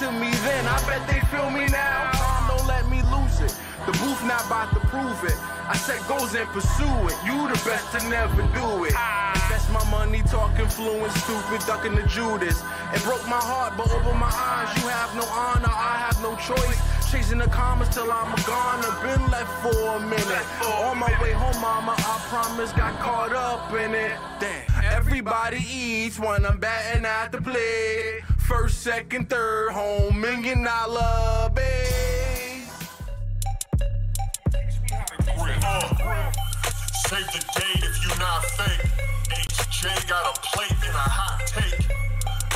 to me then. I bet they feel me now. Don't let me lose it. The booth not about to prove it. I set goals and pursue it. You the best to never do it. Invest my money talking fluent, stupid, ducking the Judas. It broke my heart, but open my eyes. You have no honor, I have no choice. Chasing the commas till I'm gone. I've been left for a minute. On my way home, mama, I promise, got caught up in it. Damn. Everybody eats when I'm batting at the plate. First, second, third, home, million dollar base. Uh, save the date if you not fake. HJ got a plate and a hot take.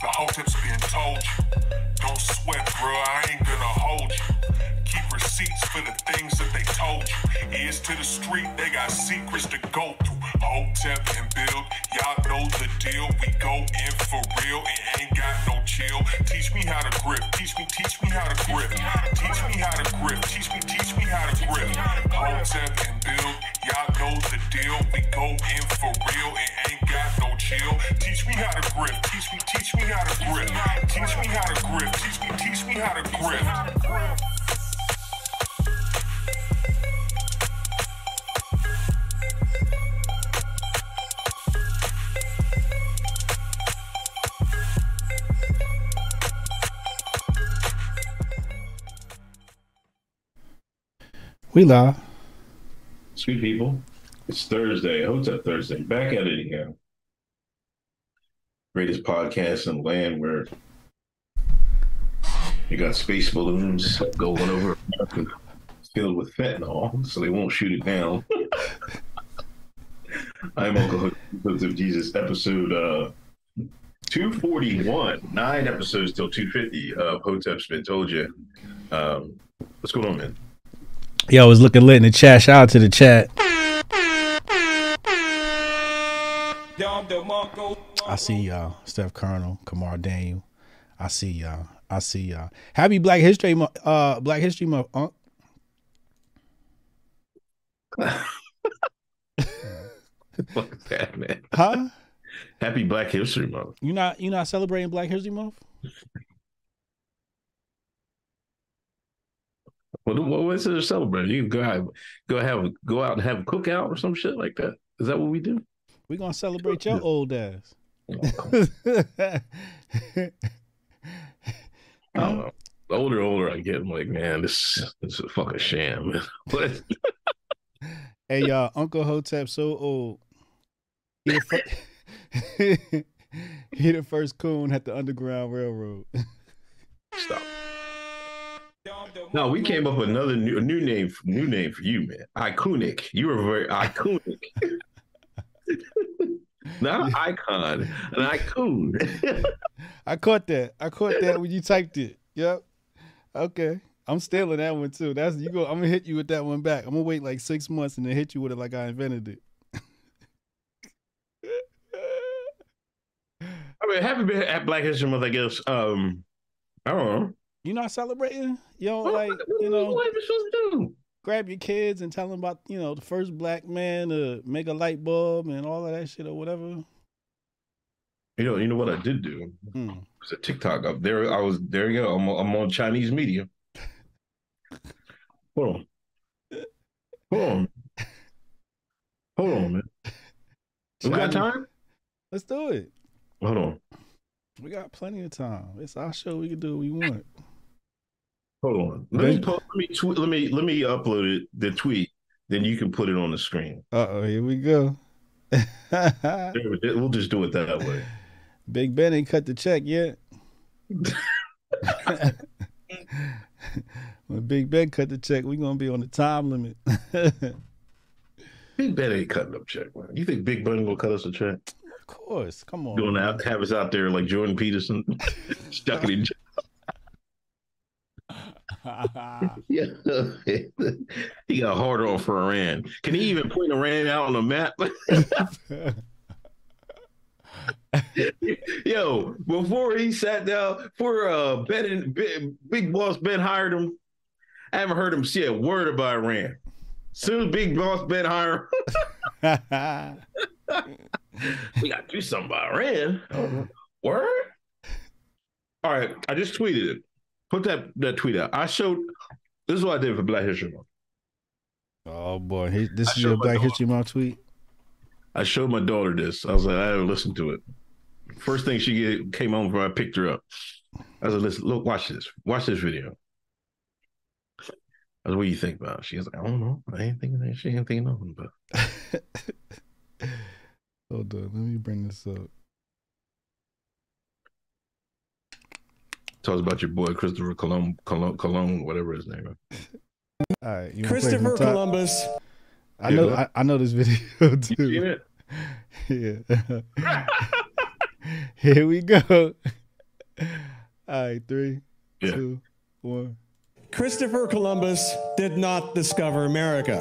The hotep's been told you. Don't sweat, bro. I ain't gonna hold you. Keep receipts for the things that they told you. Ears to the street, they got secrets to go through. Hotep and build, y'all know the deal. We go in for real and ain't got no chill. Teach me how to grip, teach me, teach me how to grip. Teach me how to grip, teach me, teach me how to grip. Hotep and build, y'all know the deal. We go in for real and ain't got no chill. Teach me how to grip, teach me, teach me how to grip. Teach me how to grip, teach me, teach me how to grip. We live. Sweet people. It's Thursday. Hotep Thursday. Back at it again. Greatest podcast in the land where you got space balloons going over America filled with fentanyl, so they won't shoot it down. I'm Uncle Hooks of Jesus, episode uh, 241. Nine episodes till 250 of Hotep's Been Told You. Um, what's going on, man? Yo, I was looking lit in the chat. Shout out to the chat. I see y'all. Steph Colonel, Kamar Daniel. I see y'all. I see y'all. Happy Black History Month. Uh, Black History Month. Uh, Fuck that, man. huh? Happy Black History Month. You not you not celebrating Black History Month? What, what was it to celebrate? You can go have go have go out and have a cookout or some shit like that. Is that what we do? We gonna celebrate your old ass. I don't know. The older, older I get, I'm like, man, this this is a fucking sham. man. What? Hey y'all, Uncle Hotep so old. He the, fir- he the first coon at the Underground Railroad. Stop. No, we came up with another new new name new name for you, man. Iconic. You were very iconic. Not an icon, an icon. I caught that. I caught that when you typed it. Yep. Okay. I'm stealing that one too. That's you go. I'm gonna hit you with that one back. I'm gonna wait like six months and then hit you with it like I invented it. I mean, happy been at Black History Month, I guess. Um, I don't know. You not celebrating? You know, What- like what- you what know, are we supposed to do? Grab your kids and tell them about you know the first black man to make a light bulb and all of that shit or whatever. You know, you know what I did do? Hmm. It was a TikTok up there. I was there. You go. I'm, I'm on Chinese media. Hold on. Hold on. Hold on, man. We got time? Let's do it. Hold on. We got plenty of time. It's our show. We can do what we want. Hold on. Let me po- let me tweet. Let me let me upload it. The tweet. Then you can put it on the screen. Uh oh, here we go. We'll just do it that way. Big Ben ain't cut the check yet. when Big Ben cut the check, we're gonna be on the time limit. Big Ben ain't cutting up check, man. You think Big Ben gonna cut us a check? of course, come on. Going to have us out there like Jordan Peterson, stuck it in. Yeah, he got hard on for Iran. Can he even point Iran out on the map? Yo, before he sat down, for uh Ben and Big, Big Boss Ben hired him, I haven't heard him say a word about Iran. Soon Big Boss Ben hired him, we got to do something about Iran. Word? All right, I just tweeted it. Put that that tweet out. I showed. This is what I did for Black History Month. oh boy, he, this I is your Black daughter. History Month tweet. I showed my daughter this. I was like, I had to listen to it. First thing she get, came home from, I picked her up. I was like, listen, look, watch this. Watch this video. I was, what do you think about it? She was like, I don't know. I ain't thinking that. She ain't thinking nothing. But Hold on, let me bring this up. Tell us about your boy Christopher Cologne, Cologne, Cologne whatever his name is. All right, you wanna play Christopher? Columbus. I know, go I, I know this video You too. seen it? Yeah. Here we go. All right, three, Yeah. two, one. Christopher Columbus did not discover America.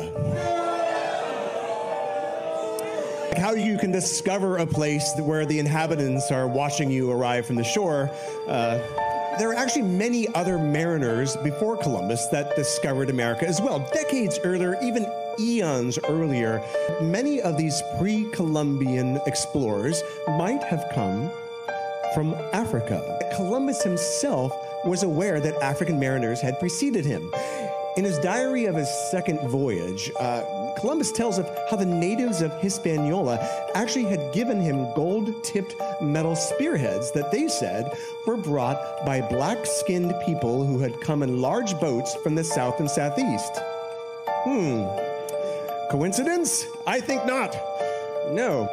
Like How you can discover a place where the inhabitants are watching you arrive from the shore. Uh, there are actually many other mariners before Columbus that discovered America as well. Decades earlier, even eons earlier, many of these pre Columbian explorers might have come from Africa. Columbus himself was aware that African mariners had preceded him. In his diary of his second voyage, uh, Columbus tells of how the natives of Hispaniola actually had given him gold tipped metal spearheads that they said were brought by black skinned people who had come in large boats from the south and southeast. Hmm. Coincidence? I think not. No.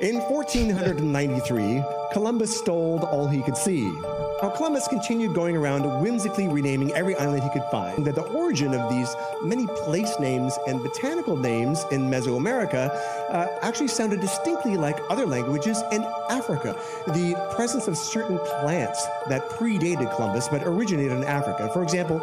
In 1493, Columbus stole all he could see. Now, Columbus continued going around whimsically renaming every island he could find. That the origin of these many place names and botanical names in Mesoamerica uh, actually sounded distinctly like other languages in Africa. The presence of certain plants that predated Columbus but originated in Africa. For example,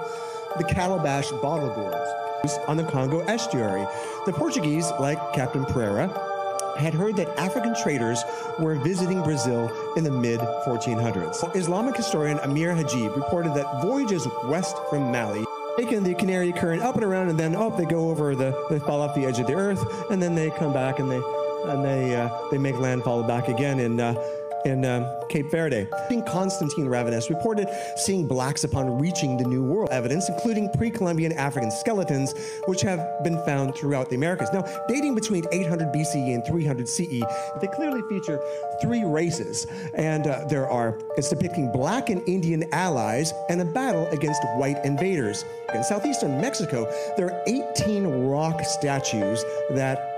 the calabash bottle gourds on the Congo estuary. The Portuguese, like Captain Pereira, had heard that African traders were visiting Brazil in the mid 1400s. Islamic historian Amir Hajib reported that voyages west from Mali taking the Canary Current up and around, and then up they go over the they fall off the edge of the earth, and then they come back and they and they uh, they make landfall back again in. Uh, in um, Cape Verde. Constantine Rafinesque reported seeing blacks upon reaching the New World. Evidence, including pre-Columbian African skeletons, which have been found throughout the Americas. Now, dating between 800 BCE and 300 CE, they clearly feature three races, and uh, there are it's depicting black and Indian allies and a battle against white invaders. In southeastern Mexico, there are 18 rock statues that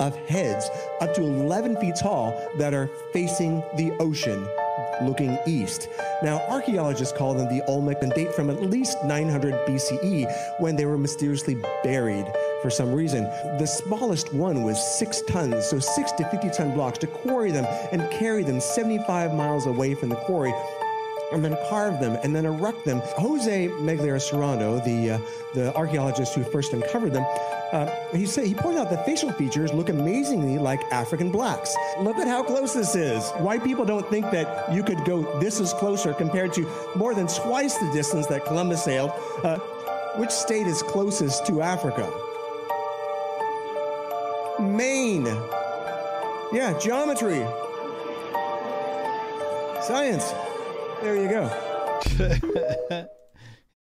of heads up to 11 feet tall that are facing the ocean looking east. Now, archaeologists call them the Olmec and date from at least 900 BCE when they were mysteriously buried for some reason. The smallest one was six tons, so six to 50 ton blocks to quarry them and carry them 75 miles away from the quarry and then carve them and then erect them. Jose Melgar y Serrano, the uh, the archaeologist who first uncovered them, uh, he said he pointed out that facial features look amazingly like African blacks. Look at how close this is. White people don't think that you could go this is closer compared to more than twice the distance that Columbus sailed. Uh, which state is closest to Africa? Maine. Yeah, geometry. Science. There you go.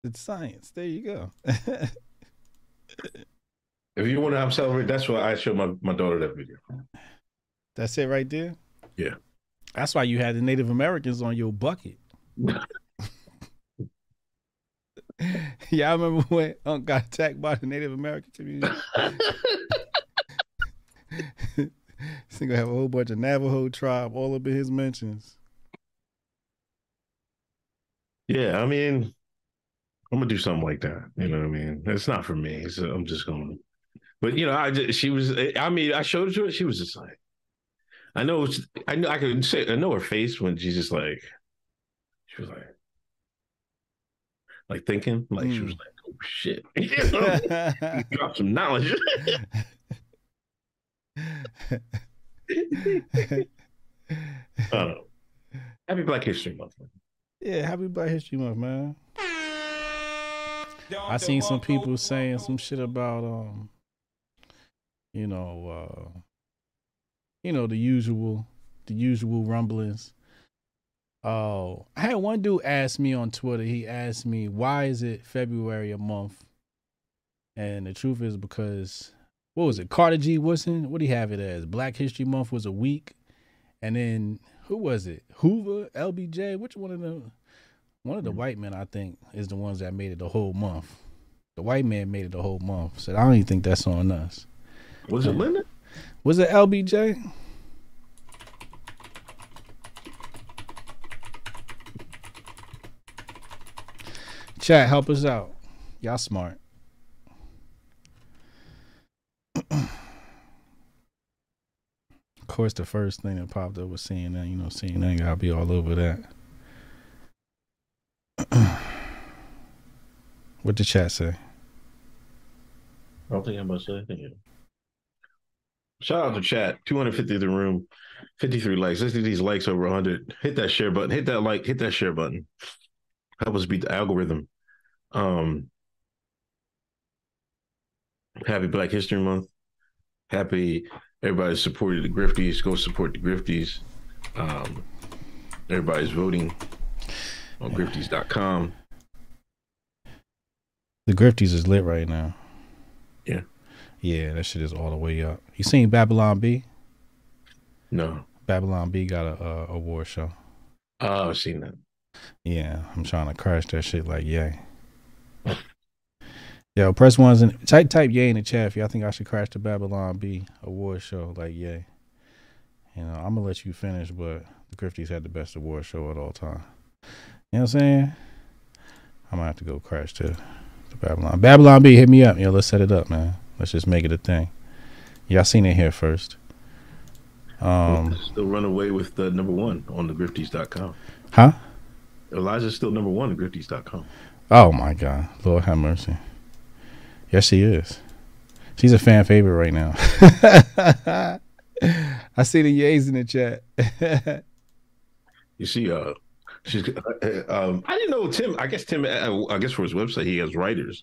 it's science. There you go. If you want to have celebrate, that's why I showed my, my daughter that video. That's it right there. Yeah. That's why you had the Native Americans on your bucket. yeah, I remember when Unc got attacked by the Native American community. He's gonna have a whole bunch of Navajo tribe all up in his mentions. Yeah, I mean, I'm gonna do something like that. You know what I mean? It's not for me. So I'm just going. But you know, I just she was. I mean, I showed it to her. She was just like, I know. I know. I could say. I know her face when she's just like, She was like, like thinking, like she was Mm. like, oh shit, you know? drop some knowledge. I don't know. Happy Black History Month. Yeah, happy Black History Month, man. I seen some people saying some shit about um, you know, uh, you know the usual, the usual rumblings. Oh, I had one dude ask me on Twitter. He asked me, "Why is it February a month?" And the truth is because what was it? Carter G. Woodson. What do you have it as? Black History Month was a week, and then who was it? Hoover, LBJ. Which one of them? One of the hmm. white men, I think, is the ones that made it the whole month. The white man made it the whole month. Said, I don't even think that's on us. Was it Linda? Was it LBJ? Chat, help us out. Y'all smart. of course, the first thing that popped up was CNN. You know, CNN gotta be all over that. what the chat say? I don't think I'm about to say anything yet. Shout out to chat. 250 in the room, 53 likes. Let's do these likes over 100. Hit that share button. Hit that like. Hit that share button. Help us beat the algorithm. Um, happy Black History Month. Happy everybody supported the Grifties. Go support the Grifties. Um, everybody's voting on grifties.com. The Grifties is lit right now. Yeah. Yeah, that shit is all the way up. You seen Babylon Bee? No. Babylon Bee got a, a award show. Oh, I've seen that. Yeah, I'm trying to crash that shit like yay. Yo, press ones and type type yay in the chat if y'all think I should crash the Babylon Bee award show like yay. You know, I'm gonna let you finish, but the Grifties had the best award show at all time. You know what I'm saying? I'm gonna have to go crash to the Babylon. Babylon Bee, hit me up. Yo, let's set it up, man. Let's just make it a thing. Y'all seen it here first. Um, still run away with the number one on the grifties.com. huh? Eliza's still number one at grifties.com. Oh my God, Lord have mercy. Yes, she is. She's a fan favorite right now. I see the yays in the chat. You see, uh, she's. Uh, um, I didn't know Tim. I guess Tim. Uh, I guess for his website, he has writers.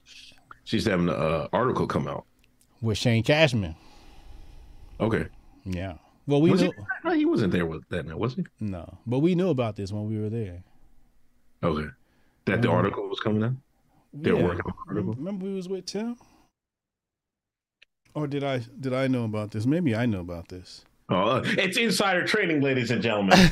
She's having an uh, article come out. With Shane Cashman. Okay. Yeah. Well, we was knew he? He wasn't there with that now, was he? no, but we knew about this when we were there. Okay. That the Mhm. article was coming out. They were Yeah. working on article. Remember we was with Tim? Or did I did I know about this? Maybe I know about this. Oh, uh, it's insider trading, ladies and gentlemen.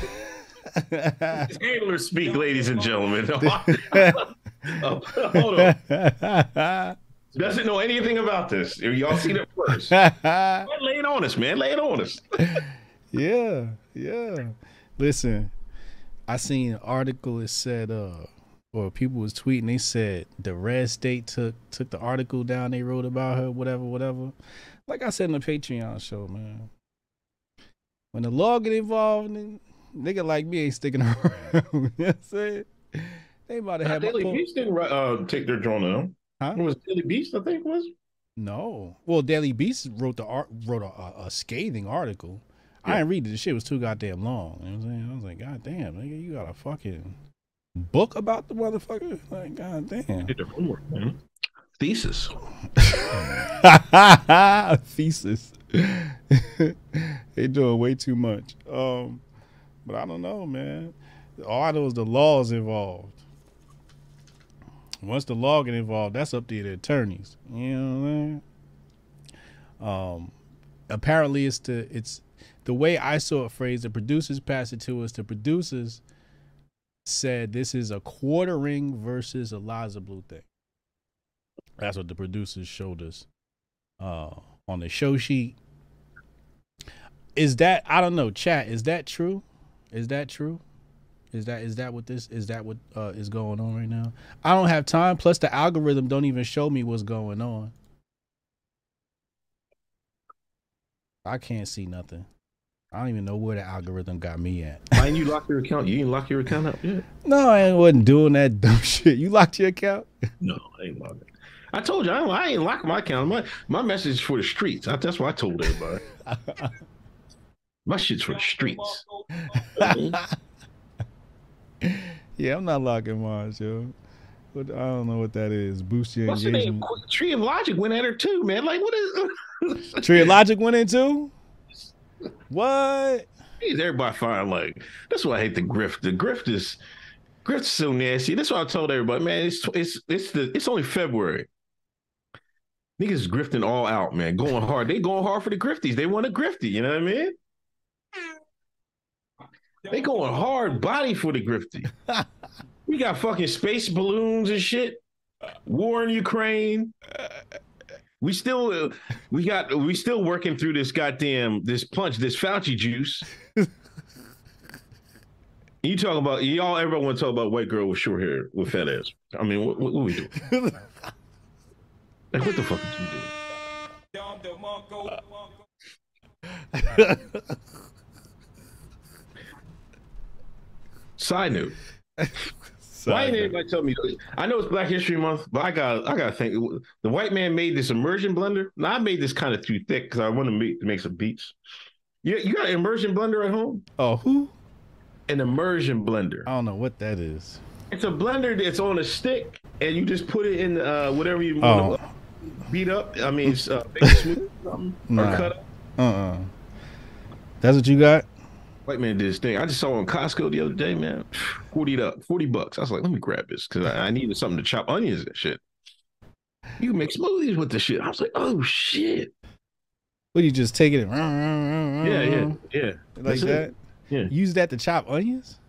it's handler speak, ladies and gentlemen. Oh, hold on. Doesn't know anything about this. Y'all seen it first. Lay it on us, man. Lay it on us. yeah, yeah. Listen, I seen an article that said, uh, or people was tweeting. They said the red state took took the article down. They wrote about her, whatever, whatever. Like I said in the Patreon show, man. When the law get involved, nigga like me ain't sticking around. you know what I'm saying? They about to have Daily Beast didn't uh, take their drone on. Huh? It was Daily Beast, I think was. No. Well, Daily Beast wrote the art wrote a, a, scathing article. I Yeah. didn't read it. The shit was too goddamn long. You know what I'm saying? I was like, God damn, nigga, you got a fucking book about the motherfucker? Like, god damn. Did their homework, man. Thesis. Thesis. they doing way too much. Um, but I don't know, man. All I know is the law's involved. Once the law get involved, that's up to the attorneys. You know what I'm saying? Um, apparently it's the it's the way I saw it phrased. The producers pass it to us. The producers said this is a quartering versus Eliza Bleu thing. That's what the producers showed us uh, on the show sheet. Is that I don't know, chat? Is that true? Is that true? Is that is that what this is that what uh, is going on right now? I don't have time. Plus, the algorithm don't even show me what's going on. I can't see nothing. I don't even know where the algorithm got me at. Why didn't you lock your account? You didn't lock your account up yet? No, I wasn't doing that dumb shit. You locked your account? No, I ain't locked it. I told you I, I ain't lock my account. My my message is for the streets. I, that's what I told everybody. my shit's for the streets. yeah, I'm not locking mine, yo. But I don't know what that is. Boost your What's engagement. Tree of Logic went at her too, man. Like what is? Tree of Logic went into? What? Is everybody find like that's why I hate the grift. The grift is grift is so nasty. That's why I told everybody, man. It's it's it's the it's only February. Niggas is grifting all out, man. Going hard. They going hard for the grifties. They want a grifty. You know what I mean? They going hard body for the grifty. we got fucking space balloons and shit. War in Ukraine. We still, uh, we got, we still working through this goddamn this punch, this Fauci juice. you talk about y'all. To talk about white girl with short hair with fat ass. I mean, what, what, what we doing? Like, what the fuck is you doing? Side note. Why ain't anybody tell me? I know it's Black History Month, but I got I got to think. The white man made this immersion blender. Now I made this kind of too thick because I want to make make some beats. You you got an immersion blender at home? Oh, who? An immersion blender. I don't know what that is. It's a blender that's on a stick, and you just put it in uh, whatever you Oh, want to beat up. I mean, it's, uh, make it smooth something, or cut up. uh, uh That's what you got? White man did his thing. I just saw on Costco the other day, man. Forty it up, forty bucks. I was like, let me grab this because I, I needed something to chop onions and shit. You can make smoothies with the shit. I was like, oh shit. What you just take it? And, Yeah, yeah, yeah. like That's that. it. Yeah. Use that to chop onions.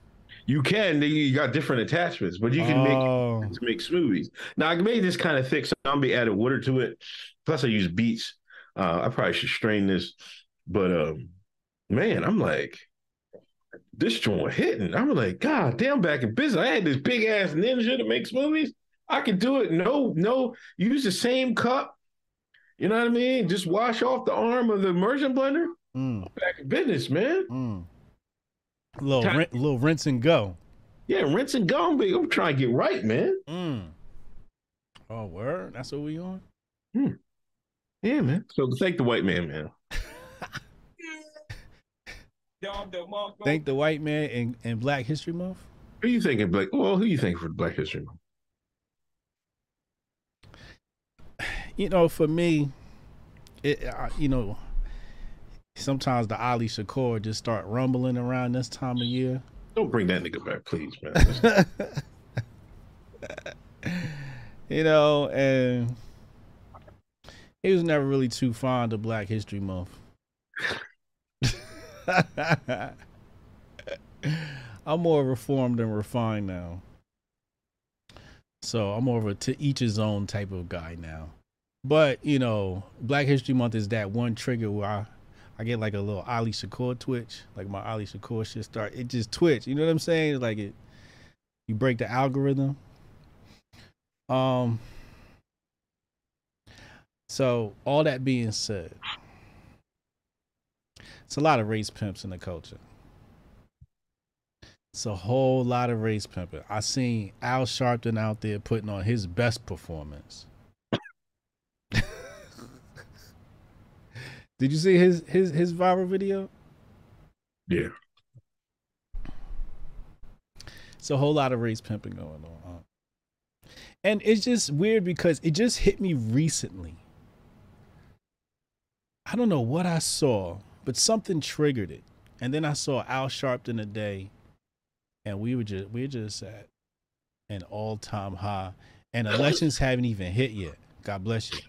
You can. You got different attachments, but you can make oh, to make smoothies. Now I made this kind of thick, so I'm gonna be adding water to it. Plus, I use beets. Uh, I probably should strain this, but um, man, I'm like, this joint hitting. I'm like, God damn, back in business. I had this big ass ninja that makes movies. I could do it. No, no, use the same cup. You know what I mean? Just wash off the arm of the immersion blender. mm, Back in business, man. mm. Little, Time- rin- little rinse and go. Yeah, rinse and go. I'm I'm trying to get right, man. Mm. Oh, word. That's what we on. Yeah, man. So thank the white man, man. Thank the white man in, in Black History Month. Who you thinking, Black? Well, who you think for Black History Month? You know, for me, it uh, you know, sometimes the Ali Shakur just start rumbling around this time of year. Don't bring that nigga back, please, man. you know, and he was never really too fond of Black History Month. I'm more reformed and refined now. So I'm more of a to each his own type of guy now. But, you know, Black History Month is that one trigger where I, I get like a little Ali Shakur twitch. Like my Ali Shakur shit start it just twitch. You know what I'm saying? Like it you break the algorithm. Um so all that being said, it's a lot of race pimps in the culture. It's a whole lot of race pimping. I seen Al Sharpton out there putting on his best performance. Did you see his his his viral video? yeah. It's a whole lot of race pimping going on. And it's just weird because it just hit me recently. I don't know what I saw, but something triggered it. And then I saw Al Sharpton today, and we were just we were just at an all time high. And elections haven't even hit yet. God bless you.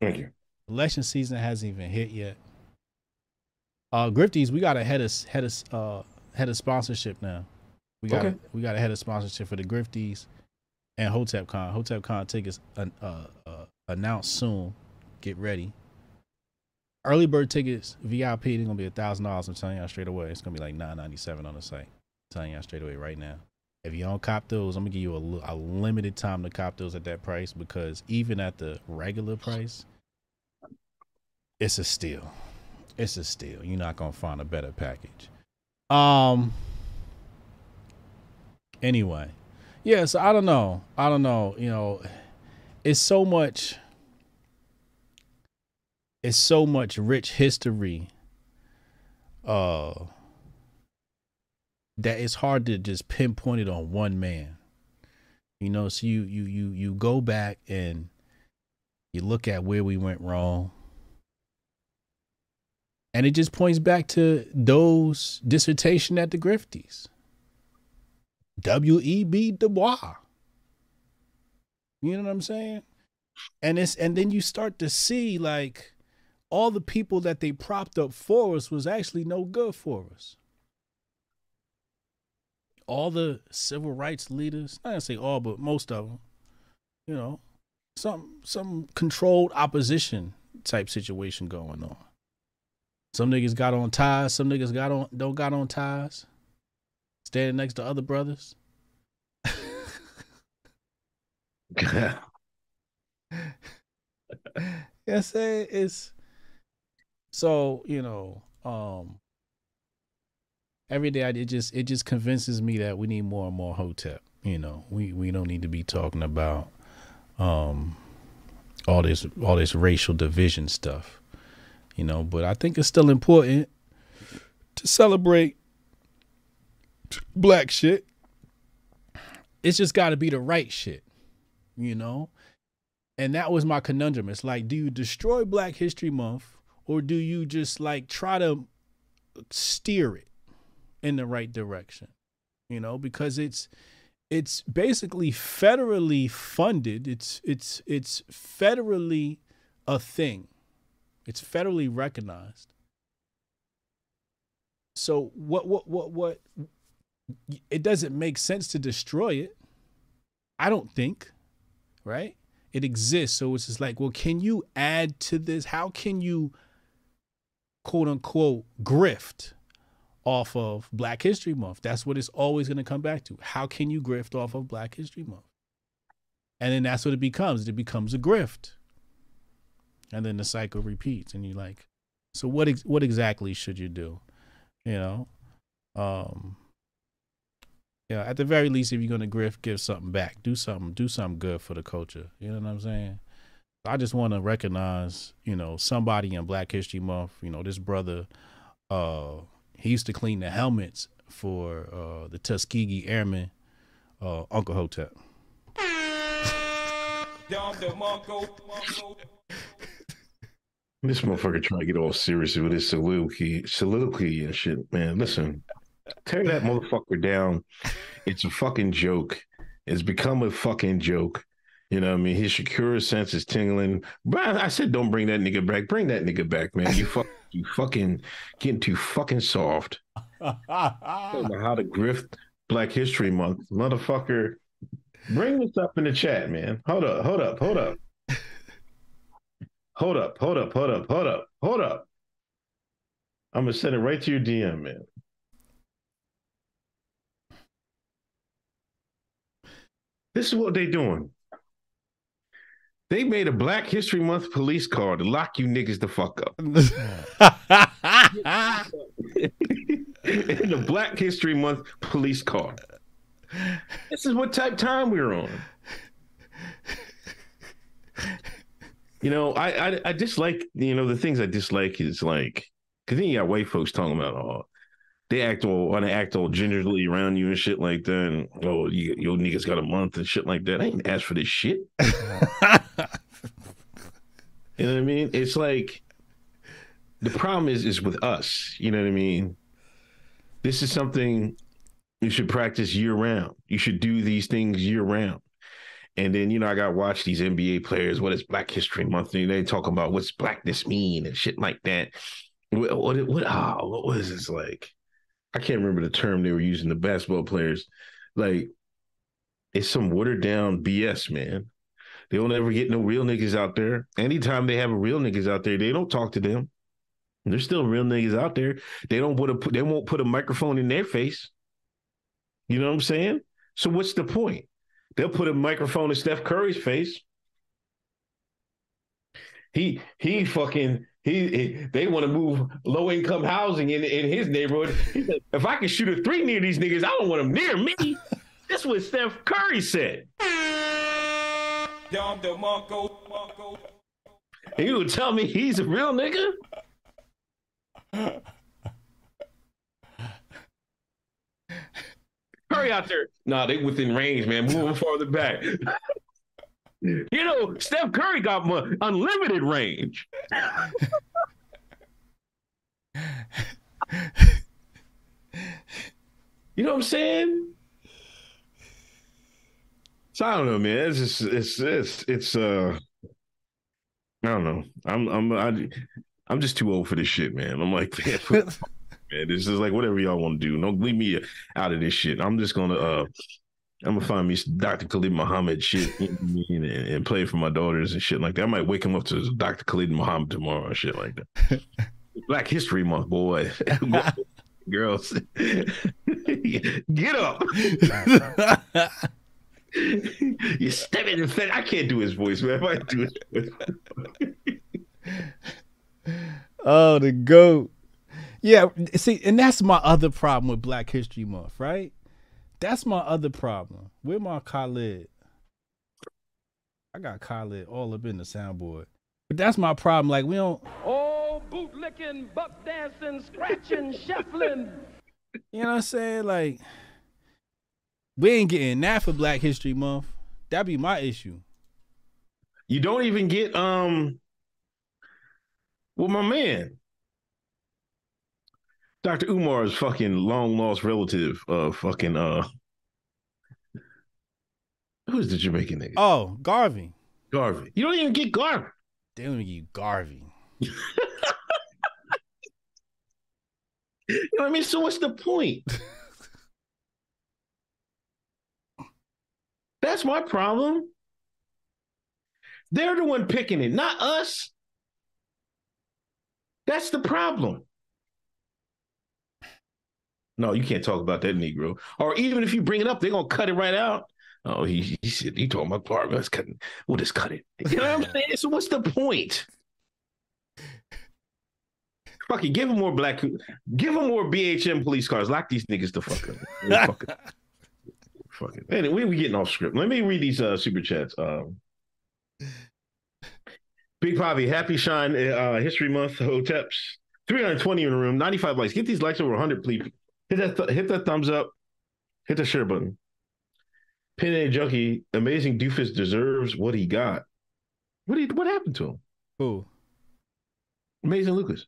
Thank you. Election season hasn't even hit yet. Uh Grifties, we got a head of head of uh head of sponsorship now. We got Okay. we got a head of sponsorship for the Grifties and HotepCon. HotepCon tickets uh, uh, announced soon. Get ready. Early bird tickets VIP they're gonna be a thousand dollars. I'm telling y'all straight away. It's gonna be like nine ninety seven on the site. I'm telling y'all straight away right now. If you don't cop those, I'm gonna give you a, a limited time to cop those at that price because even at the regular price, it's a steal. it's a steal. You're not gonna find a better package. Um. Anyway, yeah. So I don't know. I don't know. You know, it's so much. It's so much rich history. Uh. That it's hard to just pinpoint it on one man. You know, so you you you you go back and you look at where we went wrong. And it just points back to Doe's dissertation at the Grifties. W.E.B. Du Bois. You know what I'm saying? And it's and then you start to see like all the people that they propped up for us was actually no good for us. All the civil rights leaders, I don't say all, but most of them, you know, some some controlled opposition type situation going on. Some niggas got on ties, some niggas got on don't got on ties. Standing next to other brothers. yeah, say it's so you know um every day I, it just it just convinces me that we need more and more hotep you know. We we don't need to be talking about um all this all this racial division stuff you know. But i think it's still important to celebrate black shit. It's just got to be the right shit you know? And that was my conundrum. It's like do you destroy black history month or do you just like try to steer it in the right direction? You know because it's it's basically federally funded. It's it's it's federally a thing. It's federally recognized. So what what what what it doesn't make sense to destroy it i don't think right? It exists. So it's just like well can you add to this? How can you quote unquote grift off of Black History Month. That's what it's always going to come back to. How can you grift off of Black History Month? And then that's what it becomes. It becomes a grift. And then the cycle repeats and you're like, so what ex- what exactly should you do? You know? Um yeah, at the very least if you're going to grift, give something back. Do something do something good for the culture. You know what I'm saying? I just want to recognize, you know, somebody in Black History Month, you know, this brother uh he used to clean the helmets for uh, the Tuskegee Airmen, uh, Uncle Hotep. This motherfucker trying to get all serious with his soliloquy, soliloquy and shit. Man, listen, tear that motherfucker down. It's a fucking joke. It's become a fucking joke. You know what I mean? His Shakira sense is tingling. But I said, don't bring that nigga back. Bring that nigga back, man. You fuck, you fucking getting too fucking soft. How to grift Black History Month, motherfucker. Bring this up in the chat, man. Hold up, hold up, hold up. Hold up, hold up, hold up, hold up, hold up. I'm gonna send it right to your DM, man. This is what they doing. They made a Black History Month police car to lock you niggas the fuck up. in the Black History Month police car. This is what type time we're on. You know, I, I I dislike you know the things I dislike is like because then you got white folks talking about oh they act all want to act all gingerly around you and shit like that and oh you, your niggas got a month and shit like that. I ain't asked for this shit. you know what I mean? It's like the problem is is with us. You know what I mean? This is something you should practice year round. You should do these things year round. And then, you know, I got to watch these NBA players. What is Black History Month? And they talking about what's blackness mean and shit like that. What, what, what, oh, what was this like? I can't remember the term they were using, the basketball players. Like, it's some watered down BS, man. They don't ever get no real niggas out there. Anytime they have a real niggas out there, they don't talk to them. There's still real niggas out there. They don't put a they won't put a microphone in their face. You know what I'm saying? So what's the point? They'll put a microphone in Steph Curry's face. He he fucking he, he they want to move low income housing in in his neighborhood. He said, if I can shoot a three near these niggas, I don't want them near me. That's what Steph Curry said. And you would tell me he's a real nigga? Curry out there. Nah, they within range, man. Moving farther back. you know, Steph Curry got mo- unlimited range. you know what I'm saying? So I don't know, man. It's just it's it's it's uh I don't know. I'm I'm I, I'm just too old for this shit, man. I'm like, man, man this is like whatever y'all want to do. Don't leave me out of this shit. I'm just gonna uh I'm gonna find me Dr. Khalid Muhammad shit and, and, play for my daughters and shit like that. I might wake him up to Dr. Khalid Muhammad tomorrow and shit like that. Black History Month, boy. Girls, get up. you step in the fence. I can't do his voice, man. If I do it. oh, the goat. Yeah, see, and that's my other problem with Black History Month, right? That's my other problem. Where my Khalid? I got Khalid all up in the soundboard. But that's my problem. Like we don't Oh bootlicking, buck dancing, scratching, shuffling. You know what I'm saying? Like we ain't getting that for Black History Month. That'd be my issue. You don't even get um well my man. Dr. Umar's fucking long lost relative uh fucking uh who's the Jamaican nigga? Oh, Garvey. Garvey. You don't even get Garvey. They don't even get you Garvey. you know what I mean? So what's the point? That's my problem. They're the one picking it, not us. That's the problem. No, you can't talk about that Negro. Or even if you bring it up, they're gonna cut it right out. Oh, he he said he told my partner let's cut. We'll just cut it. You know what I'm saying? So what's the point? Fuck it, give them more black give them more BHM police cars. Lock these niggas the fuck up. fuck it. Anyway, we we getting off script. Let me read these uh, super chats. Um, Big Poppy, happy shine uh, history month, hoteps. 320 in the room, 95 likes. Get these likes over 100, please. Hit that, th- hit that thumbs up. Hit the share button. Pin A Junkie, amazing doofus deserves what he got. What he, what happened to him? Who? Amazing Lucas.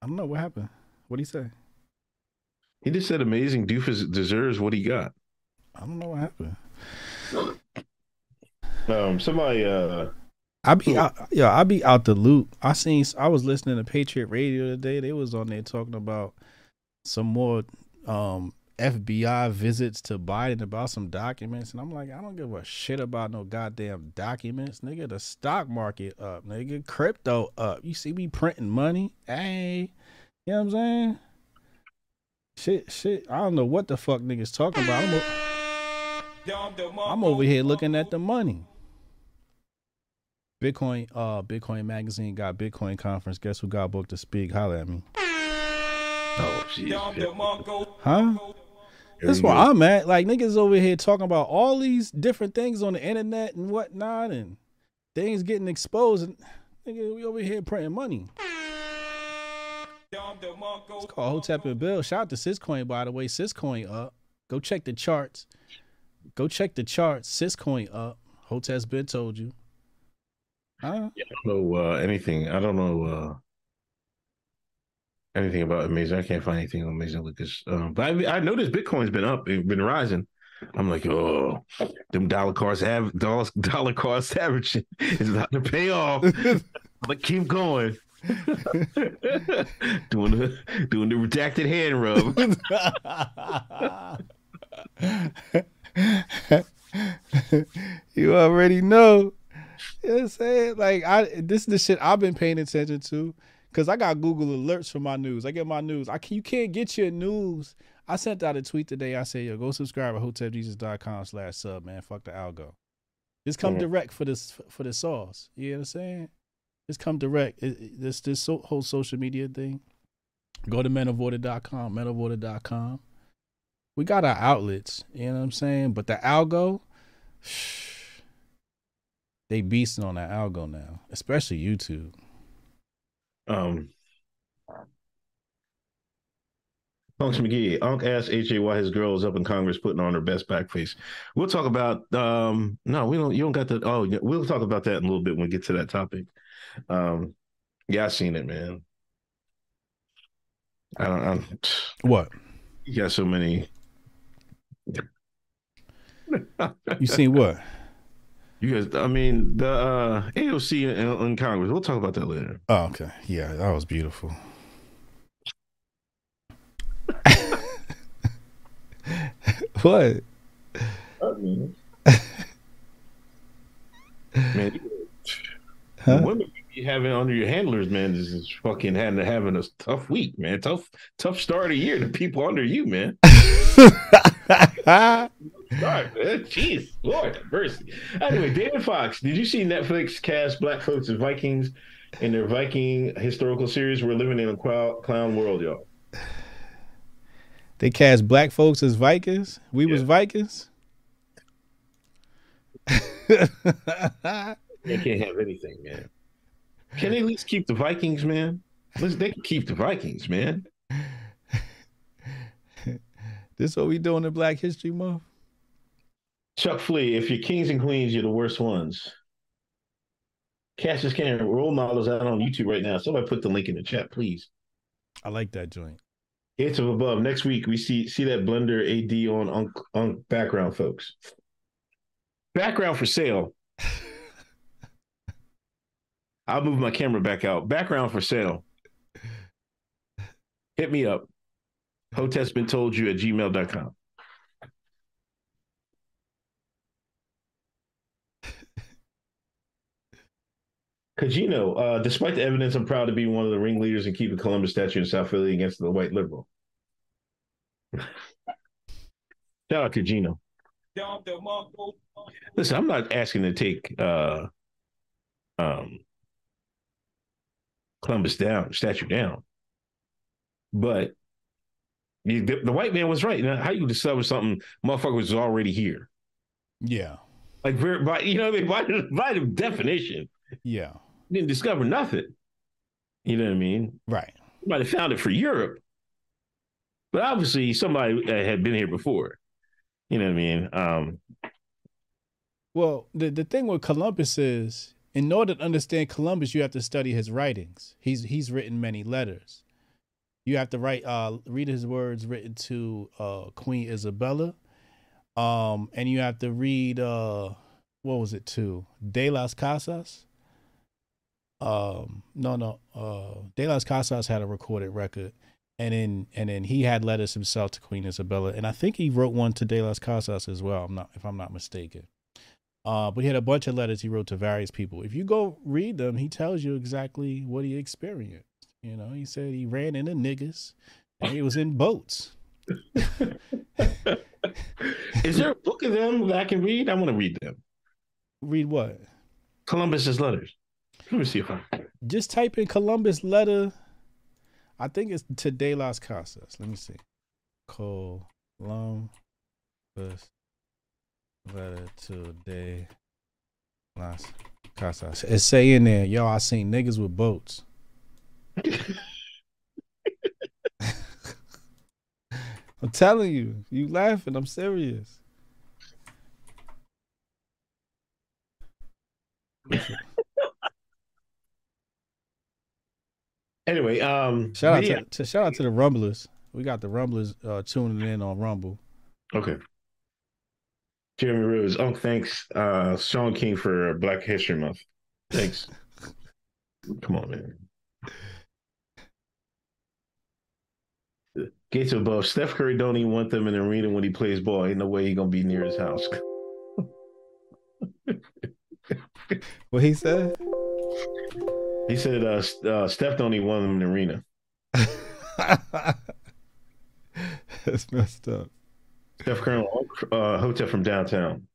I don't know what happened. What did he say? He just said amazing doofus deserves what he got. I don't know what happened. Um, somebody. Uh, I be out, yeah, I be out the loop. I seen. I was listening to Patriot Radio today. They was on there talking about some more um FBI visits to Biden about some documents, and I'm like, I don't give a shit about no goddamn documents, nigga. The stock market up, nigga. Crypto up. You see me printing money, hey. You know what I'm saying? Shit, shit. I don't know what the fuck niggas talking about. I'm I'm over here looking at the money. Bitcoin, uh, Bitcoin magazine got Bitcoin conference. Guess who got booked to speak? Holla at me. Oh, jeez. Huh? That's where I'm at. Like niggas over here talking about all these different things on the internet and whatnot, and things getting exposed. And nigga, we over here printing money. It's called Hotep and Bill. Shout out to Syscoin, by the way. Syscoin up. Go check the charts. Go check the charts. Syscoin up. Hotep's been told you. Huh? Yeah, I don't know uh, anything. I don't know uh, anything about Amazing. I can't find anything on Amazing Lucas. Um, but I, I noticed Bitcoin's been up. It's been rising. I'm like, oh, them dollar cost have dollar dollar cost averaging is about to pay off. but keep going. doing the doing the redacted hand rub. you already know. You know what I'm saying? Like I this is the shit I've been paying attention to. Cause I got Google alerts for my news. I get my news. I can, you can't get your news. I sent out a tweet today. I said, yo, go subscribe at hotepjesus.com slash sub, man. Fuck the algo. Just come mm-hmm. direct for this for the sauce. You know what I'm saying? Just come direct. It, it- this this so, whole social media thing. Go to menoforder.com, menoforder.com. We got our outlets, you know what I'm saying? But the algo, they beasting on that algo now, especially YouTube. Um, Unks McGee, Unc asked HA why his girl is up in Congress putting on her best back face. We'll talk about um no, we don't you don't got the oh yeah, we'll talk about that in a little bit when we get to that topic. Um yeah, I seen it, man. I don't I'm, What? you got so many You seen what? You guys I mean the uh AOC in, in Congress. We'll talk about that later. Oh, okay. Yeah, that was beautiful. what? Man, Huh? women you be having under your handlers, man, this is fucking having having a tough week, man. Tough, tough start of year. The people under you, man. Start, man. Jeez, Lord have mercy. Anyway, David Fox, did you see Netflix cast black folks as Vikings in their Viking historical series? We're living in a clown, clown world, y'all. they cast black folks as Vikings. We was Vikings. They can't have anything, man. Can they at least keep the Vikings, man? Listen, they can keep the Vikings, man. this what we doing in Black History Month? Chuck Flea, if you're kings and queens, you're the worst ones. Cassius Cannon role models out on YouTube right now. Somebody put the link in the chat, please. I like that joint. Of above. Next week we see see that Blender AD on on, on background, folks. Background for sale. I'll move my camera back out. Background for sale. Hit me up. Hotep's been told you at gmail.com. Know, uh, despite the evidence, I'm proud to be one of the ringleaders in keeping Columbus statue in South Philly against the white liberal. Shout out to Gino. Listen, I'm not asking to take uh, um, Columbus down, statue down, but you, the, the white man was right. Now, how you discover something, motherfucker was already here? Yeah. Like, by, you know, I mean? by, by the definition, Yeah. Didn't discover nothing. You know what I mean? Right. Have found it for Europe, but obviously somebody had been here before. You know what I mean? Um, Well, the the thing with Columbus is, in order to understand Columbus, you have to study his writings. He's he's written many letters. You have to write, uh, read his words written to uh, Queen Isabella, um, and you have to read, uh, what was it to De las Casas. Um, no, no, uh, De las Casas had a recorded record, and then and then he had letters himself to Queen Isabella, and I think he wrote one to De las Casas as well. I'm not, if I'm not mistaken. Uh, but he had a bunch of letters he wrote to various people. If you go read them, he tells you exactly what he experienced. You know, he said he ran into niggas and he was in boats. is there a book of them that I can read? I want to read them. Read what? Columbus's letters. Let me see if I. Just type in Columbus letter. I think it's to De Las Casas. Let me see. Columbus letter to De Las Casas. It's say in there, yo, I seen niggas with boats. I'm telling you, you laughing. I'm serious. Anyway, um, Shout out yeah. to, to shout out to the Rumblers. We got the Rumblers uh, tuning in on Rumble. Okay. Jeremy Rose. Oh, thanks, uh, Shaun King for Black History Month. Thanks. Come on, man. Gates above. Steph Curry don't even want them in the arena when he plays ball. Ain't no way he gonna be near his house. What he said? He said, uh, uh, "Steph don't even want them in the arena." That's messed up. Steph Curry, uh, hotel from downtown.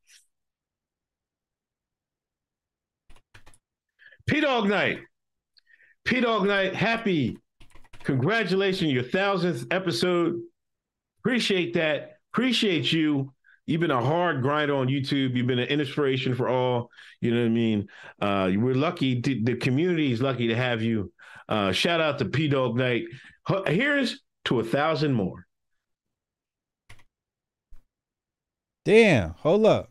P Dog Night. P Dog Night, happy. Congratulations, your thousandth episode. Appreciate that. Appreciate you. You've been a hard grinder on YouTube. You've been an inspiration for all. You know what I mean? Uh, we're lucky. To, the community is lucky to have you. Uh, shout out to P Dog Night. Here's to a thousand more. Damn, hold up.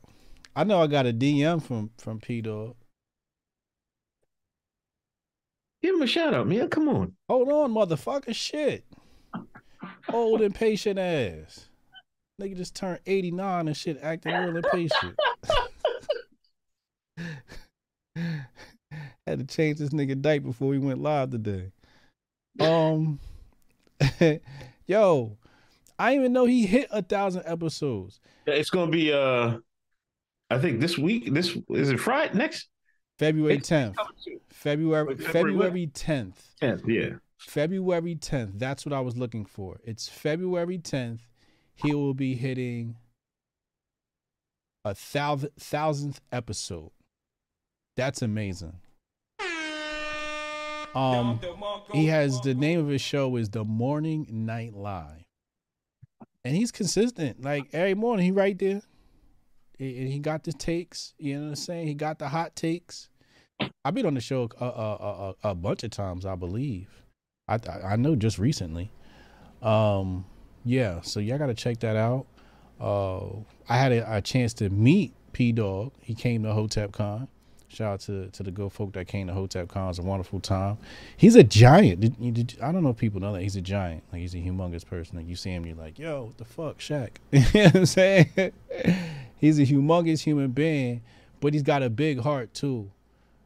I know I got a DM from from P Dog. Give him a shout out, man. Come on. Hold on, motherfucker. Shit. Old impatient ass. Nigga just turned 89 and shit, acting real impatient. Had to change this nigga diaper before we went live today. Um, yo, I didn't even know he hit a thousand episodes. It's gonna be uh, I think this week. This is it Friday next February 10th. February February? February 10th. tenth. Yeah. February 10th. That's what I was looking for. It's February 10th. He will be hitting a thousand thousandth episode. That's amazing. Um, he has the name of his show is The Morning Night Live, and he's consistent. Like every morning, he right there, and he got the takes. You know what I'm saying? He got the hot takes. I've been on the show a, a, a, a bunch of times, I believe. I I- know just recently. Um, yeah, so y'all gotta check that out. Uh, I had a, a chance to meet P Dog. He came to Hotep Con. Shout out to to the good folk that came to Hotep Con. It was a wonderful time. He's a giant. Did, did, I don't know if people know that he's a giant. Like he's a humongous person. Like you see him, you're like, yo, what the fuck, Shaq? you know what I'm saying? he's a humongous human being, but he's got a big heart too.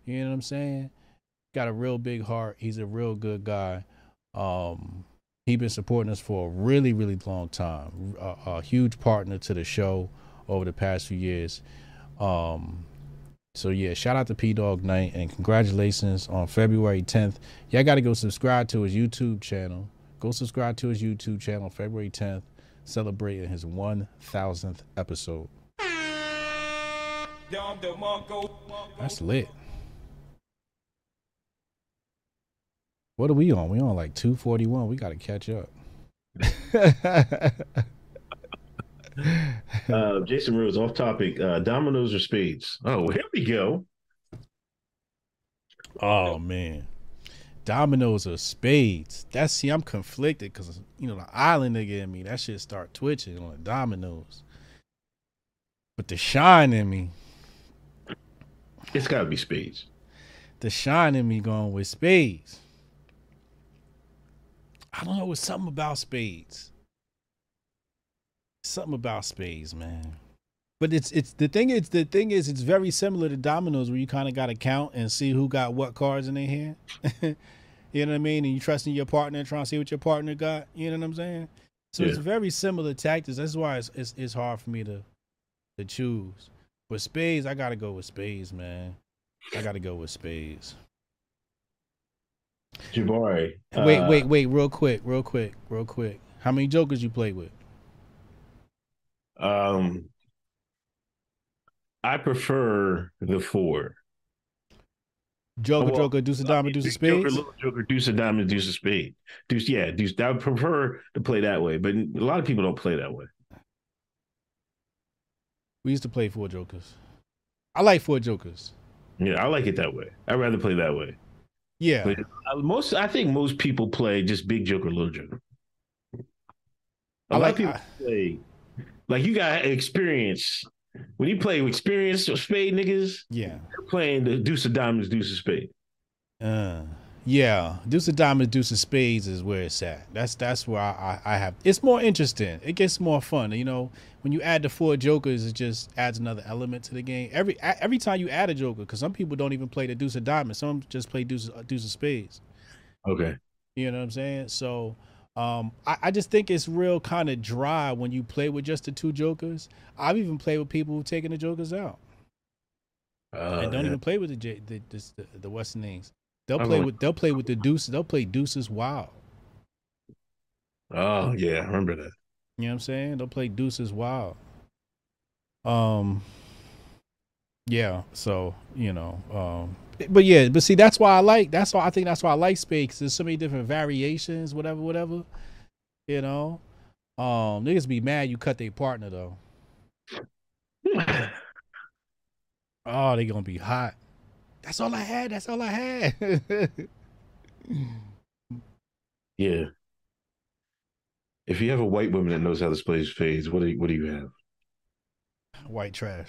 You know what I'm saying? Got a real big heart. He's a real good guy. Um, he been supporting us for a really, really long time. A, a huge partner to the show over the past few years. Um, so yeah, shout out to P Dog Night and congratulations on February 10th. Y'all got to go subscribe to his YouTube channel. Go subscribe to his YouTube channel February 10th, celebrating his 1000th episode. That's lit. What are we on? We on like 241. We got to catch up. Uh, Jason Rose, off topic. Uh, dominoes or spades? Oh, here we go. Oh man, dominoes or spades. That's see, I'm conflicted because you know the island nigga in me. That shit start twitching on the dominoes. But the shine in me, It's got to be spades. the shine in me going with spades. I don't know. It's something about spades. Something about spades, man. But it's it's the thing is the thing is it's very similar to dominoes where you kind of got to count and see who got what cards in their hand. you know what I mean? And you trusting your partner and trying to see what your partner got. You know what I'm saying? So it's very similar tactics. That's why it's, it's it's hard for me to to choose. But spades, I gotta go with spades, man. I gotta go with spades. Jabari. wait, uh, wait, wait, real quick, real quick, real quick. How many jokers you played with? Um, I prefer the four. Joker, Well, Joker, Deuce of Diamond, Deuce of Joker, Spades. little Joker, Deuce of Diamond, Deuce of Spade. Deuce, yeah, Deuce. I would prefer to play that way, but a lot of people don't play that way. We used to play four jokers. I like four jokers. Yeah, I like it that way. I'd rather play that way. Yeah, But uh, most, I think most people play just big Joker, little Joker. A I lot like- of people play like you got experience. When you play experience or spade niggas, yeah, playing the Deuce of Diamonds, Deuce of Spade. uh, yeah. Deuce of Diamonds, Deuce of Spades is where it's at. That's that's where I, I I have. It's more interesting. It gets more fun. You know, when you add the four jokers, it just adds another element to the game. Every every time you add a joker, because some people don't even play the Deuce of Diamonds. Some just play Deuce Deuce of Spades. Okay. You know what I'm saying? So um, I, I just think it's real kind of dry when you play with just the two jokers. I've even played with people who've taken the jokers out Uh, and don't yeah. even play with the J, the, the the Western names. They'll play with they'll play with the deuces. They'll play deuces wild. Oh yeah, I remember that. You know what I'm saying? They'll play deuces wild. Um, Yeah, so you know, um, but yeah, but see, that's why I like. That's why I think that's why I like. 'cause there's so many different variations, whatever, whatever. You know, um, niggas be mad you cut their partner though. Oh, they gonna be hot. That's all I had. That's all I had. Yeah. If you have a white woman that knows how to play spades, what do you, what do you have? White trash.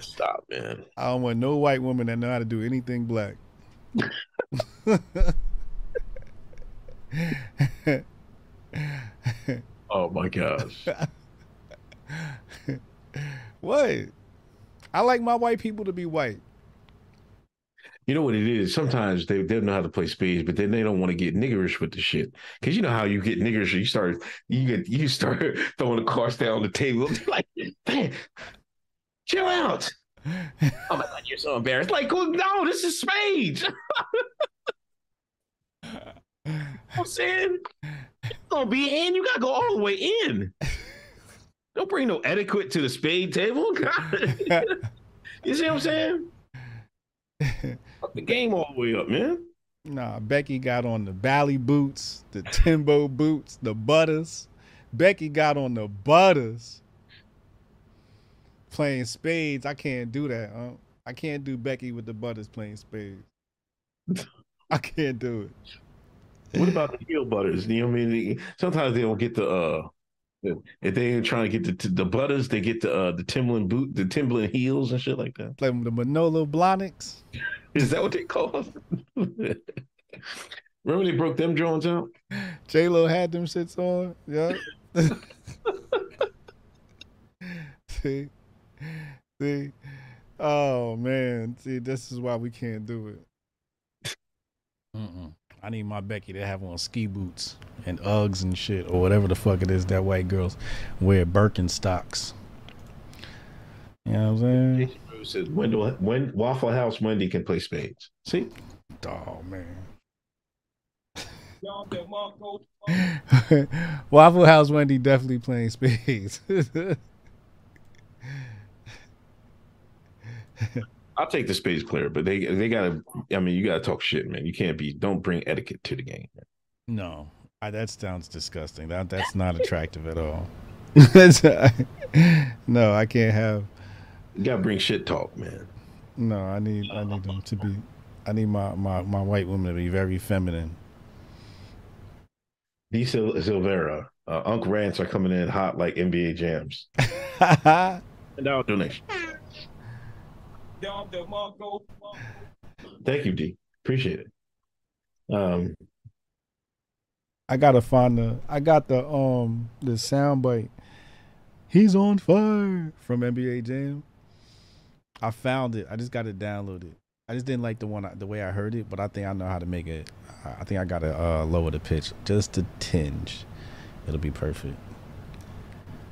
Stop, man. I don't want no white woman that know how to do anything black. Oh my gosh. what? I like my white people to be white. You know what it is? Sometimes they, they know how to play spades, but then they don't want to get niggerish with the shit. Cause you know how you get niggerish, you start you get you start throwing the cards down on the table. like, man, chill out. Oh my god, you're so embarrassed. Like, well, no, this is spades. I'm saying it's gonna be in. You gotta go all the way in. Don't bring no etiquette to the spade table. you see what I'm saying? The game all the way up, man. Nah, Becky got on the Bally boots, the Timbo boots, the butters. Becky got on the butters. Playing spades. I can't do that. Huh? I can't do Becky with the butters playing spades. I can't do it. What about the heel butters? You know what I mean? Sometimes they don't get the uh if they ain't trying to get the the butters, they get the uh the Timberland boot, the Timberland heels and shit like that. Play with the Manolo Blahniks. Is that what they call them? Remember they broke them Jones out? J Lo had them shits on. Yeah. see, see. Oh man, see, this is why we can't do it. Mm-mm. I need my Becky to have on ski boots and Uggs and shit, or whatever the fuck it is that white girls wear Birkenstocks. You know what I'm saying? Jason Rose says Wendell, when Waffle House Wendy can play spades. See, Oh man. Waffle House Wendy definitely playing spades. I'll take the space clear, but they they gotta. I mean, you gotta talk shit, man. You can't be. Don't bring etiquette to the game. no, I, that sounds disgusting. That that's not attractive at all. No, I can't have. You gotta bring shit talk, man. No, I need I need them to be. I need my my my white woman to be very feminine. D. Sil- Silvera, uh, Unc Rants are coming in hot like NBA jams. And our donation. Thank you, D. Appreciate it. Um, I gotta find the. I got the um the soundbite. He's on fire from NBA Jam. I found it. I just got to download it downloaded. I just didn't like the one the way I heard it, but I think I know how to make it. I I think I gotta uh, lower the pitch just a tinge. It'll be perfect.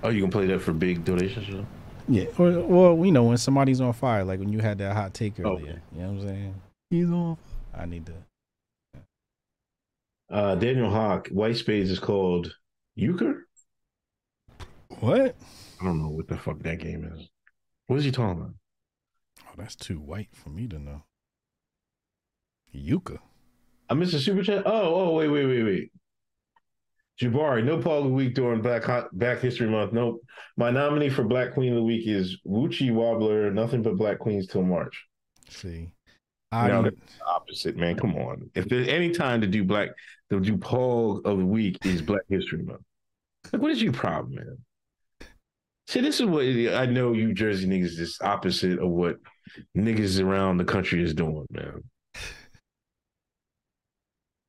oh, you can play that for big donations? You? Yeah, or or you know when somebody's on fire, like when you had that hot take earlier. Okay. You know what I'm saying? He's on. I need to. Uh, Daniel Hawk, White Spades is called Euchre. What? I don't know what the fuck that game is. What is he talking about? Oh, that's too white for me to know. Yuka. I missed a super chat. Oh, oh, wait, wait, wait, wait. Jabari, no Paul of the Week during Black Black History Month. Nope. My nominee for Black Queen of the Week is Wuchi Wobbler. Nothing but Black Queens till March. See, I No, Opposite, man. Come on. If there's any time to do Black, to do Paul of the Week is Black History Month. Like, what is your problem, man? See, this is what I know. You Jersey niggas is opposite of what niggas around the country is doing, man.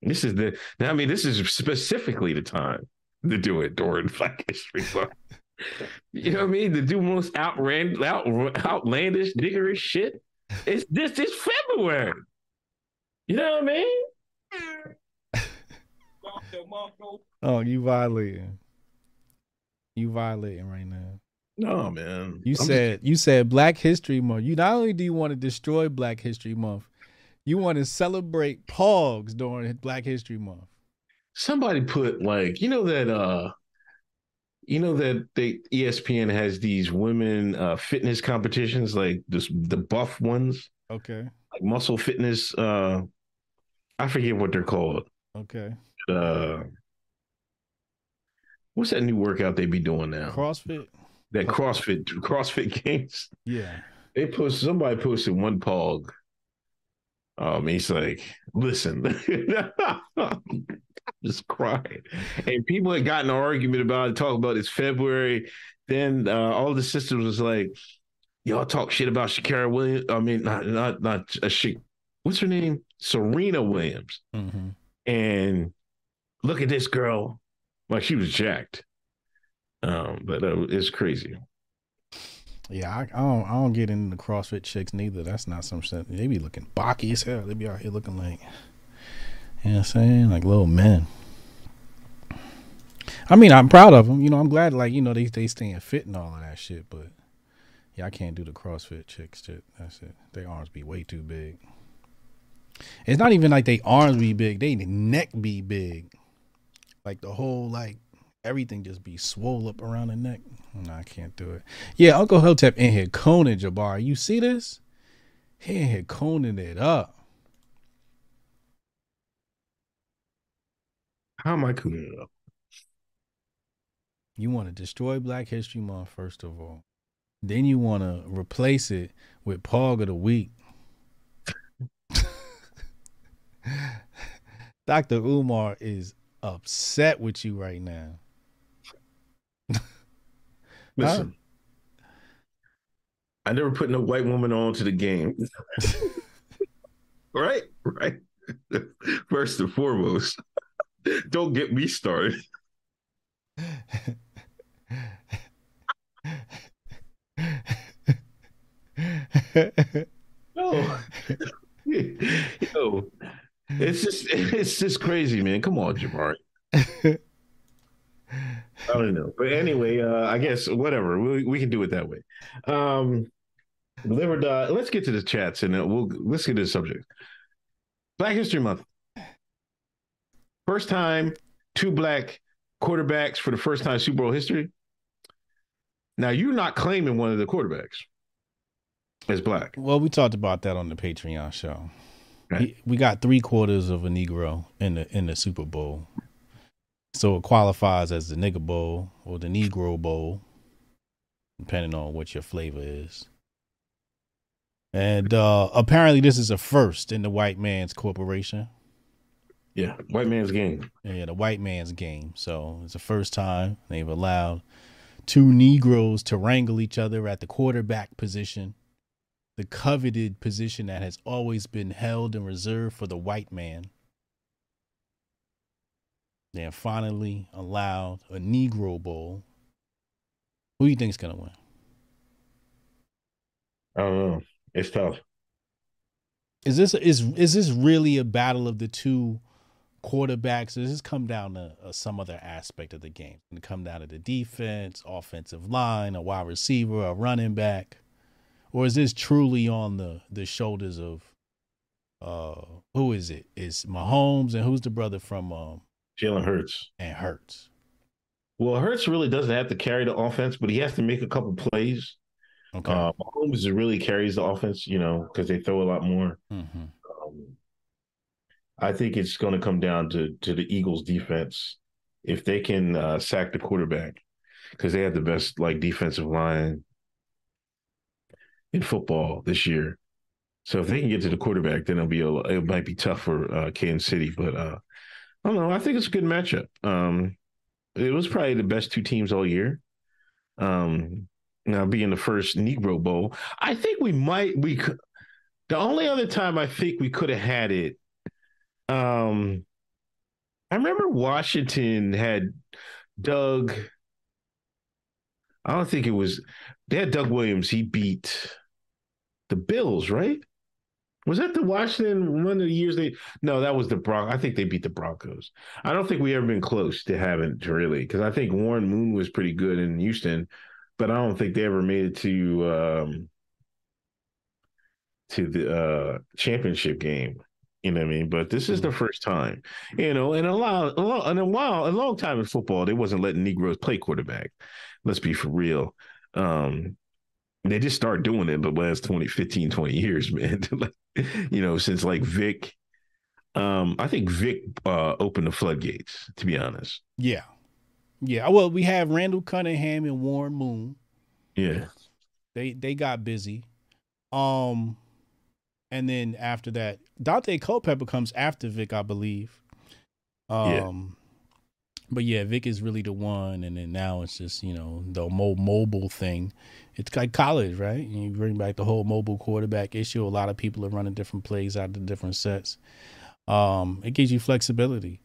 This is the. I mean, this is specifically the time to do it during Black History Month. You know what I mean? To do most outrand, out, outlandish, niggerish shit. It's this is February. You know what I mean? oh, you violating. You violating right now. No, man. You I'm said you said Black History Month. You not only do you want to destroy Black History Month, you want to celebrate Pogs during Black History Month. somebody put like you know that uh you know that they ESPN has these women uh fitness competitions like this the buff ones Okay. like muscle fitness uh I forget what they're called Okay. uh what's that new workout they be doing now CrossFit. that CrossFit CrossFit games Yeah. they post somebody posted one pog um he's like listen just crying. And people had gotten an argument about it talk about it's february. Then uh, all the sisters was like y'all talk shit about Shakira Williams. I mean not not not a Sha- what's her name? Serena Williams. Mm-hmm. and look at this girl. Like she was jacked. Um but uh, it's crazy Yeah, I, I don't I don't get into the CrossFit chicks neither. That's not some shit. They be looking bocky as hell. They be out here looking like you know what I'm saying? Like little men. I mean, I'm proud of them. You know, I'm glad like, you know, they they staying fit and all of that shit, but yeah, I can't do the CrossFit chicks shit. That's it. Their arms be way too big. It's not even like they arms be big, they neck be big. Like the whole like everything just be swole up around the neck. No, I can't do it. Yeah, Uncle Hotep in here coning Jabbar. You see this? He in here coning it up. how am I cooling it up You want to destroy Black History Month first of all. Then you want to replace it with Pog of the Week. Dr. Umar is upset with you right now. Listen, I never put no white woman on to the game. right? Right. First and foremost, don't get me started. No. Yo, it's just it's just crazy, man. Come on, Jamari. I don't know. But anyway, uh, I guess whatever. We, we can do it that way. Um live or die. Let's get to the chats and we'll let's get to the subject. Black History Month. First time two black quarterbacks for the first time in Super Bowl history. Now you're not claiming one of the quarterbacks as black. Well, we talked about that on the Patreon show. Okay. He- we got three quarters of a Negro in the in the Super Bowl, so it qualifies as the Nigger Bowl or the Negro Bowl, depending on what your flavor is. And uh, apparently, this is a first in the white man's corporation. Yeah, white man's game. Yeah, the white man's game. So it's the first time they've allowed two Negroes to wrangle each other at the quarterback position, the coveted position that has always been held and reserved for the white man. They finally allowed a Negro Bowl. Who do you think is going to win? I don't know. It's tough. Is this is is this really a battle of the two quarterbacks? Does this come down to uh, some other aspect of the game? Does it come down to the defense, offensive line, a wide receiver, a running back, or is this truly on the the shoulders of uh who is it? Is Mahomes and who's the brother from um Jalen Hurts. and Hurts? Well, Hurts really doesn't have to carry the offense, but he has to make a couple plays. Okay. Uh, Mahomes really carries the offense, you know, because they throw a lot more. Mhm. Um, I think it's going to come down to to the Eagles' defense if they can uh, sack the quarterback because they have the best like defensive line in football this year. So if they can get to the quarterback, then it'll be a, it might be tough for uh, Kansas City. But uh, I don't know. I think it's a good matchup. Um, it was probably the best two teams all year. Um, now being the first Negro Bowl, I think we might we could. The only other time I think we could have had it, um, I remember Washington had Doug. I don't think it was. They had Doug Williams. He beat the Bills, right? Was that the Washington one of the years they? No, that was the Bron. I think they beat the Broncos. I don't think we ever been close to having really because I think Warren Moon was pretty good in Houston, but I don't think they ever made it to um, to the uh, championship game. You know what I mean? But this is the first time, you know, and a lot, a lot, and a while, a long time in football, they wasn't letting Negroes play quarterback. Let's be for real. Um, they just started doing it in the last 20, 15, 20 years, man. like, you know, since like Vick, um, I think Vick uh opened the floodgates, to be honest. Yeah. Yeah. Well, we have Randall Cunningham and Warren Moon. Yeah. They they got busy. Um and then after that, Daunte Culpepper comes after Vick, I believe. Um Yeah. But yeah, Vick is really the one, and then now it's just, you know, the mo- mobile thing. It's like college, right? You bring back the whole mobile quarterback issue. A lot of people are running different plays out of different sets. Um, it gives you flexibility.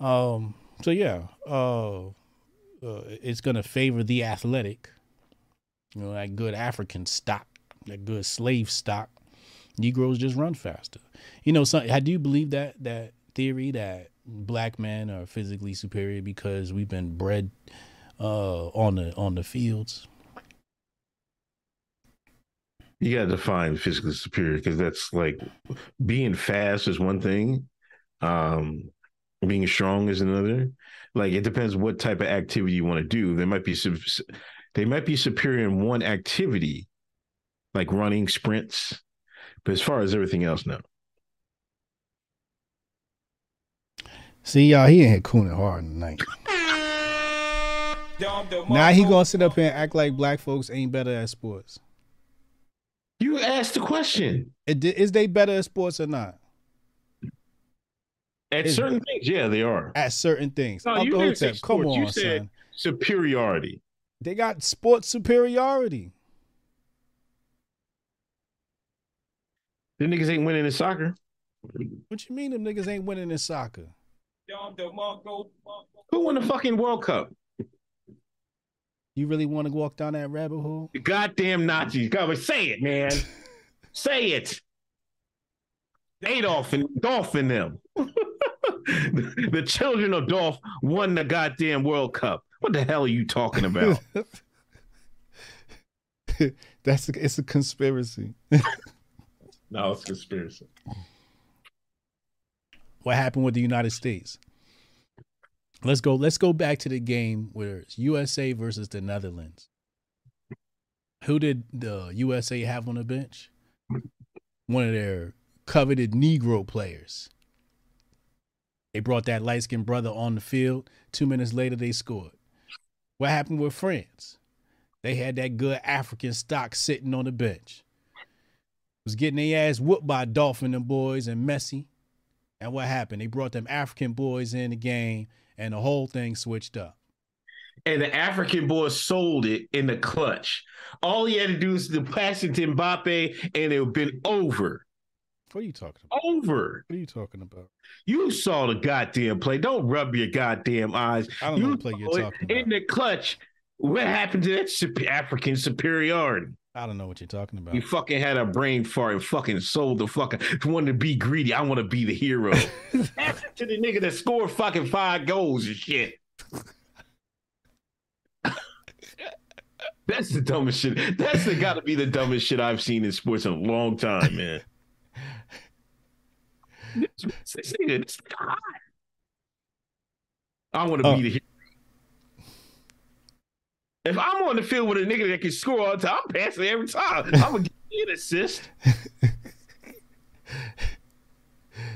Um, so yeah, uh, uh, it's gonna favor the athletic. You know, that good African stock, that good slave stock. Negroes just run faster. You know, some, I do believe that that theory that black men are physically superior because we've been bred uh, on the on the fields. You got to define physically superior because that's like being fast is one thing, um, being strong is another. Like it depends what type of activity you want to do. They might be they might be superior in one activity, like running sprints, but as far as everything else, no. See y'all, he ain't here cooning hard tonight. Now he gonna sit up here and act like black folks ain't better at sports. You asked the question. It, is they better at sports or not? At Is- certain things, yeah, they are. At certain things. No, Uncle you didn't say come on, You said son. superiority. They got sports superiority. The niggas ain't winning in soccer. What you mean them niggas ain't winning in soccer? Who won the fucking World Cup? You really want to walk down that rabbit hole? The goddamn Nazis. Go say it, man. say it. Adolf and Dolph and them. the, the children of Dolph won the goddamn World Cup. What the hell are you talking about? That's a, it's a conspiracy. no, it's conspiracy. What happened with the United States? Let's go. Let's go back to the game where it's USA versus the Netherlands. Who did the USA have on the bench? One of their coveted Negro players. They brought that light skinned brother on the field. Two minutes later, they scored. What happened with France? They had that good African stock sitting on the bench. Was getting their ass whooped by Dolphin and boys and Messi. And what happened? They brought them African boys in the game, and the whole thing switched up. And the African boys sold it in the clutch. All he had to do is to pass it to Mbappe, and it would have been over. What are you talking about? Over. What are you talking about? You saw the goddamn play. Don't rub your goddamn eyes. I don't know you what play you're talking about. In the clutch, what happened to that African superiority? I don't know what you're talking about. You fucking had a brain fart and fucking sold the fucking wanted to be greedy. I want to be the hero. To the nigga that scored fucking five goals and shit. That's the dumbest shit. That's the got to be the dumbest shit I've seen in sports in a long time, man. This this hot. I want to Oh. be the hero. If I'm on the field with a nigga that can score all the time, I'm passing every time. I'm gonna get an assist.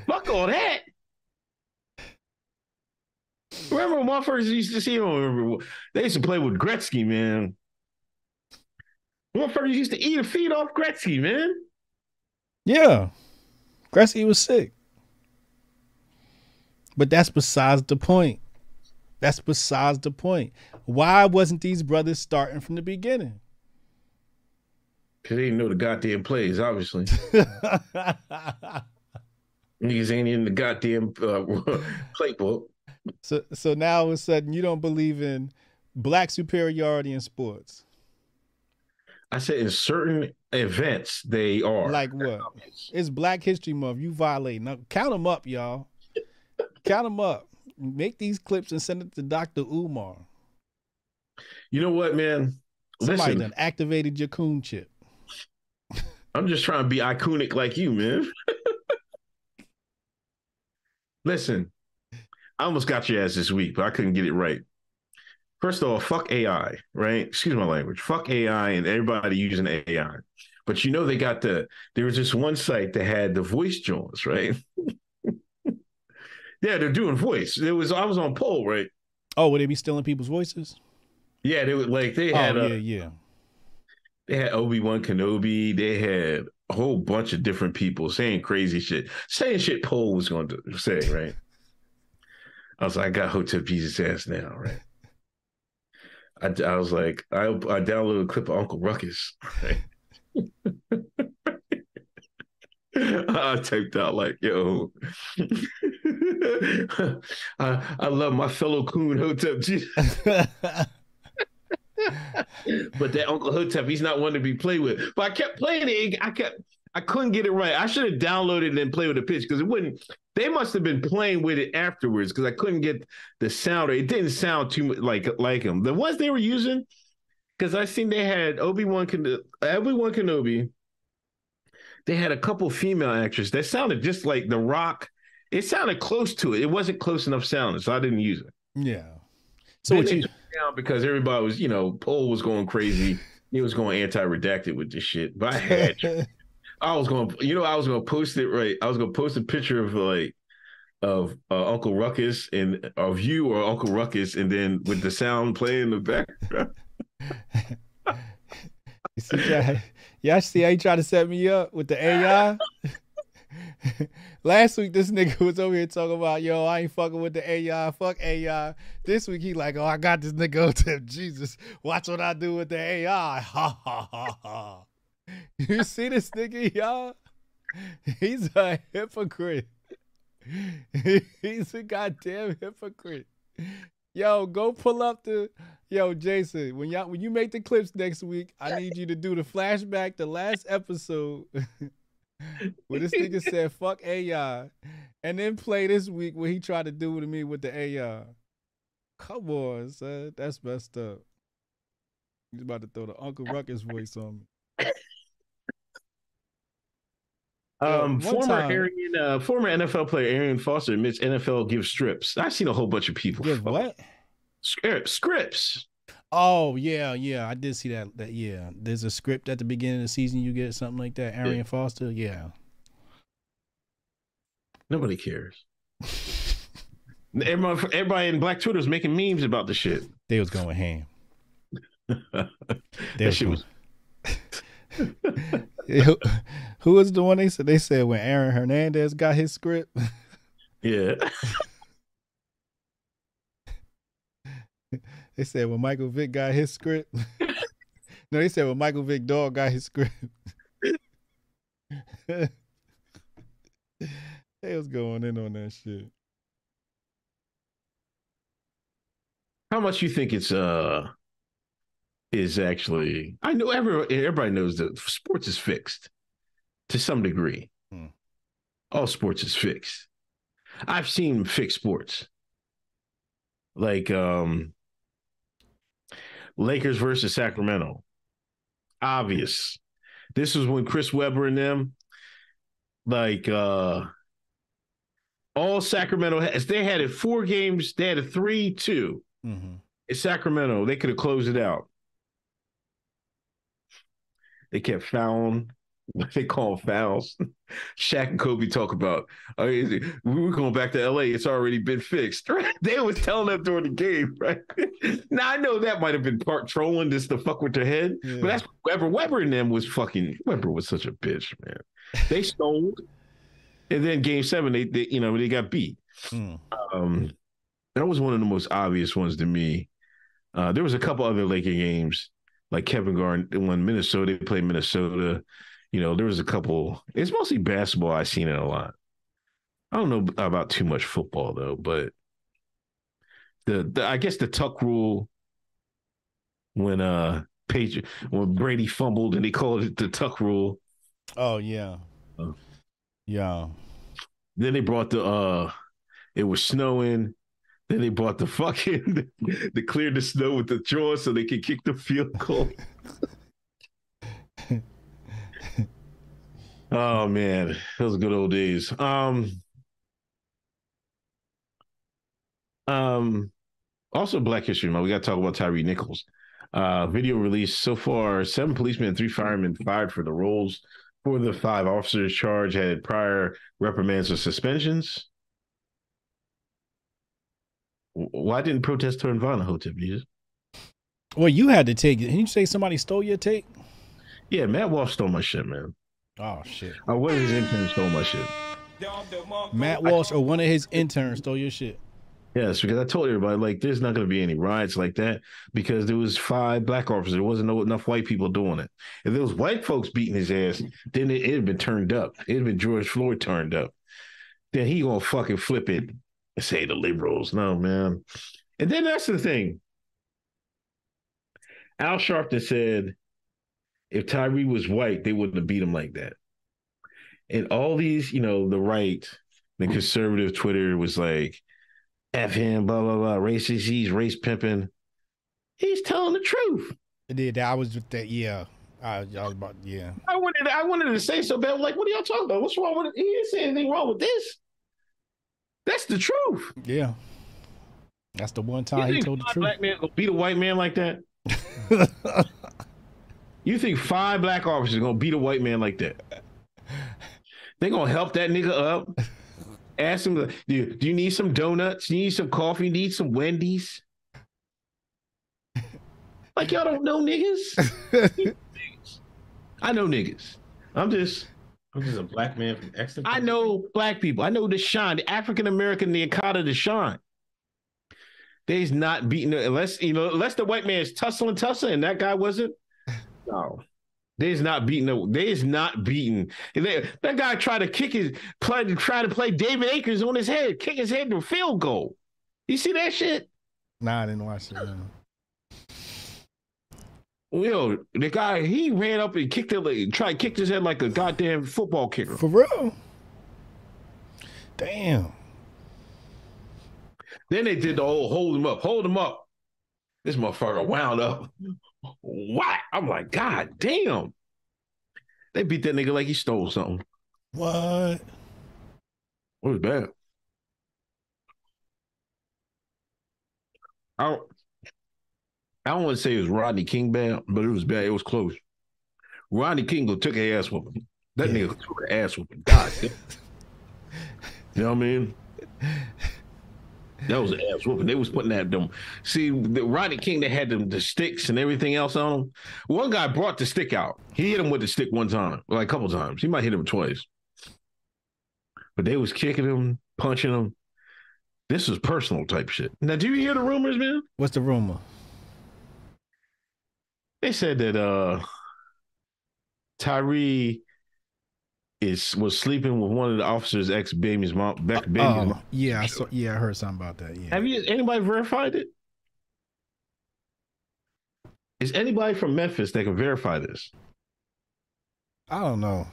Fuck all that. Remember when my first used to see him? Remember they used to play with Gretzky, man. Motherfuckers used to eat and feed off Gretzky, man. Yeah. Gretzky was sick. But that's besides the point. That's besides the point. Why wasn't these brothers starting from the beginning? Cause they didn't know the goddamn plays, obviously. Niggas ain't in the goddamn uh, playbook. so so now all of a sudden you don't believe in black superiority in sports. I said in certain events they are Like what? It's Black History Month. You violate. Now count them up, y'all. count them up. Make these clips and send it to Dr. Umar. You know what, man? Somebody Listen, done activated your coon chip. I'm just trying to be iconic like you, man. Listen, I almost got your ass this week, but I couldn't get it right. First of all, fuck AI, right? Excuse my language. Fuck AI and everybody using AI. But you know they got the there was this one site that had the voice joints, right? yeah, they're doing voice. It was I was on poll, right? Oh, would they be stealing people's voices? Yeah, they were like they oh, had oh, yeah, yeah. they had Obi Wan Kenobi. They had a whole bunch of different people saying crazy shit, saying shit. Poll was going to say, right? I was like, I got Hotep Jesus ass now, right? I, I was like, I I downloaded a clip of Uncle Ruckus, right? I typed out like, yo, I, I love my fellow coon Hotep Jesus. But that Uncle Hotep, he's not one to be played with. But I kept playing it. I kept, I couldn't get it right. I should have downloaded it and played with the pitch because it wouldn't. They must have been playing with it afterwards because I couldn't get the sound. It didn't sound too much like like him. The ones they were using, because I seen they had Obi Wan Ken- Obi Wan Kenobi. They had a couple female actresses that sounded just like The Rock. It sounded close to it. It wasn't close enough sound, so I didn't use it. Yeah. So what you down because everybody was, you know, Poll was going crazy. He was going anti-redacted with this shit. But I had, I was going, you know, I was going to post it right. I was going to post a picture of like of uh, Uncle Ruckus and of you or Uncle Ruckus, and then with the sound playing in the background. You see, y'all, y'all see he tried to set me up with the AI? Last week, this nigga was over here talking about, yo, I ain't fucking with the AI. Fuck AI. This week, he like, oh, I got this nigga Hotep Jesus. Watch what I do with the AI. Ha ha ha ha. You see this nigga, y'all? He's a hypocrite. He's a goddamn hypocrite. Yo, go pull up the yo, Jason. When y'all when you make the clips next week, I need you to do the flashback, the last episode where this nigga said fuck AI, and then play this week what he tried to do with me with the AI. Come on, son, that's messed up. He's about to throw the Uncle Ruckus voice on me. Um, one former time- Arian, uh, former NFL player Arian Foster admits NFL gives strips. I've seen a whole bunch of people. Give what? Scripts. Scripts. Oh yeah, yeah, I did see that. That yeah, there's a script at the beginning of the season. You get something like that. Arian Foster, yeah. Nobody cares. Everybody, everybody in Black Twitter is making memes about the shit. They was going ham. They That was shit going- was who, who was the one they said? They said when Aaron Hernandez got his script. yeah. They said when Michael Vick got his script. no, they said when Michael Vick dog got his script. they was going in on that shit. How much you think it's uh is actually? I know every everybody knows that sports is fixed to some degree. Hmm. All sports is fixed. I've seen fixed sports, like um Lakers versus Sacramento. Obvious. This was when Chris Webber and them, like uh all Sacramento has. They had it four games. They had a three two. Mm-hmm. in Sacramento, they could have closed it out. They kept fouling. What they call fouls. Shaq and Kobe talk about. Oh, is it- we were going back to LA. It's already been fixed. Right? They was telling them during the game, right? now I know that might have been part trolling just to fuck with their head, Yeah. but that's Webber. Webber and them was fucking. Webber was such a bitch, man. They stole, and then Game Seven, they, they you know they got beat. Mm. Um, that was one of the most obvious ones to me. Uh, there was a couple other Laker games, like Kevin Garnett when Minnesota they played Minnesota. You know, there was a couple. It's mostly basketball. I've seen it a lot. I don't know about too much football though, but the, the I guess the tuck rule when uh Page when Brady fumbled and they called it the tuck rule. Oh yeah. Oh. Yeah. Then they brought the uh it was snowing. Then they brought the fucking they cleared the snow with the jaws so they could kick the field goal. oh man, those good old days. Um Um, also Black History Month. We got to talk about Tyre Nichols. Uh, video released so far: seven policemen and three firemen fired for the roles. Four of the five officers charged had prior reprimands or suspensions. Why didn't protest turn violent, Hotep? Well, you had to take it. Didn't you say somebody stole your take? Yeah, Matt Walsh stole my shit, man. Oh shit. Uh, one of his interns stole my shit. Matt Walsh or one of his interns stole your shit. Yes, because I told everybody like there's not going to be any riots like that because there was five black officers. There wasn't no, enough white people doing it. If there was white folks beating his ass, then it had been turned up. It had been George Floyd turned up. Then he gonna fucking flip it and say the liberals. No man. And then that's the thing. Al Sharpton said, if Tyre was white, they wouldn't have beat him like that. And all these, you know, the right, the conservative Twitter was like, F him, blah, blah, blah, racist, he's race pimping. He's telling the truth. It did. I was with that. Yeah. I, I was about. Yeah. I wanted I wanted to say so bad. I'm like, what are y'all talking about? What's wrong with it? He didn't say anything wrong with this. That's the truth. Yeah. That's the one You time he told the truth. black men gonna beat a white man like that? You think five black officers gonna beat a white man like that? They gonna help that nigga up. Ask him, do you, do you need some donuts? Do you need some coffee? You need some Wendy's? Like y'all don't know niggas. I know niggas. I'm just I'm just a black man from Exeter. I know black people. I know Deshaun, the African American, the Akata Deshaun. They's not beating unless you know unless the white man's tussling, tussling, and that guy wasn't. No, they's not beating. The, they's not beating. They, that guy tried to kick his play, try to play David Akers on his head, kick his head to a field goal. You see that shit? Nah, I didn't watch it. no. Yo, the guy he ran up and kicked it, like, tried kicked his head like a goddamn football kicker. For real? Damn. Then they did the whole hold him up, hold him up. This motherfucker wound up. What? I'm like, God damn. They beat that nigga like he stole something. What? It was bad. I don't, I don't want to say it was Rodney King bad, but it was bad. It was close. Rodney King go took a ass whooping. That Yeah. nigga took an ass whooping. God damn. You know what I mean? That was an ass whooping. They was putting that them. See, the Rodney King, they had them the sticks and everything else on him. One guy brought the stick out. He hit him with the stick one time, like a couple times. He might hit him twice. But they was kicking him, punching him. This was personal type shit. Now, do you hear the rumors, man? What's the rumor? They said that uh Tyre is was sleeping with one of the officers' ex baby's mom. Back baby's Oh, mom. Oh, yeah, I saw, yeah, I heard something about that. Yeah. Have you anybody verified it? Is anybody from Memphis that can verify this? I don't know.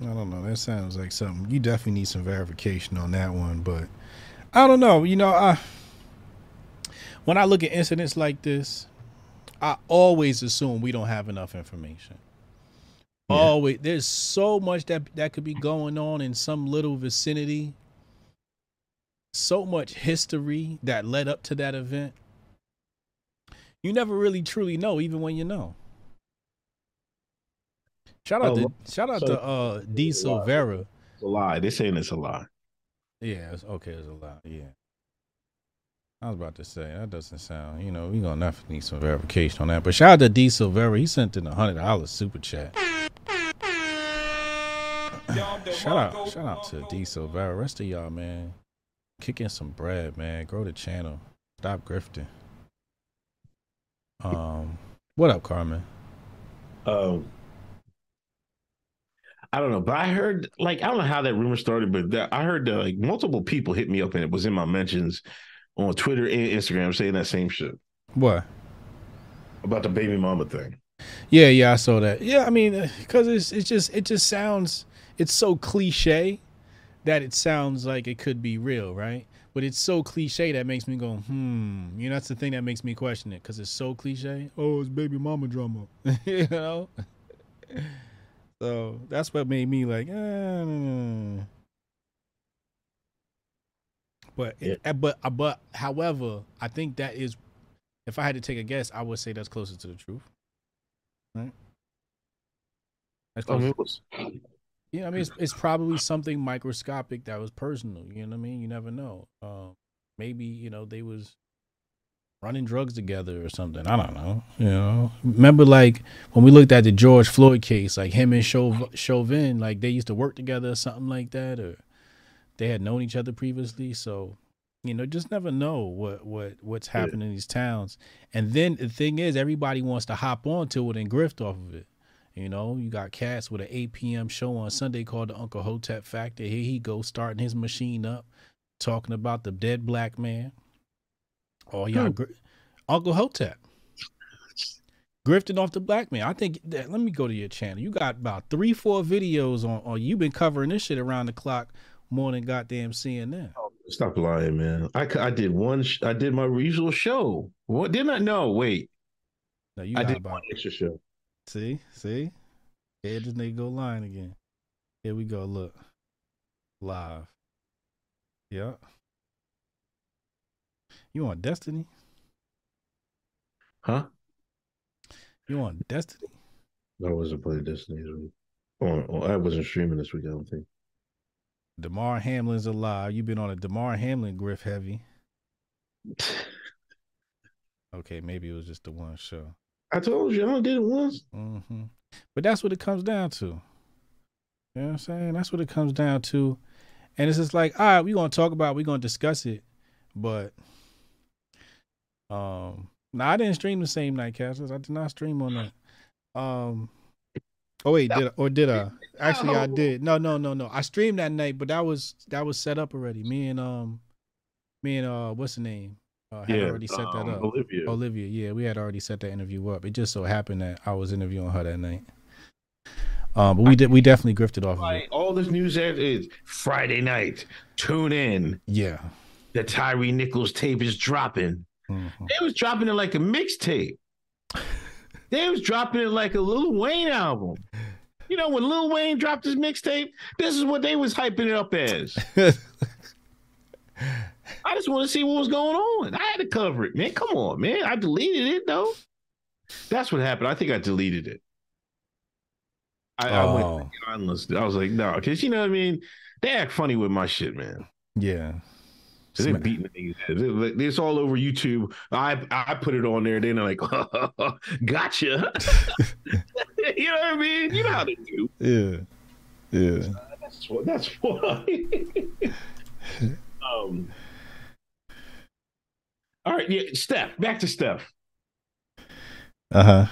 I don't know. That sounds like something. You definitely need some verification on that one, but I don't know. You know, I when I look at incidents like this, I always assume we don't have enough information. Yeah. Always, there's so much that that could be going on in some little vicinity. So much history that led up to that event. You never really truly know, even when you know. Shout out Oh, to shout out so- to uh D Silvera. It's a lie. They're saying it's a lie. Yeah, it's okay, it's a lie. Yeah. I was about to say that doesn't sound, you know, we gonna definitely need some verification on that. But shout out to D Silvera, he sent in a hundred dollar super chat. Shout out, shout out to D Silvera. Rest of y'all, man. Kick in some bread, man. Grow the channel. Stop grifting. Um, what up, Carmen? Um, I don't know, but I heard like I don't know how that rumor started, but that, I heard that like multiple people hit me up and it was in my mentions on Twitter and Instagram saying that same shit What? about the baby mama thing. Yeah, yeah, I saw that. Yeah, I mean, because it's it's just it just sounds it's so cliche that it sounds like it could be real, right? But it's so cliche that makes me go, hmm. You know, that's the thing that makes me question it because it's so cliche. Oh, it's baby mama drama, you know. So that's what made me like, eh, But Yeah. uh, but uh, but however, I think that is if I had to take a guess, I would say that's closer to the truth. Right? That's I closer. mean, was- Yeah, I mean, it's, it's probably something microscopic that was personal. You know what I mean? You never know. Um, maybe you know they was running drugs together or something. I don't know. You know, remember like when we looked at the George Floyd case, like him and Chauvin, like they used to work together or something like that, or they had known each other previously. So you know, just never know what what what's happening in these towns. And then the thing is, everybody wants to hop onto it and grift off of it. You know, you got cats with an 8 p.m. show on Sunday called the Uncle Hotep Factor. Here he goes starting his machine up, talking about the dead black man. Oh, y'all, hmm. gr- Uncle Hotep. Grifting off the black man. I think that, let me go to your channel. You got about three, four videos on, on you've been covering this shit around the clock more than goddamn CNN. Oh, stop lying, man. I, I did one. Sh- I did my usual show. What didn't I? No, wait. No, you I did about one extra show. See, see, here this nigga go lying again. Here we go. Look, live. Yeah. You on Destiny? Huh? You on Destiny? I wasn't playing Destiny this week. Oh, oh, I wasn't streaming this week. I don't think. Damar Hamlin's alive. You've been on a Damar Hamlin griff heavy. Okay, maybe it was just the one show. I told you I only did it once. hmm But that's what it comes down to. You know what I'm saying? That's what it comes down to. And it's just like, all right, we're gonna talk about, it, we're gonna discuss it, but um no, I didn't stream the same night, Castles. I did not stream on that. Um Oh wait, did I, or did I? Actually I did. No, no, no, no. I streamed that night, but that was that was set up already. Me and um me and uh what's the name? Uh had already set that um, up. Olivia. Olivia, yeah, we had already set that interview up. It just so happened that I was interviewing her that night. Um, but we did we definitely grifted off of Like, it. all this news is Friday night. Tune in. Yeah. The Tyre Nichols tape is dropping. Mhm. They was dropping it like a mixtape. They was dropping it like a Lil Wayne album. You know, when Lil Wayne dropped his mixtape, this is what they was hyping it up as. I just want to see what was going on. I had to cover it, man. Come on, man. I deleted it though. That's what happened. I think I deleted it. I, I went Oh, unlisted. I was like, no, because you know what I mean. They act funny with my shit, man. yeah. They're beating the niggas. heads. It- like, It's all over YouTube. I I put it on there. Then they're like, gotcha. you know what I mean? You know how they do. Yeah. Yeah. That's what. That's why. um. All right, yeah, Steph. Back to Steph. Uh-huh.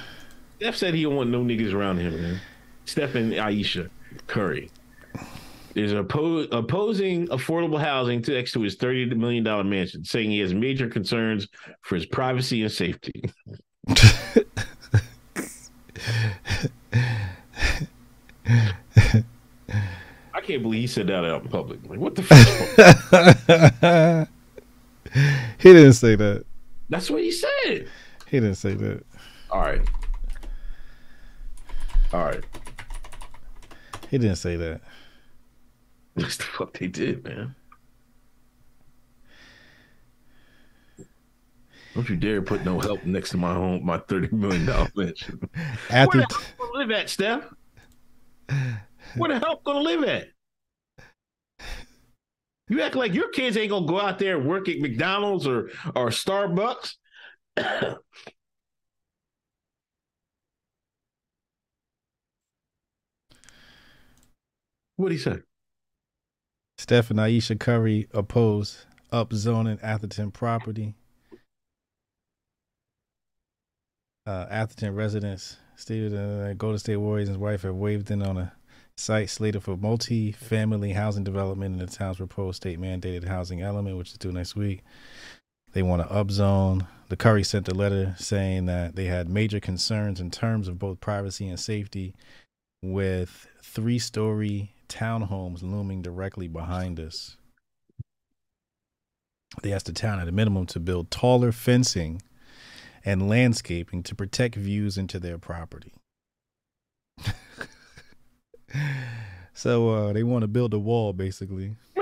Steph said he don't want no niggas around him, man. Steph and Ayesha Curry is oppo- opposing affordable housing to next to his thirty million dollar mansion, saying he has major concerns for his privacy and safety. I can't believe he said that out in public. Like, what the fuck? he didn't say that. That's what he said. He didn't say that. All right. All right. He didn't say that. That's the fuck they did, man. Don't you dare put no help next to my home, my thirty million dollar mansion. After Where the hell gonna live at, Steph? Where the hell gonna live at? You act like your kids ain't gonna go out there and work at McDonald's or or Starbucks. What'd he say? Steph and Ayesha Curry oppose upzoning Atherton property. Uh, Atherton residents, Steve, uh, Golden State Warriors and his wife have waved in on a site slated for multi-family housing development in the town's proposed state mandated housing element, which is due next week. They want to upzone. The Curry sent a letter saying that they had major concerns in terms of both privacy and safety, with three-story townhomes looming directly behind us. They asked the town at a minimum to build taller fencing and landscaping to protect views into their property. so uh, they want to build a wall, basically.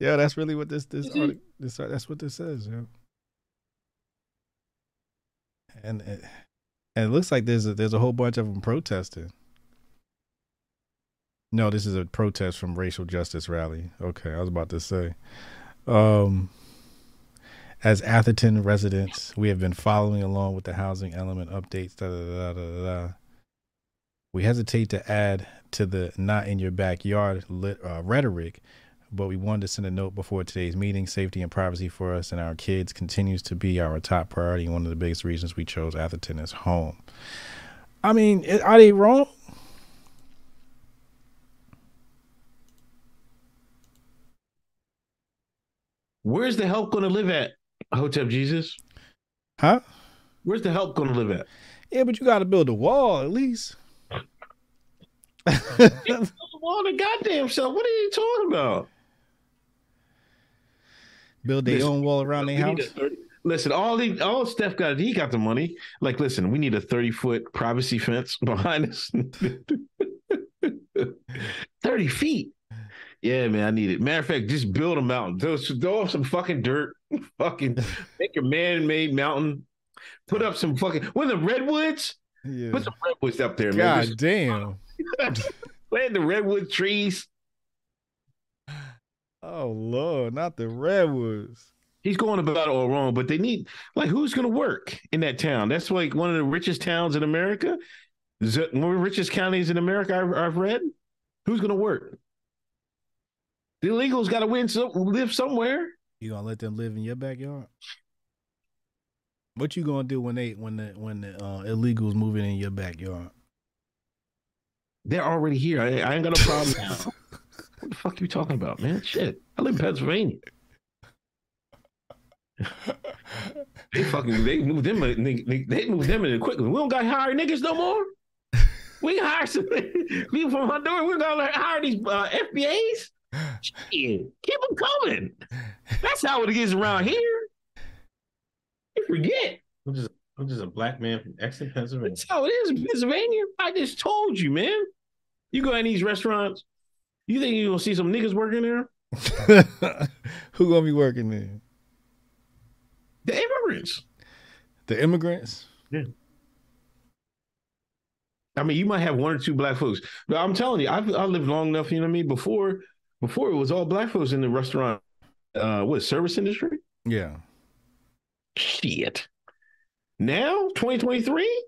yeah, that's really what this this, mm-hmm. article, this that's what this says. Yeah. And. Eh, and it looks like there's a, there's a whole bunch of them protesting. No, this is a protest from racial justice rally. Okay, I was about to say. Um, as Atherton residents, we have been following along with the housing element updates. Da, da, da. We hesitate to add to the "not in your backyard" lit, uh, rhetoric, but we wanted to send a note before today's meeting. Safety and privacy for us and our kids continues to be our top priority. One of the biggest reasons we chose Atherton as home. I mean, are they wrong? Where's the help going to live at? Hotep Jesus. Huh? Where's the help going to live at? Yeah, but you got to build a wall at least. Build the wall the goddamn self. What are you talking about? Build their Listen, own wall around their house. 30 Listen, all the all Steph got, he got the money. Like, listen, we need a 30 foot privacy fence behind us. 30 feet. Yeah, man, I need it. Matter of fact, just build a mountain. Throw, throw up some fucking dirt. fucking make a man-made mountain. Put up some fucking what are the redwoods? Yeah. Put some redwoods up there, man. God Just damn. plant the redwood trees. Oh Lord, not the redwoods. He's going about it all wrong, but they need like who's going to work in that town? That's like one of the richest towns in America. Is it one of the richest counties in America I've, I've read. Who's going to work? The illegals got to win some, live somewhere. You gonna let them live in your backyard? What you gonna do when they when the when the uh, illegals moving in your backyard? They're already here. I, I ain't got no problem now. What the fuck are you talking about, man? Shit, I live in Pennsylvania. They fucking they moved them. They, they, moved them in quickly. We don't got hire niggas no more. We hire some people from Honduras. We're gonna hire these uh, FBAs. Shit, keep them coming. That's how it is around here. You forget. I'm just, I'm just a black man from Exeter, Pennsylvania. That's how it is in Pennsylvania. I just told you, man. You go in these restaurants. You think you gonna see some niggas working there? Who gonna be working there? The immigrants. The immigrants? Yeah. I mean, you might have one or two black folks, but I'm telling you, I've I lived long enough. You know what I mean? Before, before it was all black folks in the restaurant. Uh, what service industry? Yeah. Shit. Now, 2023,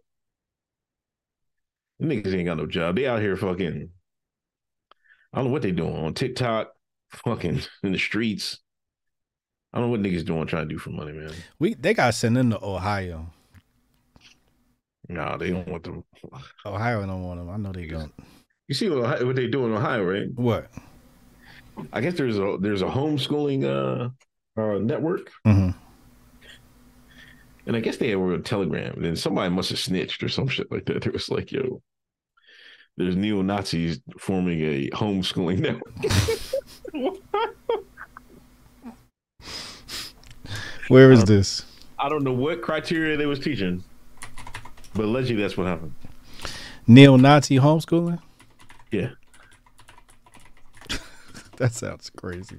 niggas ain't got no job. They out here fucking. I don't know what they doing on TikTok, fucking in the streets. I don't know what niggas doing trying to do for money, man. We they got sent send them to Ohio. Nah, they don't want them. Ohio don't want them. I know they don't. You see what, what they do in Ohio, right? What? I guess there's a there's a homeschooling uh, uh network, hmm and I guess they were a Telegram. And then somebody must have snitched or some shit like that. It was like, yo, there's neo Nazis forming a homeschooling network. Where is this? I don't know what criteria they was teaching, but allegedly that's what happened. Neo-Nazi homeschooling? Yeah, That sounds crazy.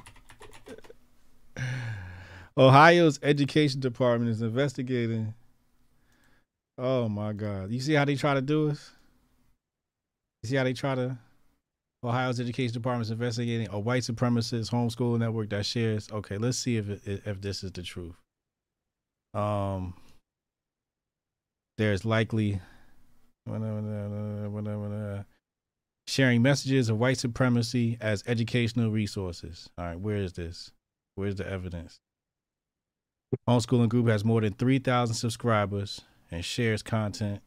Ohio's education department is investigating. Oh my God. You see how they try to do us? See how they try to? Ohio's education department is investigating a white supremacist homeschooling network that shares. Okay, let's see if if this is the truth. Um, there's likely sharing messages of white supremacy as educational resources. All right, where is this? Where's the evidence? Homeschooling group has more than 3,000 subscribers and shares content,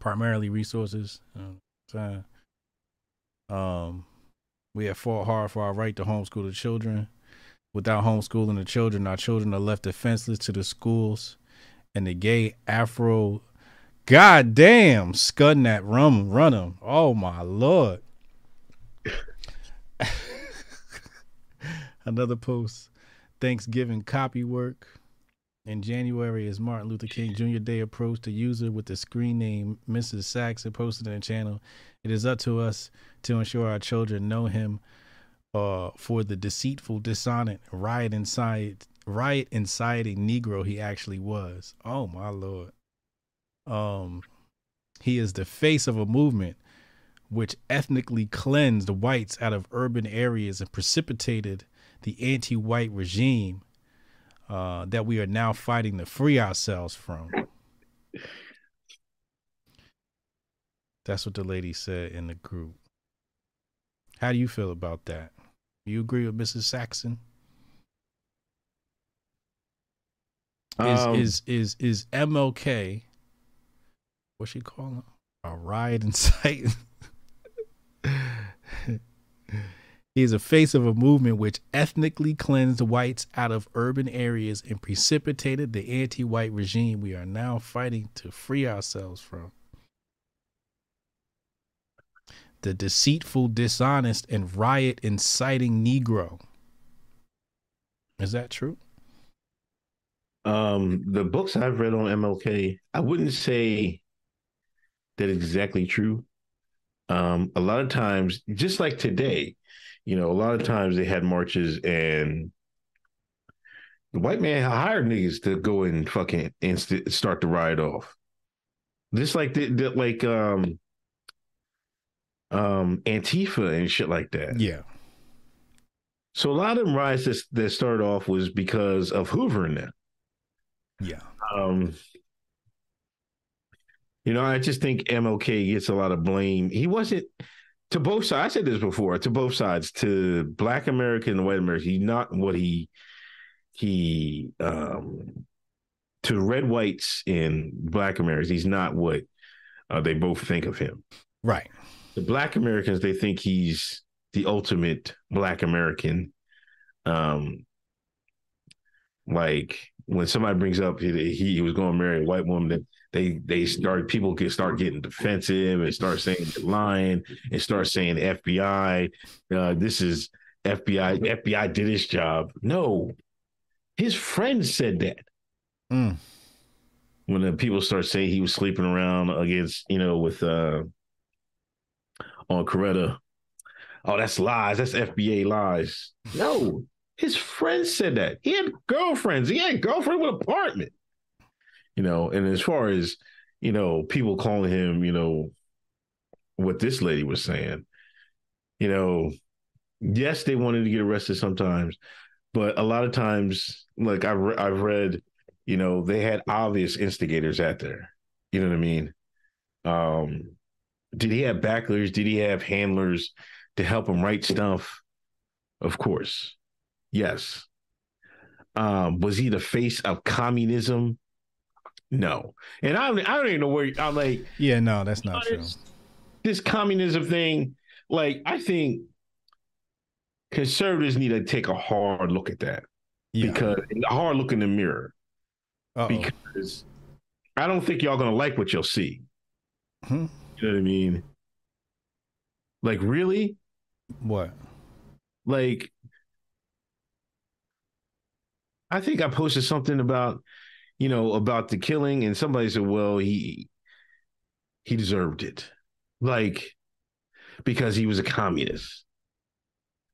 primarily resources. Uh, Um, we have fought hard for our right to homeschool the children. Without homeschooling the children, our children are left defenseless to the schools and the gay Afro. God damn, scudding that rum, run 'em. Oh my lord. Another post. Thanksgiving copy work. In January, as Martin Luther King Jr. Day approached, a user with the screen name Mrs. Saxon posted in the channel, It is up to us to ensure our children know him uh, for the deceitful, dishonest, riot inside, riot inciting Negro he actually was. Oh my lord. Um, he is the face of a movement which ethnically cleansed whites out of urban areas and precipitated the anti-white regime uh, that we are now fighting to free ourselves from. That's what the lady said in the group. How do you feel about that? You agree with Mrs. Saxon? Is Um, is is is MLK? What's she calling? A riot inciting. he is a face of a movement which ethnically cleansed whites out of urban areas and precipitated the anti-white regime we are now fighting to free ourselves from. The deceitful, dishonest, and riot inciting Negro. Is that true? Um, the books I've read on MLK, I wouldn't say that exactly true. Um, a lot of times, just like today, you know, a lot of times they had marches and the white man hired niggas to go and fucking and st- start the riot off. Just like the, the like um um Antifa and shit like that. Yeah. So a lot of them riots that, that started off was because of Hoover and them. Yeah. Um, you know, I just think MLK gets a lot of blame. He wasn't to both sides. I said this before to both sides, to Black America and white America. He's not what he he um to red whites and Black Americans. He's not what uh, they both think of him. Right. The Black Americans they think he's the ultimate Black American. Um, like when somebody brings up he, he was going to marry a white woman, they they start people can start getting defensive and start saying you're lying and start saying FBI, uh, this is FBI, FBI did his job. No, his friend said that. Mm. When the people start saying he was sleeping around against, you know, with uh on Coretta. Oh, that's lies. That's FBA lies. No, his friend said that. He had girlfriends. He had girlfriend with apartment. You know, and as far as, you know, people calling him, you know, what this lady was saying, you know, yes, they wanted to get arrested sometimes, but a lot of times, like I've, re- I've read, you know, they had obvious instigators out there. You know what I mean? Um, did he have backlers? Did he have handlers to help him write stuff? Of course. Yes. Um, was he the face of communism? No. And I don't, I don't even know where I'm like Yeah, no, that's not true. this communism thing. Like, I think conservatives need to take a hard look at that Yeah. because a hard look in the mirror Uh-oh. because I don't think y'all gonna like what you'll see. Hmm? You know what I mean? Like, really? What? Like, I think I posted something about, you know, about the killing, and somebody said, "Well, he he deserved it, like because he was a communist.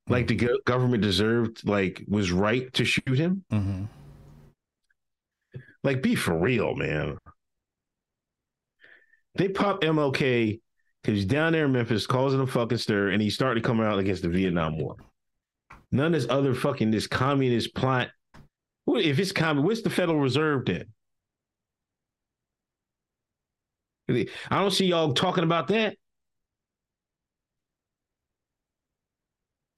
Like the go- government deserved, like was right to shoot him. Mm-hmm. Like, be for real, man. They pop MLK because he's down there in Memphis causing a fucking stir, and he started coming out against the Vietnam War. None of this other fucking this communist plot. If it's common, What's the Federal Reserve then? I don't see y'all talking about that.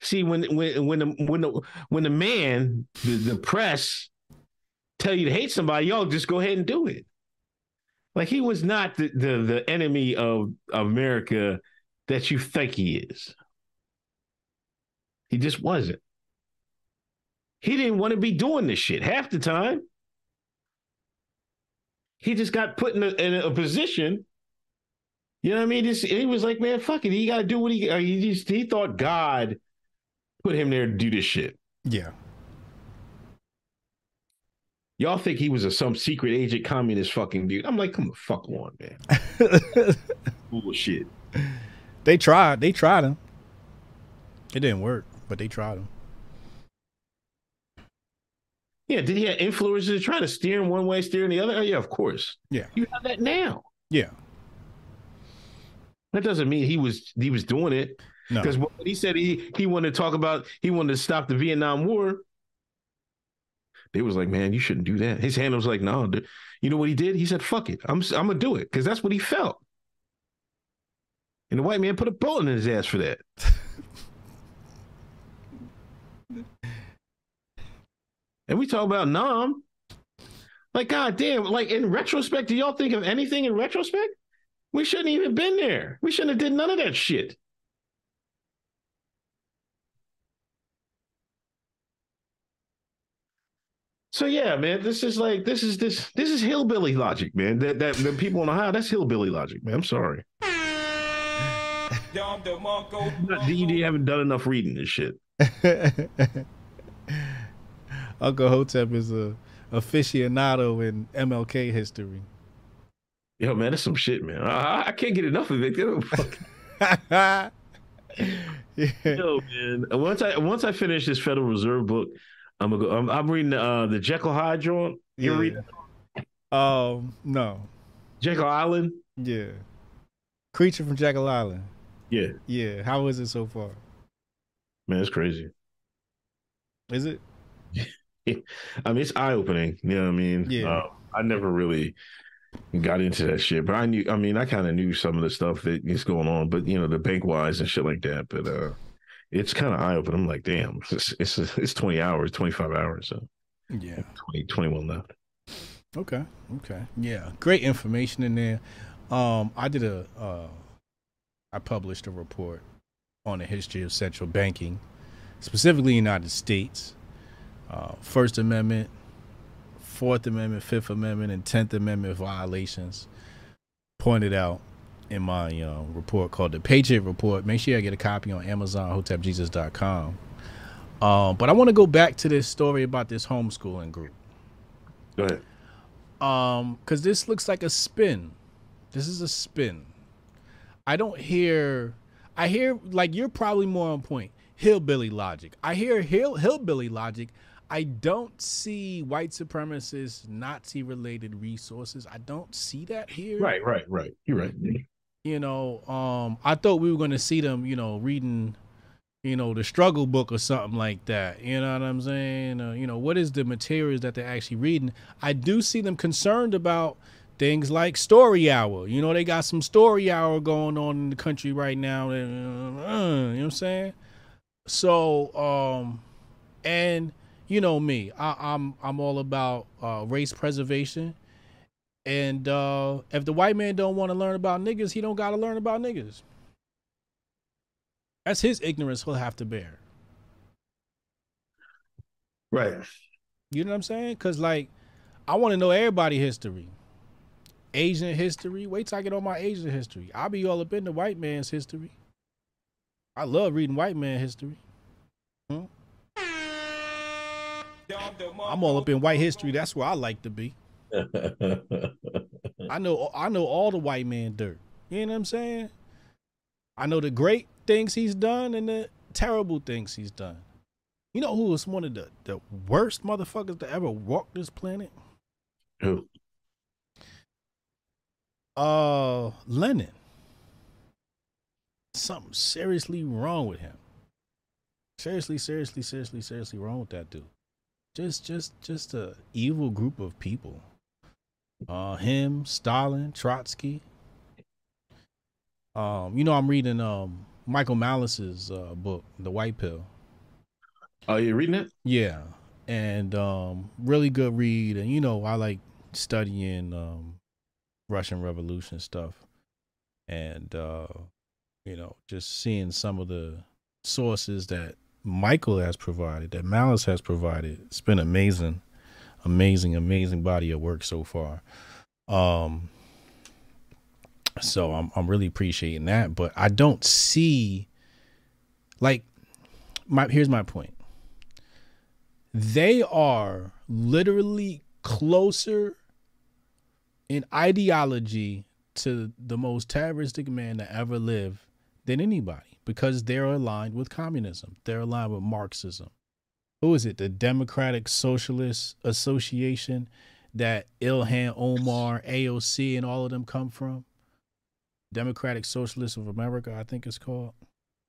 See, when when when the when the when the man, the, the press, tell you to hate somebody, y'all just go ahead and do it. Like he was not the the, the enemy of America that you think he is. He just wasn't. He didn't want to be doing this shit half the time. He just got put in a, in a position. You know what I mean? This, he was like, man, fuck it. He got to do what he. He just he thought God put him there to do this shit. Yeah. Y'all think he was a some secret agent communist fucking dude? I'm like, come the fuck on, man. Bullshit. they tried. They tried him. It didn't work. but they tried him. Yeah, did he have influencers trying to steer him one way, steering the other? Oh, yeah, of course. Yeah. You have that now. Yeah. That doesn't mean he was he was doing it. No. Because when he said he he wanted to talk about he wanted to stop the Vietnam War, they was like, man, you shouldn't do that. His hand was like, no, dude. you know what he did? He said, fuck it, I'm I'm gonna do it because that's what he felt. And the white man put a bullet in his ass for that. and we talk about Nam. Like, god damn, like in retrospect, do y'all think of anything in retrospect? We shouldn't even been there. We shouldn't have did none of that shit. So yeah, man, this is like this is this this is hillbilly logic, man. That that the people in Ohio, that's hillbilly logic, man. I'm sorry. Not- You you haven't done enough reading this shit. Uncle Hotep is a aficionado in MLK history. Yo, man, that's some shit, man. I, I can't get enough of it. Yo, yeah. Yo, man. Once I once I finish this Federal Reserve book, I'm gonna go. I'm, I'm reading uh, the Jekyll Hyde joint. You Yeah. read Um, no. Jekyll Island? Yeah. Creature from Jekyll Island. Yeah, Yeah. How is it so far? man, it's crazy. Is it? I mean, it's eye opening. You know what I mean? Yeah. Uh, I never really got into that shit, but I knew. I mean, I kind of knew some of the stuff that is going on, but you know, the bank wise and shit like that. But uh, it's kind of eye opening. I'm like, damn, it's, it's it's 20 hours, 25 hours, so Yeah. 20, 21 left. Okay. Okay. Yeah. Great information in there. Um, I did a uh, I published a report on the history of central banking, specifically United States. Uh, First Amendment, Fourth Amendment, Fifth Amendment, and Tenth Amendment violations pointed out in my uh, report called the Patriot Report. Make sure you get a copy on Amazon, HotepJesus.com. Um, but I want to go back to this story about this homeschooling group Go ahead. um because this looks like a spin this is a spin i don't hear i hear like you're probably more on point hillbilly logic i hear hill hillbilly logic i don't see white supremacist nazi related resources. I don't see that here. Right, right, right. You're right. you know um i thought we were going to see them you know reading you know the struggle book or something like that. You know what i'm saying? Uh, you know what is the materials that they're actually reading? I do see them concerned about things like story hour. You know they got some story hour going on in the country right now. Uh, you know what i'm saying? So um and you know me I, i'm i'm all about uh race preservation and uh, if the white man don't want to learn about niggas, he don't got to learn about niggas. That's his ignorance he'll have to bear. Right. You know what I'm saying? Because, like, I want to know everybody history. Asian history. Wait till I get on my Asian history. I'll be all up in the white man's history. I love reading white man history. Hmm? I'm all up in white history. That's where I like to be. I know I know all the white man dirt. You know what I'm saying? I know the great things he's done and the terrible things he's done. You know who was one of the, the worst motherfuckers to ever walk this planet? Who? Uh Lenin. Something seriously wrong with him. Seriously, seriously, seriously, seriously wrong with that dude. Just just just a evil group of people. Uh him, Stalin, Trotsky. Um, you know, I'm reading um Michael Malice's uh book, The White Pill. Oh, you reading it? Yeah. And um really good read. And you know, I like studying um Russian Revolution stuff. And uh, you know, just seeing some of the sources that Michael has provided, that Malice has provided. It's been amazing, amazing, amazing body of work so far. Um so I'm I'm really appreciating that, but I don't see like my here's my point. They are literally closer in ideology to the most terroristic man that ever lived than anybody. Because they're aligned with communism. They're aligned with Marxism. Who is it? The Democratic Socialist Association that Ilhan Omar, AOC, and all of them come from. Democratic Socialists of America, I think it's called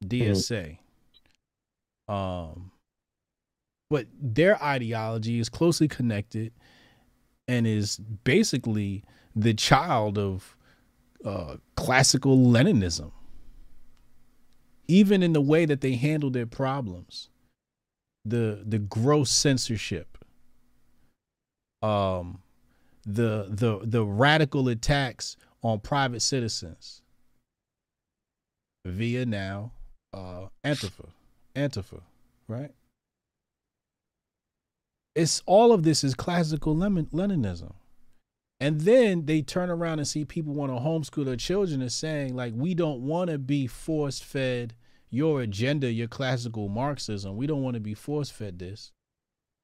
DSA. Um, but their ideology is closely connected and is basically the child of uh, classical Leninism. Even in the way that they handle their problems, the the gross censorship, um, the the the radical attacks on private citizens via now uh, Antifa, Antifa, right? It's all of this is classical Leninism. And then they turn around and see people want to homeschool their children and saying, like, we don't want to be force fed your agenda, your classical Marxism. We don't want to be force fed this.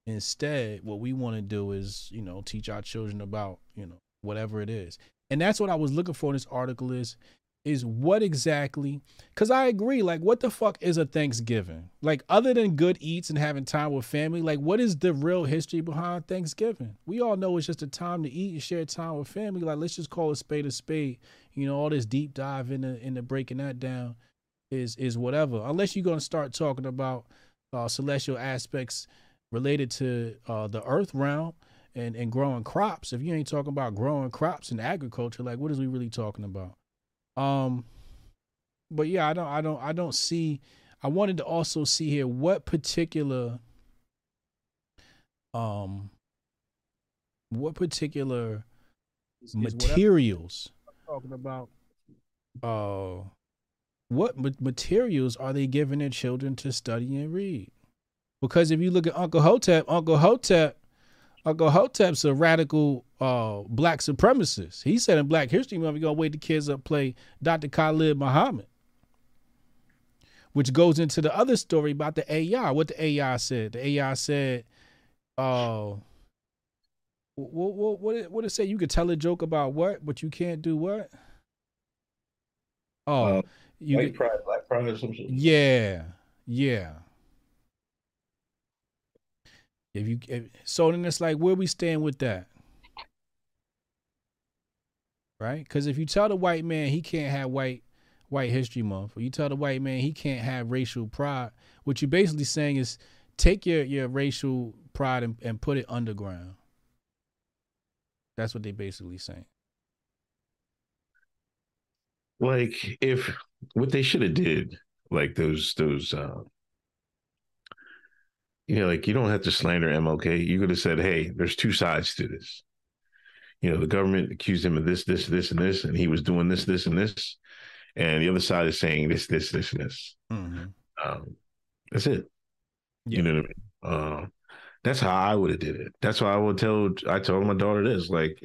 Instead, what we want to do is, you know, teach our children about, you know, whatever it is. And that's what I was looking for in this article is is what exactly because i agree like what the fuck is a thanksgiving? Like other than good eats and having time with family like what is the real history behind thanksgiving? We all know it's just a time to eat and share time with family. Like let's just call a spade a spade. You know all this deep dive into into breaking that down is is whatever. Unless you're going to start talking about uh, celestial aspects related to uh, the earth realm and and growing crops. If you ain't talking about growing crops and agriculture like what is we really talking about um, but yeah, I don't, I don't, I don't see. I wanted to also see here what particular, um, what particular is, materials talking about. Uh, what ma- materials are they giving their children to study and read? Because if you look at Uncle Hotep, Uncle Hotep Uncle Hotep's a radical uh, black supremacist. He said in Black History Month, we're going to wake the kids up play Dr. Khalid Muhammad, which goes into the other story about the AI. What the AI said. The AI said, uh, what, what, what, did, what did it say? You could tell a joke about what, but you can't do what? Oh, uh, you white pride, black pride, or some shit. Yeah, yeah. If you if, so then it's like where we stand with that, right? Because if you tell the white man he can't have white White History Month, or you tell the white man he can't have racial pride, what you're basically saying is take your your racial pride and, and put it underground. That's what they basically saying. Like if what they should have did, like those those uh you know, like you don't have to slander MLK. You could have said, "Hey, there's two sides to this." You know, the government accused him of this, this, this, and this, and he was doing this, this, and this, and the other side is saying this, this, this, and this. Mm-hmm. Um, that's it. Yeah. You know what I mean? Uh, that's how I would have did it. That's why I would tell. I told my daughter this, like,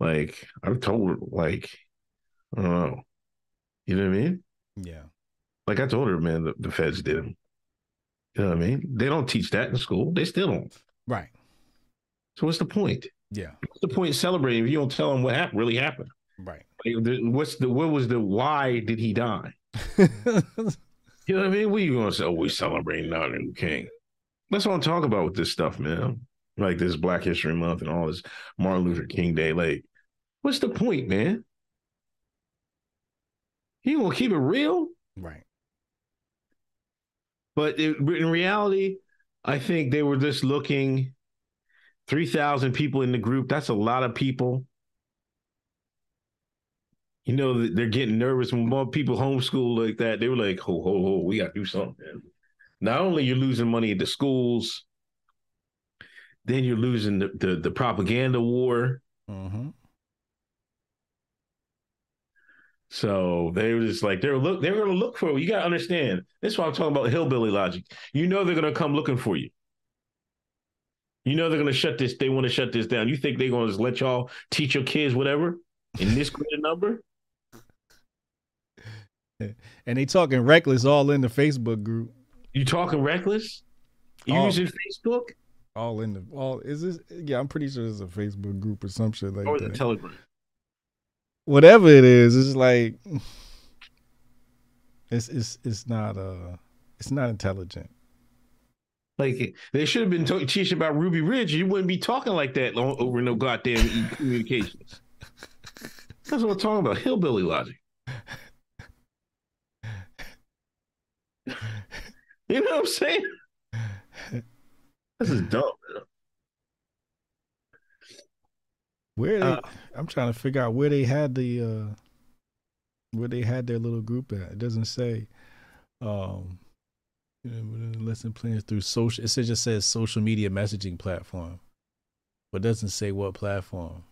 like I told her, like, I don't know. You know what I mean? Yeah. Like I told her, man, the, the feds did him. You know what I mean? They don't teach that in school. They still don't. Right. So what's the point? Yeah. What's the point celebrating if you don't tell them what happened, really happened? Right. what's the what was the why did he die? you know what I mean? What are you gonna say? Oh, we celebrating Martin Luther King. That's what I'm talking about with this stuff, man. Like this Black History Month and all this Martin Luther King Day. Like, what's the point, man? You gonna keep it real? Right. But it, in reality, I think they were just looking 3,000 people in the group. That's a lot of people. You know, they're getting nervous when more people homeschool like that. They were like, ho, ho, ho, we got to do something. Not only you're losing money at the schools, then you're losing the, the, the propaganda war. Mm-hmm. So they were just like they're look they're gonna look for you. gotta understand. This is why I'm talking about hillbilly logic. You know they're gonna come looking for you. You know they're gonna shut this, they want to shut this down. You think they're gonna just let y'all teach your kids whatever in this greater number? And they talking reckless all in the Facebook group. You talking reckless? You all, using Facebook? All in the all is this yeah, I'm pretty sure it's a Facebook group or some shit like or that. Or the Telegram whatever it is, it's like It's it's it's not uh it's not intelligent. Like they should have been talking teaching about Ruby Ridge. You wouldn't be talking like that over no goddamn communications. That's what I'm talking about. Hillbilly logic. You know what I'm saying? This is dumb. Man. Where they Uh, I'm trying to figure out where they had the uh where they had their little group at. It doesn't say um lesson plans through social it says- just says social media messaging platform. But it doesn't say what platform.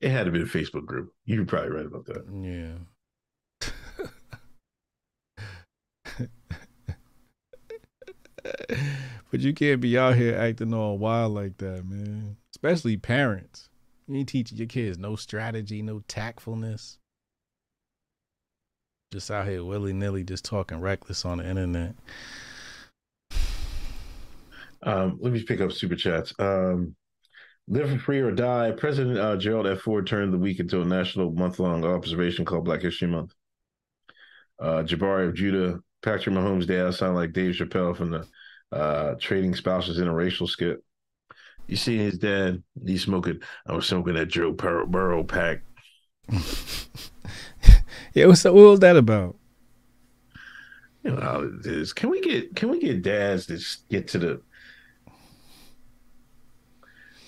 It had to be a Facebook group. You're probably right about that. Yeah. but you can't be out here acting all wild like that, man. Especially parents. You ain't teaching your kids no strategy, no tactfulness. Just out here willy nilly, just talking reckless on the internet. Um, let me pick up super chats. Um, live for free or die. President uh, Gerald F. Ford turned the week into a national month long observation called Black History Month. Uh, Jabari of Judah, Patrick Mahomes' dad sound like Dave Chappelle from the uh, Trading Spouses Interracial skit. You see his dad, he's smoking. I was smoking that Joe Bur- Burrow pack. Yeah, what's what was that about? You know how it is. Can we get can we get dads to get to the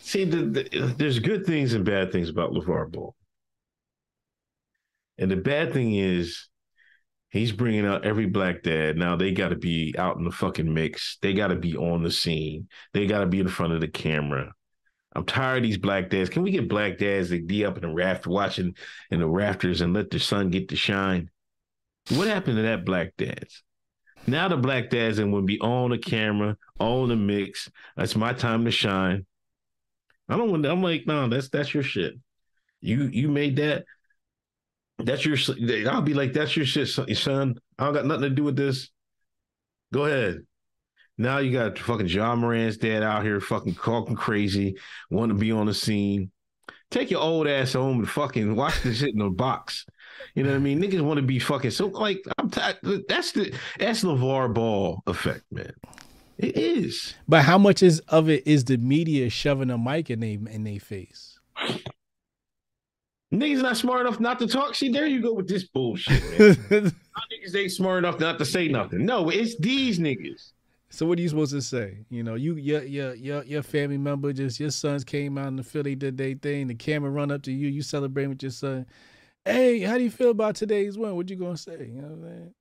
see the, the there's good things and bad things about LeVar Ball. And the bad thing is he's bringing out every black dad. Now they got to be out in the fucking mix. They got to be on the scene. They got to be in front of the camera. I'm tired of these black dads. Can we get black dads to be up in the raft watching in the rafters and let the sun get to shine? What happened to that black dads? Now the black dads and would be on the camera, on the mix. That's my time to shine. I don't want. I'm like, no, that's that's your shit. You you made that. That's your. I'll be like, that's your shit, son. I don't got nothing to do with this. Go ahead. Now you got fucking Ja Morant's dad out here fucking talking crazy, want to be on the scene. Take your old ass home and fucking watch this shit in the box. You know what I mean? Niggas want to be fucking so like I'm t- that's the that's LeVar Ball effect, man. It is. But how much is of it is the media shoving a mic in they in their face? Niggas not smart enough not to talk. See, there you go with this bullshit, niggas ain't smart enough not to say nothing. No, it's these niggas. So what are you supposed to say? You know, you your your your your family member just your sons came out in the Philly they did their thing. The camera run up to you, you celebrate with your son. Hey, how do you feel about today's win? What you gonna say? You know what I'm saying?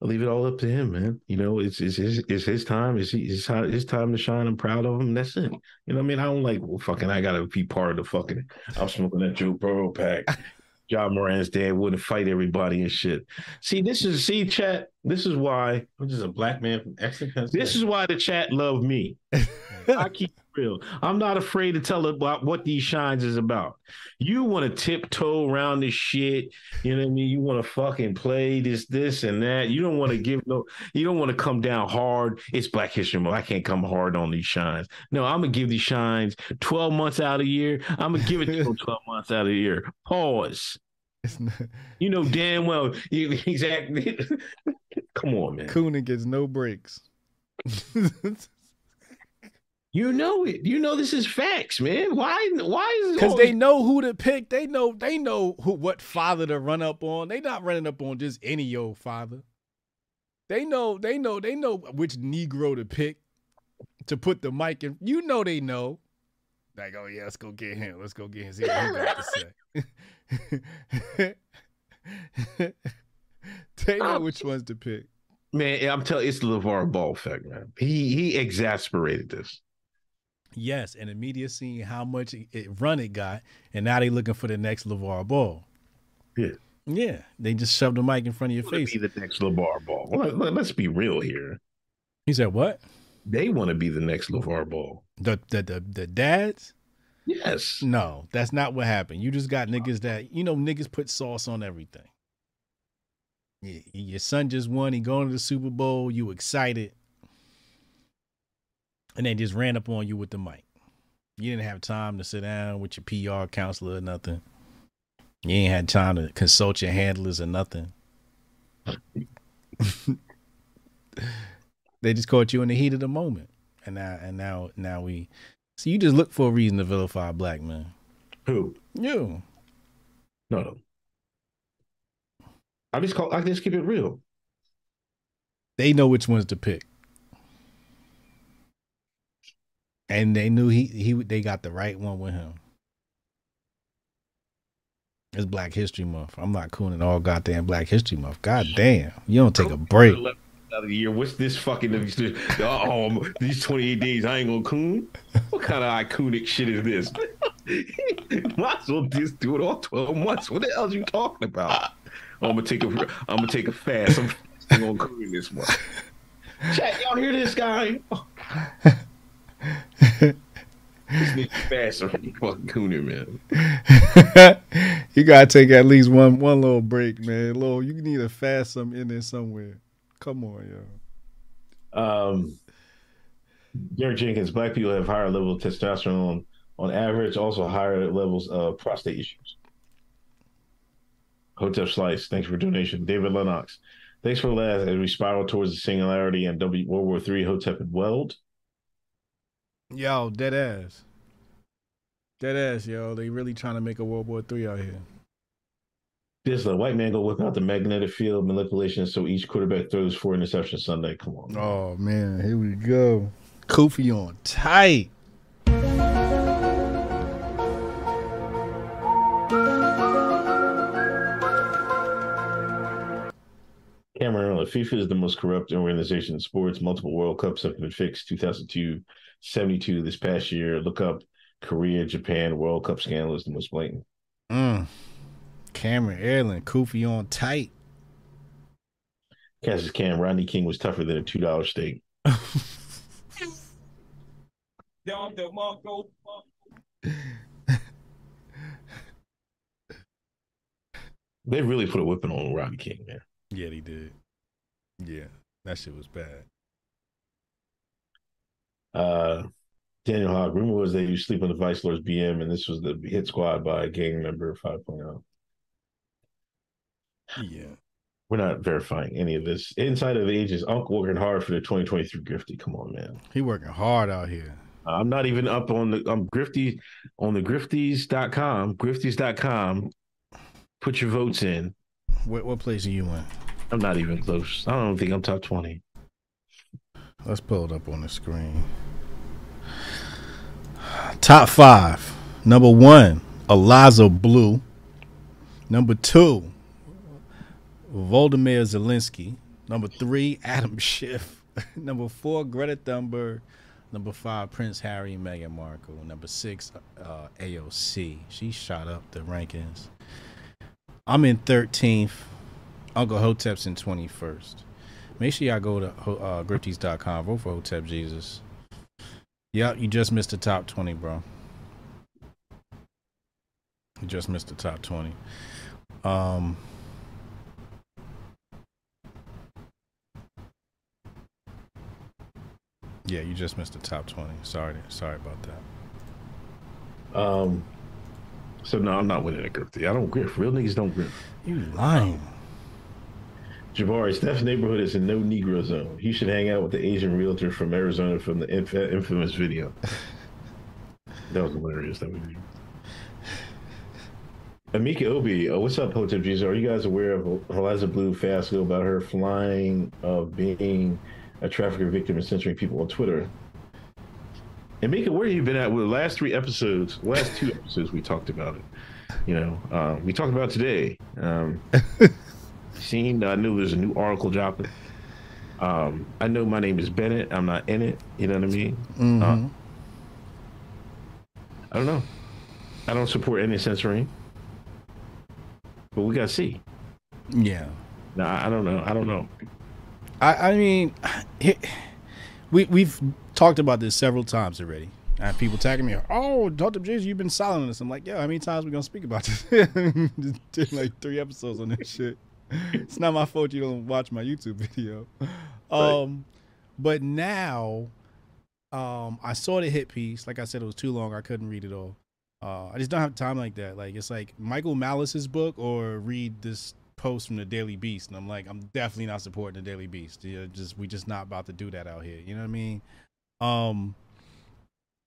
I leave it all up to him, man. You know, it's it's his it's his time. It's his, his time to shine. I'm proud of him. That's it. You know what I mean? I don't like well, fucking. I gotta be part of the fucking. I'm smoking that Joe Burrow pack. Ja Morant's dad wouldn't fight everybody and shit. See, this is see chat. This is why. I'm just a black man from Exeter. This is why the chat love me. I keep real. I'm not afraid to tell about what these shines is about. You want to tiptoe around this shit. You know what I mean? You want to fucking play this, this, and that. You don't want to give no. You don't want to come down hard. It's Black History Month. I can't come hard on these shines. No, I'm gonna give these shines 12 months out of the year. I'm gonna give it to them 12 months out of the year. Pause. You know damn well. You exactly. come on, man. Coonan gets no breaks. You know it. You know this is facts, man. Why? Why is it Because they know who to pick. They know they know who what father to run up on. They not running up on just any old father. They know, they know, they know which Negro to pick to put the mic in. You know they know. Like, oh yeah, let's go get him. Let's go get him. See what he got to say. they know oh, which ones to pick. Man, I'm telling you, it's LeVar Ball effect, man. He he exasperated this. Yes, and the media seeing how much it- run it got, and now they looking for the next LeVar Ball. Yeah. Yeah, they just shoved the mic in front of your face. be the next LeVar Ball. Let, us be real here. He said, "What? They want to be the next LeVar Ball. The the the, the dads? Yes. No, that's not what happened. You just got niggas that you know niggas put sauce on everything. Yeah, your son just won. He going to the Super Bowl. You excited, and they just ran up on you with the mic. You didn't have time to sit down with your PR counselor or nothing. You ain't had time to consult your handlers or nothing. they just caught you in the heat of the moment, and now and now now we. So you just look for a reason to vilify a black man. Who? You. No, no. I just call. I just keep it real. They know which ones to pick, and they knew he he they got the right one with him. It's Black History Month. I'm not cooning all goddamn Black History Month. God damn, you don't take a break. Out of the year, what's this fucking? Oh, these 28 days, I ain't gonna coon. What kind of iconic shit is this? Might as well just do it all 12 months. What the hell are you talking about? I'm gonna take a, I'm gonna take a fast. I'm gonna coon this month. Chat, y'all hear this guy? This nigga faster than fucking Cooner, man. you gotta take at least one one little break, man. Little, you need to fast some in there somewhere. Come on, yo. Um, Derek Jenkins. Black people have higher level of testosterone on average, also higher levels of prostate issues. Hotel Slice. Thanks for donation. David Lennox. Thanks for the last as we spiral towards the singularity and w, World War Three. Hotep and Weld. Yo, dead ass. Dead ass, yo. They really trying to make a World War Three out here. Just a white man go whip out the magnetic field manipulation so each quarterback throws four interceptions Sunday. Come on. Man. Oh man, here we go. Kofi on tight. FIFA is the most corrupt organization in sports. Multiple World Cups have been fixed. 2002 72 this past year. Look up Korea, Japan, World Cup scandal is the most blatant. Mm. Cameron Erland, Kofi on tight. Cassius Cam, Rodney King was tougher than a two dollar steak. they really put a whipping on Rodney King, man. Yeah, he did. Yeah, that shit was bad. Uh, Daniel Hogg, rumor was that you sleep on the Vice Lord's BM, and this was the hit squad by a gang member 5.0. Yeah. We're not verifying any of this. Inside of Ages, Uncle working hard for the 2023 Grifty. Come on, man. He working hard out here. I'm not even up on the I'm Grifty on the grifties.com. Grifties.com. Put your votes in. What what place are you in? I'm not even close. I don't think I'm top 20. Let's pull it up on the screen. Top five. Number one, Eliza Bleu. Number two, Volodymyr Zelensky. Number three, Adam Schiff. Number four, Greta Thunberg. Number five, Prince Harry and Meghan Markle. Number six, uh, AOC. She shot up the rankings. I'm in 13th. Uncle Hotep's in 21st. Make sure y'all go to uh, grifties.com. Vote for Hotep Jesus. Yep, you just missed the top 20, bro. You just missed the top 20. Um, yeah, you just missed the top 20. Sorry, sorry about that. Um, so no, I'm not winning a grifty. I don't grift. Real niggas don't grift. You lying. Jabari, Steph's neighborhood is a no Negro zone. He should hang out with the Asian realtor from Arizona from the inf- infamous video. that was hilarious. That was. Amika Obi, oh, what's up, Hotep Jesus? Are you guys aware of Eliza Bleu fiasco about her flying of being a trafficker victim and censoring people on Twitter? Amika, where have you been at? With the last three episodes, last two episodes, we talked about it. You know, uh, we talked about today. Um, seen. I knew there's a new article dropping. Um, I know my name is Bennett. I'm not in it. You know what I mean? Mm-hmm. Uh, I don't know. I don't support any censoring, but we gotta see. Yeah. No, I don't know. I don't know. I, I mean, it, we we've talked about this several times already. I have people tagging me, oh, Dr. James, you've been silent on this. I'm like, yeah, how many times we gonna speak about this? Did like three episodes on this shit. It's not my fault you don't watch my YouTube video. Um, but now, um, I saw the hit piece. Like I said, it was too long. I couldn't read it all. Uh, I just don't have time like that. Like it's like Michael Malice's book or read this post from the Daily Beast, and I'm like, I'm definitely not supporting the Daily Beast. You know, just we just not about to do that out here. You know what I mean? Um,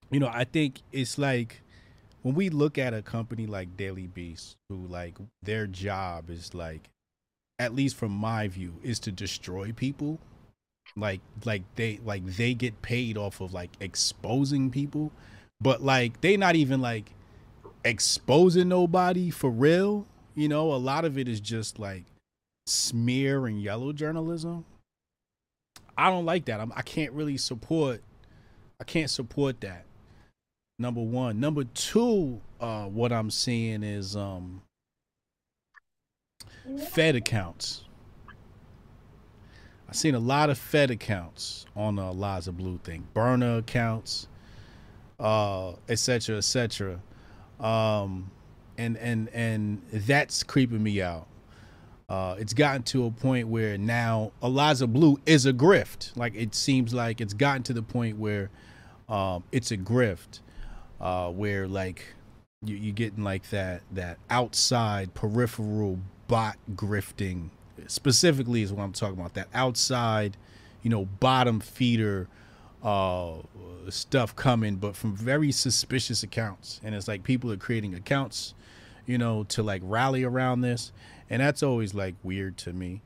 you know, I think it's like when we look at a company like Daily Beast, who like their job is like, at least from my view, is to destroy people. Like, like they like they get paid off of like exposing people, but like they not even like exposing nobody for real. You know, a lot of it is just like smear and yellow journalism. I don't like that. I'm, I can't really support. I can't support that. Number one. Number two. Uh, what I'm seeing is um, Fed accounts. I've seen a lot of Fed accounts on the Eliza Bleu thing, burner accounts, uh, et cetera, et cetera. Um, and and and that's creeping me out. Uh, it's gotten to a point where now Eliza Bleu is a grift. Like it seems like it's gotten to the point where um, it's a grift, uh, where like you, you're getting like that that outside peripheral bot grifting. Specifically, is what I'm talking about. That outside, you know, bottom feeder uh stuff coming but from very suspicious accounts. And it's like people are creating accounts you know to like rally around this. And that's always like weird to me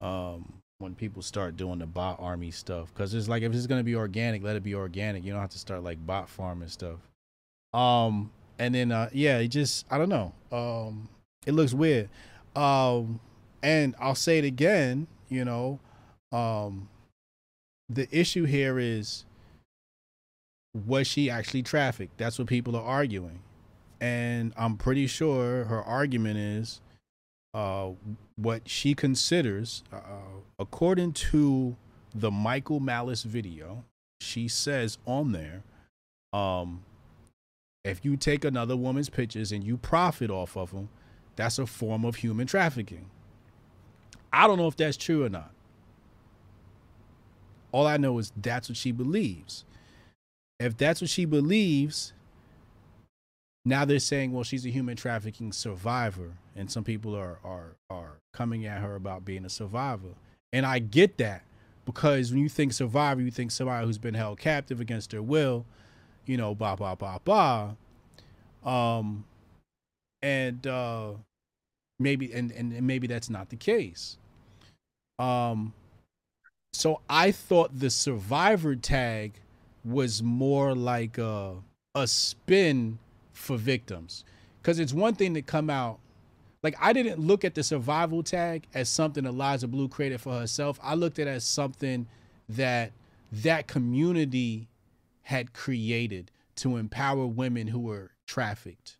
um when people start doing the bot army stuff. Because it's like if it's going to be organic let it be organic. You don't have to start like bot farming stuff. Um and then uh yeah it just i don't know. Um it looks weird um and i'll say it again you know um the issue here is was she actually trafficked? That's what people are arguing. And I'm pretty sure her argument is uh, what she considers, uh, according to the Michael Malice video, she says on there, um, if you take another woman's pictures and you profit off of them, that's a form of human trafficking. I don't know if that's true or not. All I know is that's what she believes. If that's what she believes, now they're saying, well, she's a human trafficking survivor, and some people are are are coming at her about being a survivor. And I get that because when you think survivor, you think somebody who's been held captive against their will, you know, blah blah blah blah. Um, and uh, maybe and and maybe that's not the case. Um, so I thought the survivor tag was more like a, a spin for victims. Because it's one thing to come out. Like, I didn't look at the survival tag as something Eliza Bleu created for herself. I looked at it as something that that community had created to empower women who were trafficked.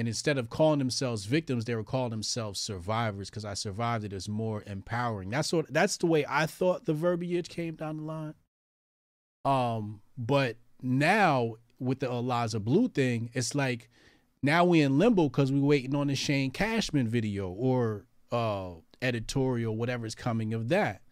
And instead of calling themselves victims, they were calling themselves survivors because I survived it is more empowering. That's what that's the way I thought the verbiage came down the line. Um, but now with the Eliza Bleu thing, it's like now we in limbo because we waiting on the Shane Cashman video or uh editorial, whatever's coming of that.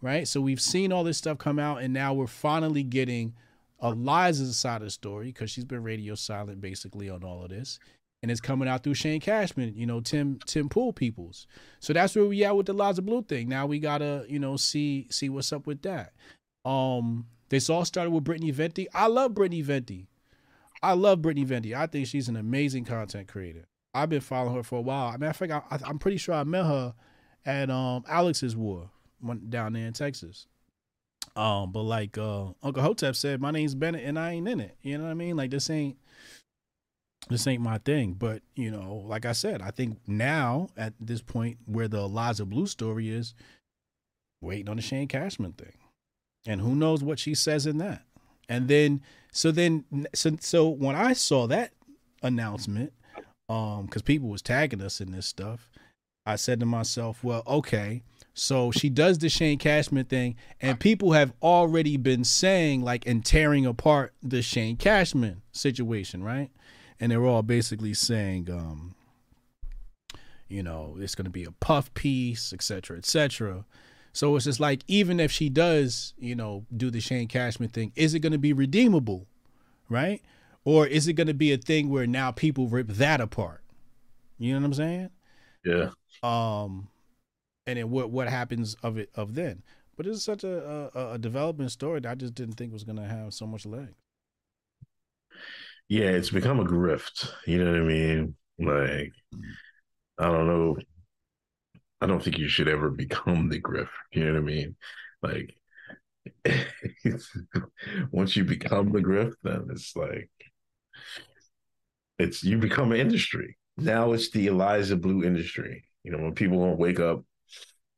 Right. So we've seen all this stuff come out, and now we're finally getting Eliza's side of the story because she's been radio silent basically on all of this. And it's coming out through Shane Cashman, you know, Tim Tim Pool peoples. So that's where we at with the Liza Bleu thing. Now we gotta, you know, see see what's up with that. Um, this all started with Brittany Venti. I love Brittany Venti. I love Brittany Venti. I think she's an amazing content creator. I've been following her for a while. I mean, I think I, am pretty sure I met her at um Alex's War down there in Texas. Um, but like uh Uncle Hotep said, my name's Bennett and I ain't in it. You know what I mean? Like this ain't this ain't my thing. But you know, like I said, I think now at this point where the Eliza Bleu story is, waiting on the Shane Cashman thing and who knows what she says in that and then so then so, so when i saw that announcement um because people was tagging us in this stuff i said to myself well okay so she does the shane cashman thing and people have already been saying like and tearing apart the shane cashman situation right and they were all basically saying um you know it's going to be a puff piece etc etc so it's just like even if she does, you know, do the Shane Cashman thing, is it going to be redeemable, right? Or is it going to be a thing where now people rip that apart? You know what I'm saying? Yeah. Um, and then what what happens of it of then? But it's such a a, a development story that I just didn't think was gonna have so much leg. Yeah, it's become a grift. You know what I mean? Like, I don't know. I don't think you should ever become the grift. You know what I mean? Like, once you become the grift, then it's like it's you become an industry. Now it's the Eliza Bleu industry. You know, when people don't wake up,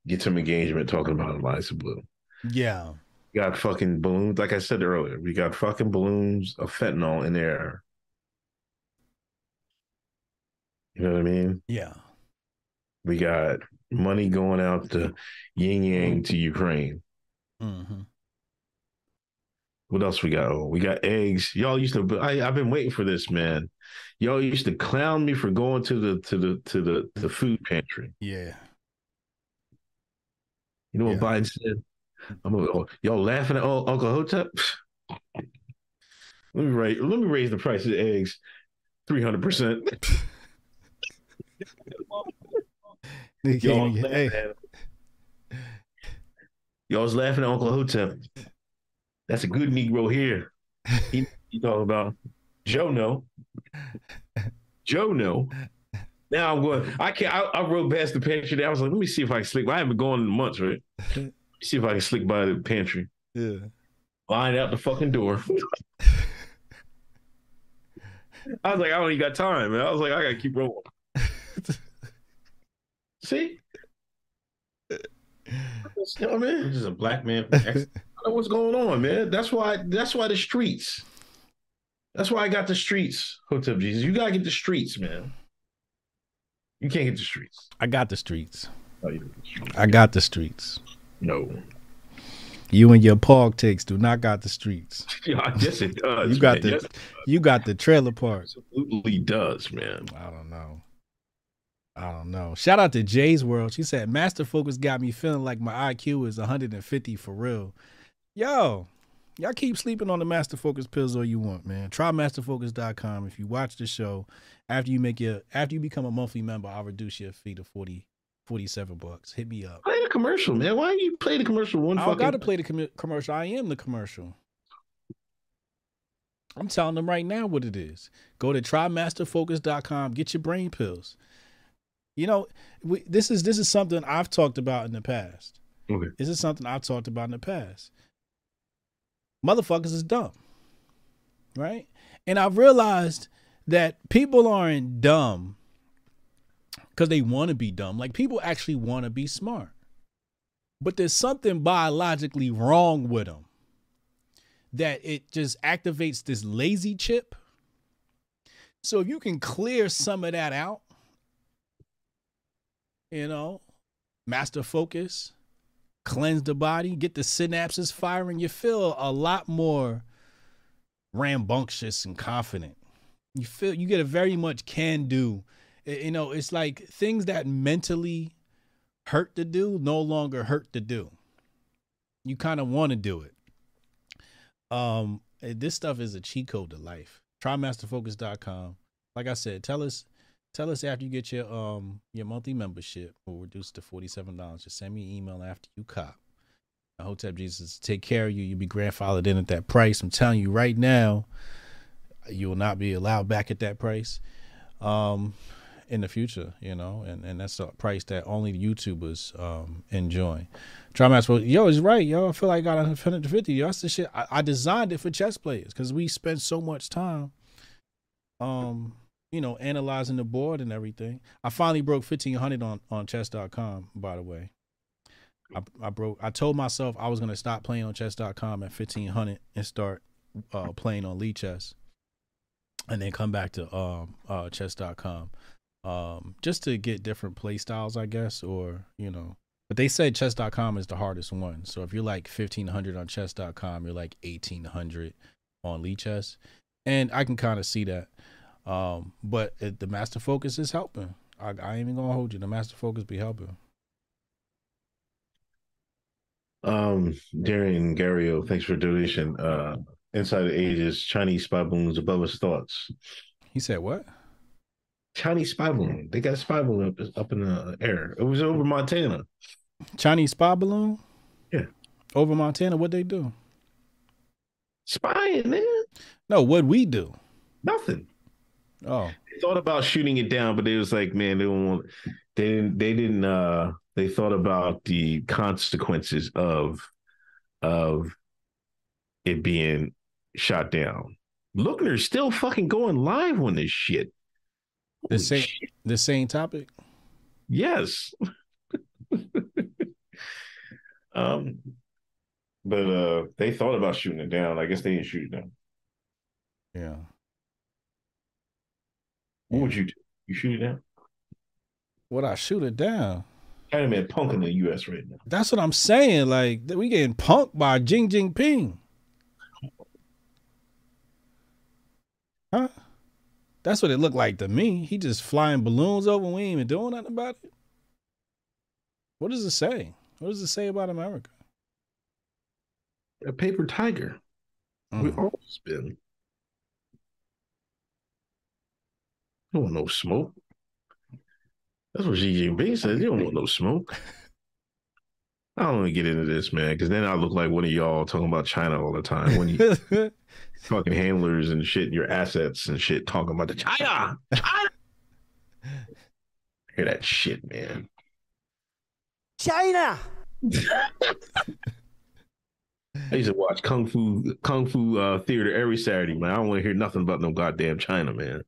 get some engagement talking about Eliza Bleu. Yeah. We got fucking balloons. Like I said earlier, we got fucking balloons of fentanyl in there. You know what I mean? Yeah. We got money going out to Yin Yang to Ukraine. Mm-hmm. What else we got? Oh, we got eggs. Y'all used to. I, I've been waiting for this, man. Y'all used to clown me for going to the to the to the the food pantry. Yeah. You know what Yeah. Biden said? I'm gonna, oh, y'all laughing at oh, Uncle Hotep. Let me raise let me raise the price of eggs three hundred percent. Y'all laughing at was laughing at Uncle Hotep. That's a good Negro here. He, he talking about Joe no. Joe no. Now I'm going. I can't. I, I rode past the pantry. I was like, let me see if I can slick. I haven't been going in months, right? Let me see if I can slick by the pantry. yeah. Line out the fucking door. I was like, I don't even got time, man. I was like, I gotta keep rolling. See? You know what I mean? This is a black man from Ex- I know what's going on, man. That's why. That's why the streets. That's why I got the streets. Hotep Jesus, you gotta get the streets, man. You can't get the streets. I got the streets. No, you don't get the streets. I got the streets. No. You and your pog takes do not got the streets. Yeah, yes, it does. You got man. the Yes, you got the trailer park. absolutely does, man. I don't know. I don't know. Shout out to Jay's World. She said Master Focus got me feeling like my IQ is 150 for real. Yo, y'all keep sleeping on the Master Focus pills all you want, man. Try masterfocus.com. If you watch the show, after you make your after you become a monthly member, I'll reduce your fee to 40 47 bucks. Hit me up. Play the commercial, man. Why you play the commercial one I fucking got to play the commi- commercial. I am the commercial. I'm telling them right now what it is. Go to trymasterfocus.com. Get your brain pills. You know, we, this is this is something I've talked about in the past. Okay. This is something I've talked about in the past. Motherfuckers is dumb, right? And I've realized that people aren't dumb because they want to be dumb. Like people actually want to be smart but there's something biologically wrong with them that it just activates this lazy chip. So if you can clear some of that out, you know, master focus, cleanse the body, get the synapses firing, you feel a lot more rambunctious and confident. You feel you get a very much can do. You know, it's like things that mentally hurt to do no longer hurt to do. You kind of want to do it. Um, eh, this stuff is a cheat code to life. Trymasterfocus.com. Like I said, tell us, tell us after you get your um your monthly membership will reduce to forty seven dollars. Just send me an email after you cop. Hotep Jesus take care of you. You'll be grandfathered in at that price. I'm telling you right now, you will not be allowed back at that price. Um, in the future, you know, and, and that's a price that only YouTubers um enjoy. Try Master, yo, it's right, yo. I feel like I got 150. Yo, that's the shit. I, I designed it for chess players because we spend so much time, um, you know, analyzing the board and everything. I finally broke 1500 on on chess.com. By the way, I I broke. I told myself I was gonna stop playing on chess.com at 1500 and start uh playing on Lichess, and then come back to um uh chess.com um just to get different play styles i guess or you know but they say chess.com is the hardest one. So if you're like 1500 on chess.com you're like 1800 on Lichess. And i can kind of see that. Um but it, the master focus is helping. I, I ain't even gonna hold you. The master focus be helping. Um, Darian Gario, thanks for donation. Uh, Inside the Ages, Chinese spy balloons above his thoughts. he said what Chinese spy balloon. They got a spy balloon up, up in the air. It was over Montana. Chinese spy balloon. Yeah. Over Montana, what they do? Spying, man. No, what we do? Nothing. Oh, They thought about shooting it down, but they was like, man, they don't want. They didn't. They didn't. uh They thought about the consequences of of it being shot down. Lookner's still fucking going live on this shit. The same shit. the same topic. Yes. um, but uh, they thought about shooting it down. I guess they didn't shoot it down. Yeah. What would you do? You shoot it down? Would I shoot it down? China man punking the U.S. right now. That's what I'm saying. Like we getting punked by Jing Jing Ping. Huh? That's what it looked like to me. He just flying balloons over. We ain't even doing nothing about it. What does it say? What does it say about America? A paper tiger. Mm. We always been. You don't want no smoke. That's what Xi Jinping says. You don't want no smoke. I don't want to get into this, man, because then I look like one of y'all talking about China all the time. When you fucking handlers and shit, your assets and shit, talking about the China, China. Hear that shit, man. China. I used to watch Kung Fu Kung Fu uh, theater every Saturday, man. I don't want to hear nothing about no goddamn China, man.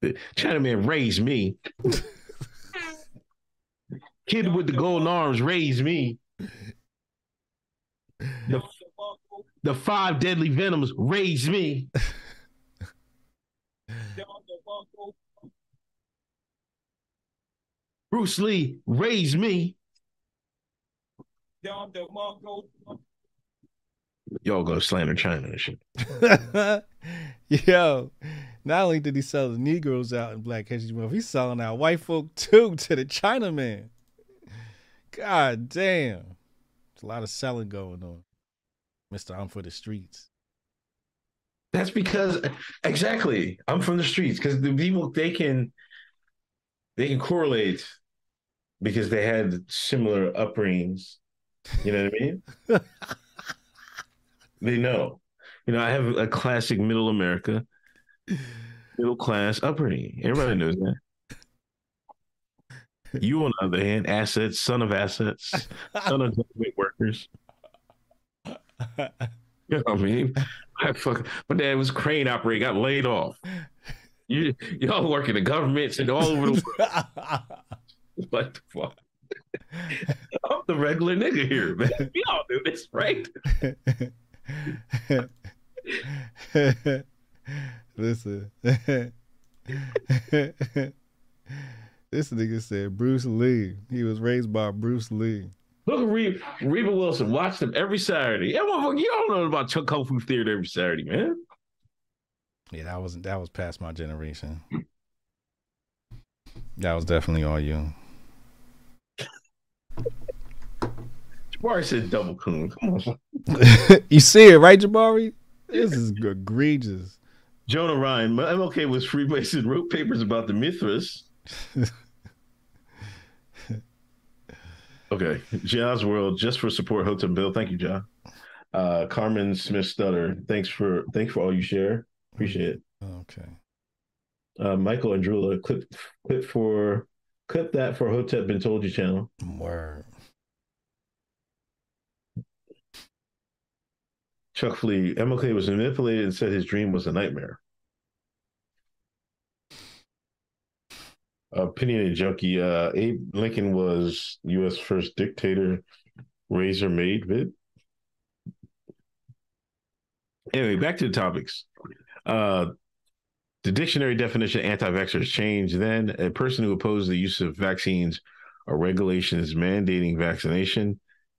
The China man raised me. Kid with the golden arms raised me. The, the five deadly venoms raised me. Bruce Lee raised me. Y'all go slander China and shit. Yo, not only did he sell the Negroes out in Black History Month, he's selling out white folk too to the Chinaman. God damn. There's a lot of selling going on. Mr. I'm for the streets. That's because exactly I'm from the streets because the people they can they can correlate because they had similar upbringings. You know what I mean? they know. You know, I have a classic middle America, middle class upbringing. Everybody knows that. You, on the other hand, assets, son of assets, son of workers. You know what I mean? I fuck, my dad was crane operator, got laid off. You y'all work in the governments and all over the world. what the fuck? I'm the regular nigga here, man. We all do this, right? Listen. this nigga said Bruce Lee. He was raised by Bruce Lee. Look at Reba, Reba Wilson. Watch them every Saturday. Yeah, motherfucker, you don't know about Chuck Kung Fu Theater every Saturday, man. Yeah, that wasn't that was past my generation. That was definitely all you. Jabari said double coon. Come on. you see it, right, Jabari? This is egregious. Jonah Ryan. MLK was Freemason, wrote papers about the Mithras. okay. John's World, just for support, Hotep Bill. Thank you, John. Uh, Carmen Smith Stutter. Thanks for thanks for all you share. Appreciate it. Okay. Uh, Michael Andrula, clip clip for clip that for Hotep Been Told You channel. Word. Chuck Flea, MLK was manipulated and said his dream was a nightmare. Opinionated junkie, uh, Abe Lincoln was U.S. first dictator, razor made vid. Anyway, back to the topics. Uh, the dictionary definition of anti-vaxxers changed then. A person who opposes the use of vaccines or regulations mandating vaccination.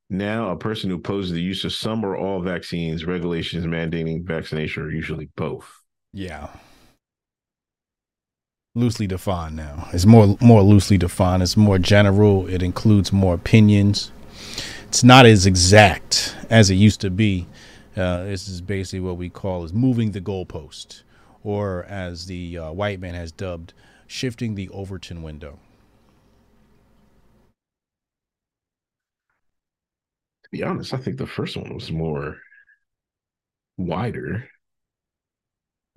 Now, a person who opposes the use of some or all vaccines, regulations mandating vaccination, or usually both. Yeah. Loosely defined now. It's more more loosely defined. It's more general. It includes more opinions. It's not as exact as it used to be. Uh, this is basically what we call is moving the goalpost, or as the uh, white man has dubbed, shifting the Overton window. To be honest, I think the first one was more wider.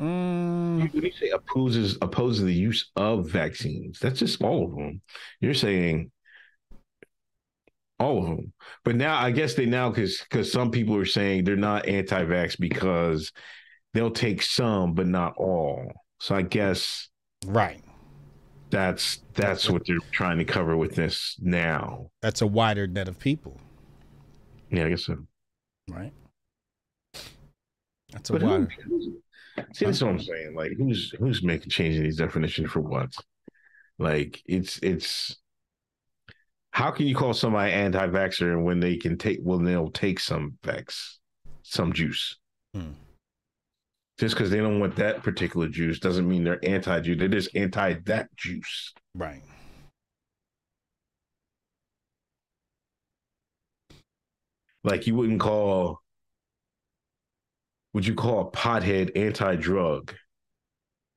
Mm, When you say opposes opposes the use of vaccines, that's just all of them. You're saying all of them. But now I guess they now because because some people are saying they're not anti-vax because they'll take some but not all. So I guess right. that's that's what they're trying to cover with this now. That's a wider net of people, Yeah, I guess so. right? That's a But wider. who's, see, that's what I'm saying. Like, who's who's making changing these definitions for what? Like, it's it's. How can you call somebody anti-vaxxer when they can take when they'll take some vax, some juice? Hmm. Just because they don't want that particular juice doesn't mean they're anti-juice. They're just anti that juice. Right. Like you wouldn't call. Would you call a pothead anti-drug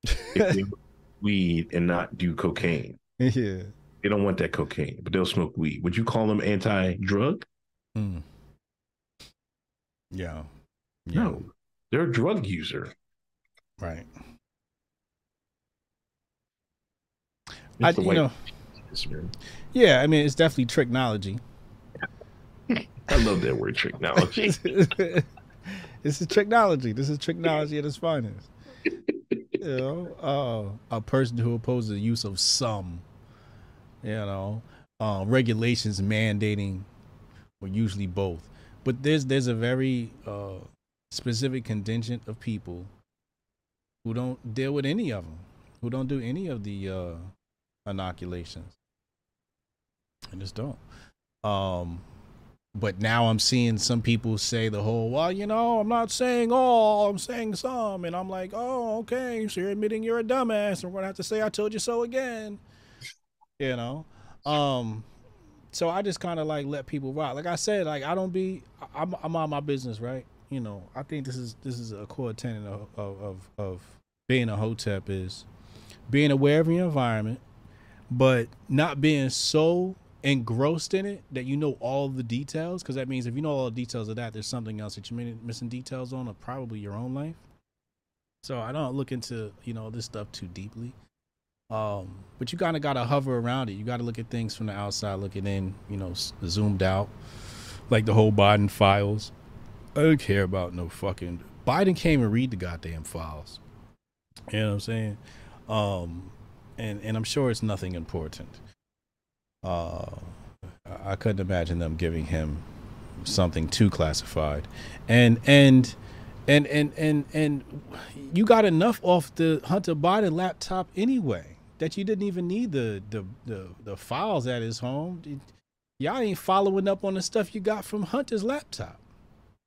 if they weed and not do cocaine? yeah. They don't want that cocaine, but they'll smoke weed. Would you call them anti-drug? Mm. Yeah. Yeah. No, they're a drug user. Right. It's I, you know, yeah, I mean, it's definitely technology. I love that word technology. this is technology. This is technology at its finest. You know, uh, a person who opposes the use of some, you know, uh, regulations mandating, or usually both. But there's there's a very uh, specific contingent of people who don't deal with any of them, who don't do any of the uh, inoculations. I just don't. Um, but now I'm seeing some people say the whole, well, you know, I'm not saying all, I'm saying some. And I'm like, oh, okay. So you're admitting you're a dumbass. And we're going to have to say, I told you so again. You know? Um, so I just kind of like let people rock. Like I said, like I don't be, I'm, I'm on my business, right? You know, I think this is, this is a core tenet of, of, of, of being a hotep is being aware of your environment, but not being so engrossed in it that you know all the details because that means if you know all the details of that there's something else that you're mi- missing details on of probably your own life. So i don't look into you know this stuff too deeply. Um but you kind of got to hover around it. You got to look at things from the outside looking in you know zoomed out like the whole biden files. I don't care about no fucking biden came and read the goddamn files. You know what i'm saying? Um and and i'm sure it's nothing important uh, I couldn't imagine them giving him something too classified, and and and and and and you got enough off the Hunter Biden laptop anyway that you didn't even need the the the, the files at his home. Y'all ain't following up on the stuff you got from Hunter's laptop.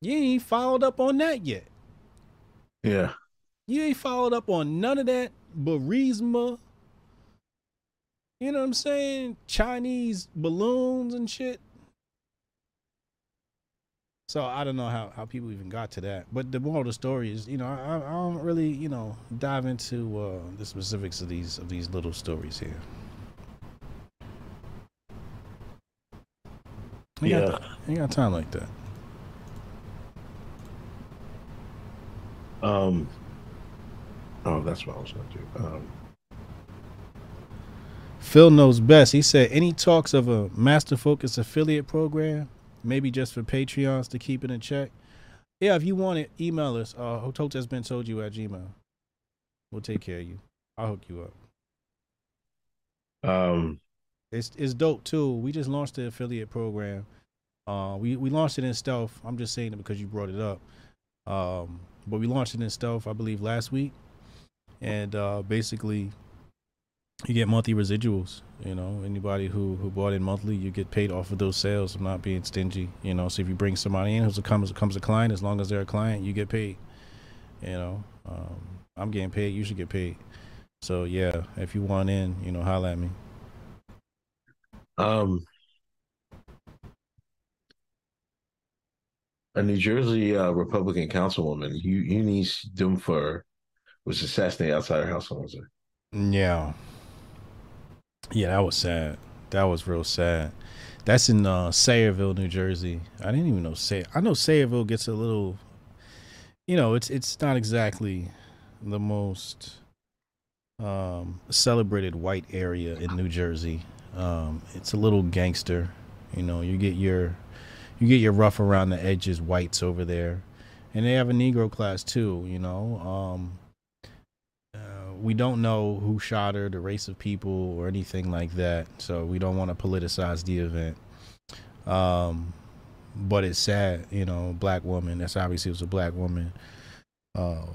You ain't followed up on that yet. yeah. You ain't followed up on none of that Burisma. You know what I'm saying? Chinese balloons and shit. So I don't know how, how people even got to that. But the moral of the story is, you know, I, I don't really, you know, dive into uh, the specifics of these of these little stories here. Ain't Yeah. got, ain't got time like that. Um. Oh, that's what I was going to do. Um, Phil knows best. He said any talks of a Master Focus affiliate program, maybe just for Patreons to keep it in check. Yeah, if you want it, email us. Uh, Hotep has been told you at Gmail. We'll take care of you. I'll hook you up. um. It's it's dope too. We just launched the affiliate program. Uh, we we launched it in stealth. I'm just saying it because you brought it up. Um, but we launched it in stealth, I believe, last week, and uh, basically, you get monthly residuals. You know, anybody who who bought in monthly, you get paid off of those sales. I'm not being stingy. You know, so if you bring somebody in who's a comes comes a client, as long as they're a client, you get paid. You know, um, I'm getting paid. You should get paid. So yeah, if you want in, you know, holla at me. Um, a New Jersey uh, Republican councilwoman, Eu- Eunice Dwumfour, was assassinated outside her house on Wednesday. Yeah. Yeah, that was sad. That was real sad. That's in uh, Sayreville, New Jersey. I didn't even know Say. I know Sayreville gets a little. You know, it's it's not exactly the most um, celebrated white area in New Jersey. Um, it's a little gangster. You know, you get your you get your rough around the edges whites over there, and they have a Negro class too. You know, um, we don't know who shot her, the race of people, or anything like that. So we don't want to politicize the event. Um, but it's sad, you know, black woman. That's obviously was a black woman. Uh,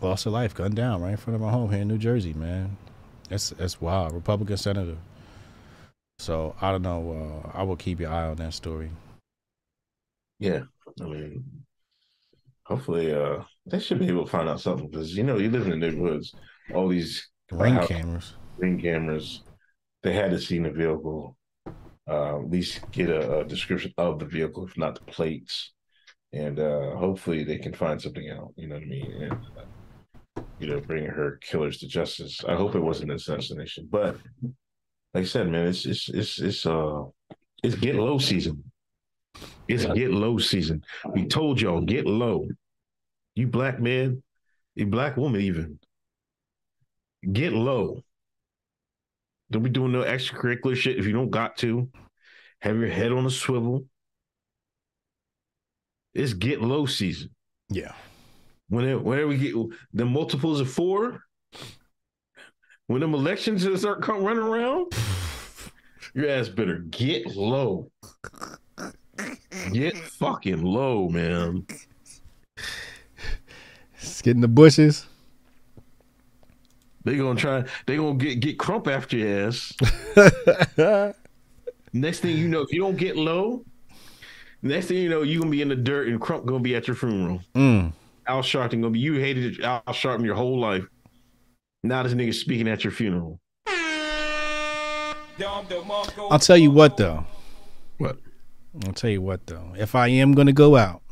lost her life, gunned down right in front of my home here in New Jersey, man. That's that's wild. Republican senator. So I don't know. Uh, I will keep your eye on that story. Yeah, I mean, hopefully, uh, they should be able to find out something because you know you live in the neighborhoods, all these Ring cameras. ring cameras. They had to see the vehicle. Uh, at least get a, a description of the vehicle, if not the plates, and uh, hopefully they can find something out. You know what I mean? And uh, you know, bring her killers to justice. I hope it wasn't an assassination, but like I said, man, it's it's it's it's uh it's get low season. It's get low season. We told y'all get low. You black man, you black woman even. Get low. Don't be doing no extracurricular shit if you don't got to. Have your head on a swivel. It's get low season. Yeah. Whenever, whenever we get the multiples of four, when them elections start come running around, your ass better get low. Get fucking low, man. Just get in the bushes. They gonna try. They gonna get get crump after your ass. Next thing you know, if you don't get low, next thing you know, you gonna be in the dirt and crump gonna be at your funeral. Mm. Al Sharpton gonna be you hated Al Sharpton your whole life. Now this nigga speaking at your funeral. I'll tell you what though. What? I'll tell you what though. If I am gonna go out,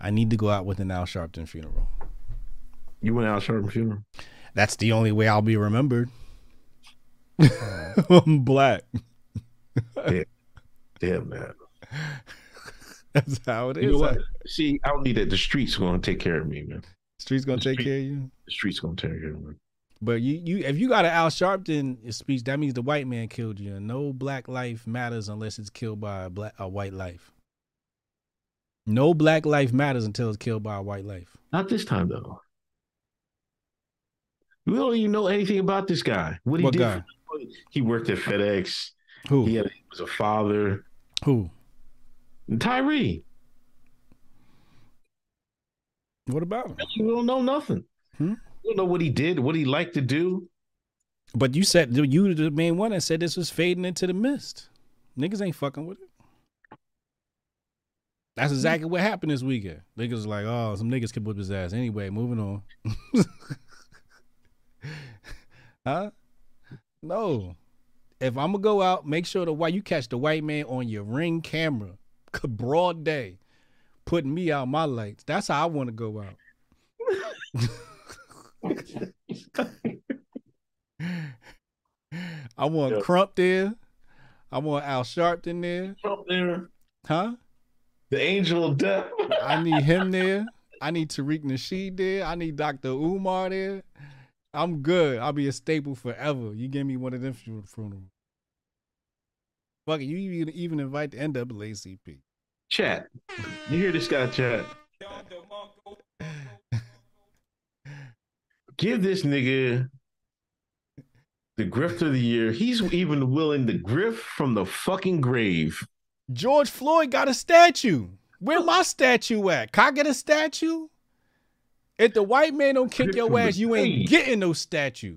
I need to go out with an Al Sharpton funeral. You went Al Sharpton funeral? That's the only way I'll be remembered. Uh-huh. I'm black. Damn man. That's how it is. You know what? See, I don't need that. The streets gonna take care of me, man. Streets gonna take care of you. The streets gonna take care of me. But you, you, if you got an Al Sharpton speech, that means the white man killed you. And no black life matters unless it's killed by a black, a white life. No black life matters until it's killed by a white life. Not this time though. We don't even know anything about this guy. What he What did. guy? he worked at FedEx. Who? He, had, he was a father. Who? Tyre. What about him? You don't know nothing. Hmm? Don't know what he did, what he liked to do. But you said you the main one that said this was fading into the mist. Niggas ain't fucking with it. That's exactly what happened this weekend. Niggas was like, oh, some niggas can whip his ass. Anyway, moving on. huh? No. If I'm gonna go out, make sure the white you catch the white man on your ring camera, broad day, putting me out my lights. That's how I want to go out. I want Yeah. Crump there. I want Al Sharpton there. Up there, Huh? the angel of death. I need him there. I need Tariq Nasheed there. I need Dr. Umar there. I'm good. I'll be a staple forever. You give me one of them funeral. Fuck it. You even, even invite the NAACP. Chat. You hear this guy chat? Give this nigga the grift of the year. He's even willing to grift from the fucking grave. George Floyd got a statue. Where my statue at? Can I get a statue? If the white man don't kick your ass, you ain't getting no statue.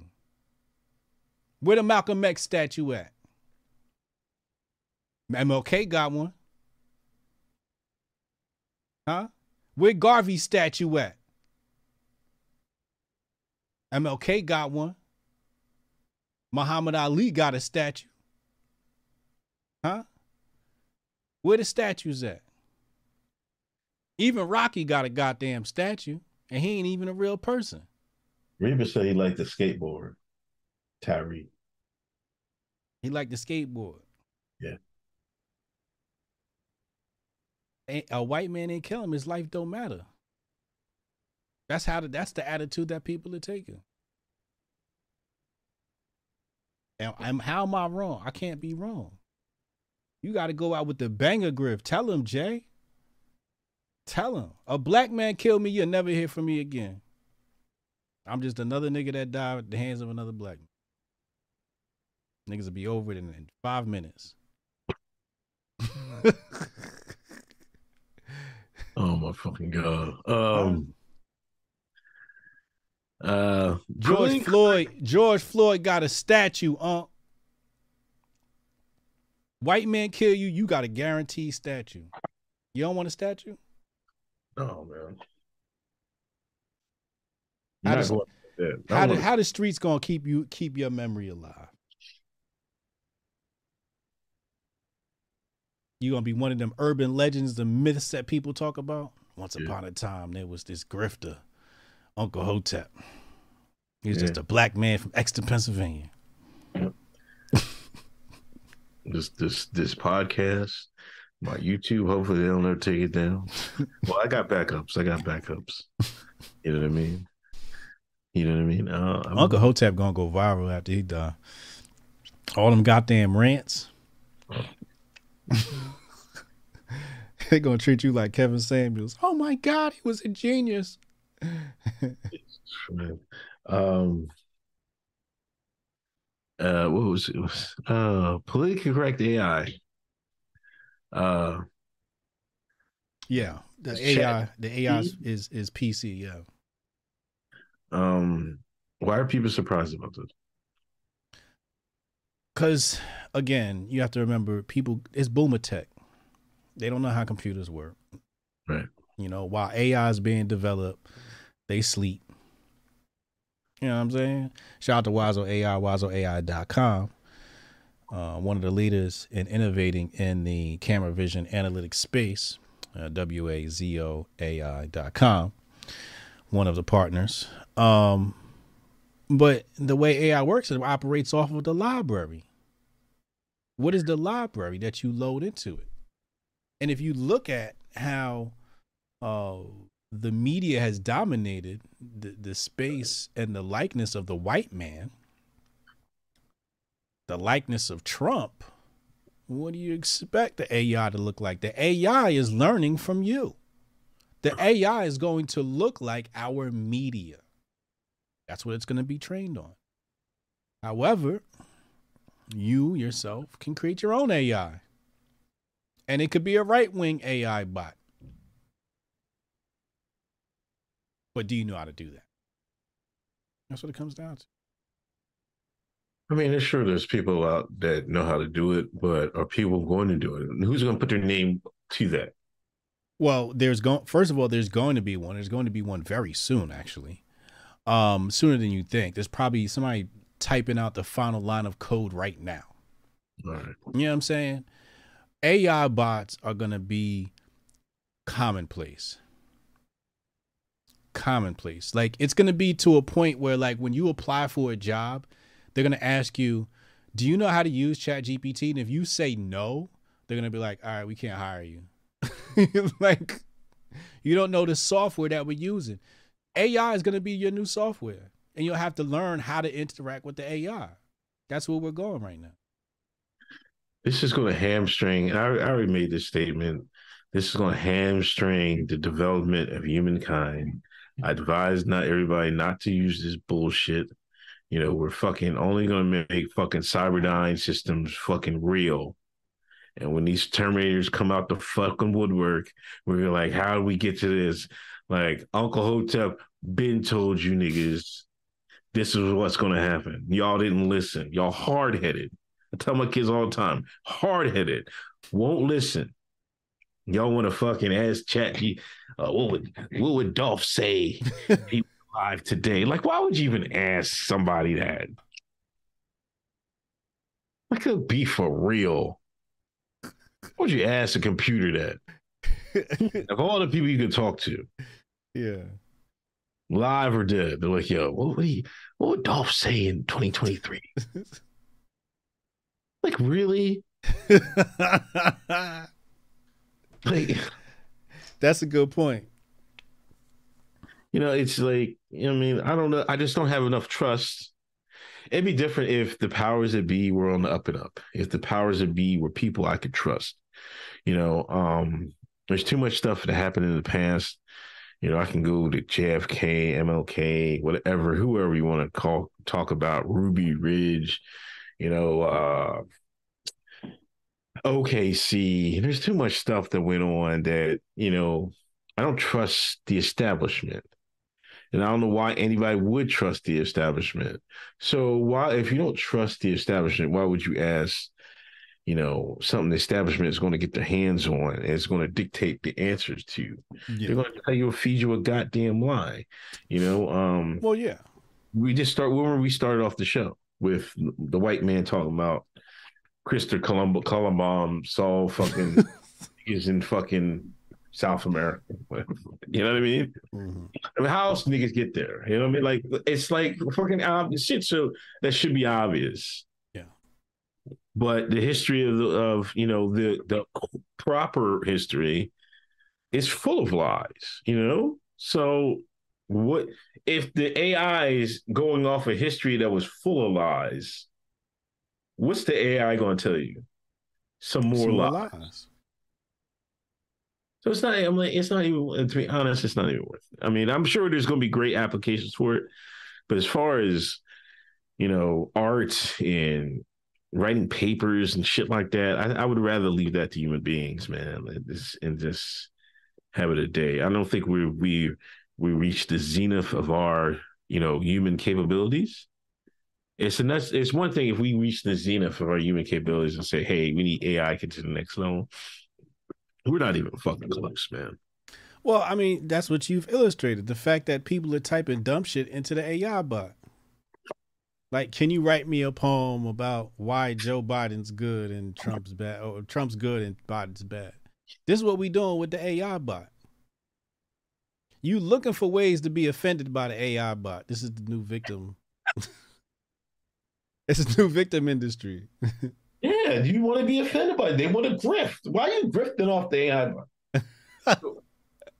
Where the Malcolm X statue at? MLK got one. Huh? Where Garvey's statue at? MLK got one. Muhammad Ali got a statue. Huh? Where the statues at? Even Rocky got a goddamn statue. and he ain't even a real person. Reba said he liked the skateboard. Tyre. He liked the skateboard. Yeah. A, a white man ain't kill him. His life don't matter. That's how. The, that's the attitude that people are taking. And I'm, how am I wrong? I can't be wrong. You got to go out with the banger griff. Tell him, Jay. Tell him. A black man killed me. You'll never hear from me again. I'm just another nigga that died at the hands of another black man. Niggas will be over it in, in five minutes. oh my fucking god. Um uh George Floyd, George Floyd got a statue, uh. White man kill you, you got a guaranteed statue. You don't want a statue? Oh man. How does- How the, wanna- how the streets gonna keep you keep your memory alive? You gonna be one of them urban legends, the myths that people talk about? Once Yeah. upon a time, there was this grifter, Uncle Hotep. He's Yeah. just a black man from Exeter, Pennsylvania. this this this podcast, my YouTube. Hopefully they don't ever take it down. well, I got backups. I got backups. You know what I mean? You know what I mean? Uh, Uncle Hotep gonna go viral after he die. All them goddamn rants. they gonna treat you like Kevin Samuels. Oh my God, he was a genius. Um, uh, what was it? Was uh politically correct AI? Uh, Yeah, the AI, chat- the AI is, is is PC. Yeah, um, why are people surprised about this? because again, you have to remember, people it's boomer tech. They don't know how computers work. Right. You know, while AI is being developed, they sleep. You know what I'm saying? Shout out to Wazo AI, WazoAI.com. Uh, one of the leaders in innovating in the camera vision analytics space, uh, W-A-Z-O-A-I.com. One of the partners. Um, but the way AI works, it operates off of the library. What is the library that you load into it? And if you look at how uh, the media has dominated the, the space and the likeness of the white man, the likeness of Trump, what do you expect the AI to look like? The AI is learning from you. The AI is going to look like our media. That's what it's going to be trained on. However, you yourself can create your own AI. And it could be a right wing AI bot. But do you know how to do that? That's what it comes down to. I mean, it's sure there's people out that know how to do it, but are people going to do it? Who's going to put their name to that? Well, there's going first of all, there's going to be one. There's going to be one very soon, actually. Um, sooner than you think. There's probably somebody typing out the final line of code right now. All right. You know what I'm saying? AI bots are gonna be commonplace. Commonplace. Like it's gonna be to a point where like when you apply for a job, they're gonna ask you, Do you know how to use Chat GPT? And if you say no, they're gonna be like, All right, we can't hire you. like you don't know the software that we're using. AI is gonna be your new software. And you'll have to learn how to interact with the AI. That's where we're going right now. This is going to hamstring. I, I already made this statement. This is going to hamstring the development of humankind. I advise not everybody not to use this bullshit. You know, we're fucking only to make fucking Cyberdyne systems fucking real. And when these Terminators come out the fucking woodwork, we're like, how do we get to this? Like, Uncle Hotep been told you niggas this is what's to happen. Y'all didn't listen. Y'all hard headed. I tell my kids all the time, hard headed, won't listen. Y'all want to fucking ask Chat, uh, what would what would Dolph say if he alive today? Like, why would you even ask somebody that? Like, it'd be for real. Why would you ask a computer that? of all the people you could talk to, Yeah. live or dead. They're like, yo, what would he, what would Dolph say in 2023? like, really? Like, That's a good point. you know, it's like, you know, I mean, I don't know. I just don't have enough trust. It'd be different if the powers that be were on the up and up. If the powers that be were people I could trust. You know, um, there's too much stuff that happened in the past. You know, I can go to JFK, MLK, whatever, whoever you want to call talk about, Ruby Ridge, you know, uh OKC. There's too much stuff that went on that, you know, I don't trust the establishment. And I don't know why anybody would trust the establishment. So why if you don't trust the establishment, why would you ask, you know, something the establishment is going to get their hands on and it's going to dictate the answers to you? They're going to tell you feed you a goddamn lie. You know, um Well, yeah. we just start when we started off the show with the white man talking about Christopher Columbo Columbine Saul fucking is in fucking South America. You know what I mean? Mhm. I mean, how else niggas get there? You know what I mean? Like it's like fucking obvious shit. So that should be obvious. Yeah. But the history of the of you know the the proper history is full of lies. You know, so what if the AI is going off a history that was full of lies? What's the AI going to tell you? Some more Some more lies. lies. So it's not. I'm like, it's not even. To be honest, it's not even worth it. I mean, I'm sure there's going to be great applications for it, but as far as you know, art and writing papers and shit like that, I, I would rather leave that to human beings, man, and just, and just have it a day. I don't think we we we reached the zenith of our you know human capabilities. It's it's one thing if we reach the zenith of our human capabilities and say, hey, we need AI to get to the next level. We're not even fucking close, man. Well, I mean, that's what you've illustrated. The fact that people are typing dumb shit into the AI bot. Like, can you write me a poem about why Joe Biden's good and Trump's bad, or Trump's good and Biden's bad? This is what we're doing with the AI bot. You looking for ways to be offended by the AI bot. This is the new victim. it's a new victim industry. Yeah, you want to be offended by it. They want to grift. Why are you grifting off the AI?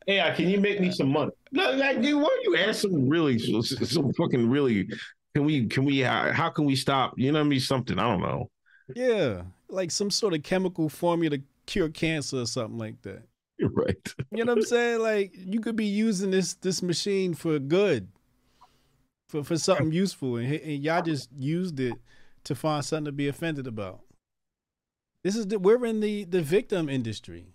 AI, can you make me some money? No, like, dude, why don't you ask some really, some fucking really? Can we? Can we? How, how can we stop? You know what I mean? Something I don't know. yeah, like some sort of chemical formula to cure cancer or something like that. You're right. You know what I'm saying? Like you could be using this this machine for good, for for something useful, and, and y'all just used it to find something to be offended about. This is the we're in the the victim industry.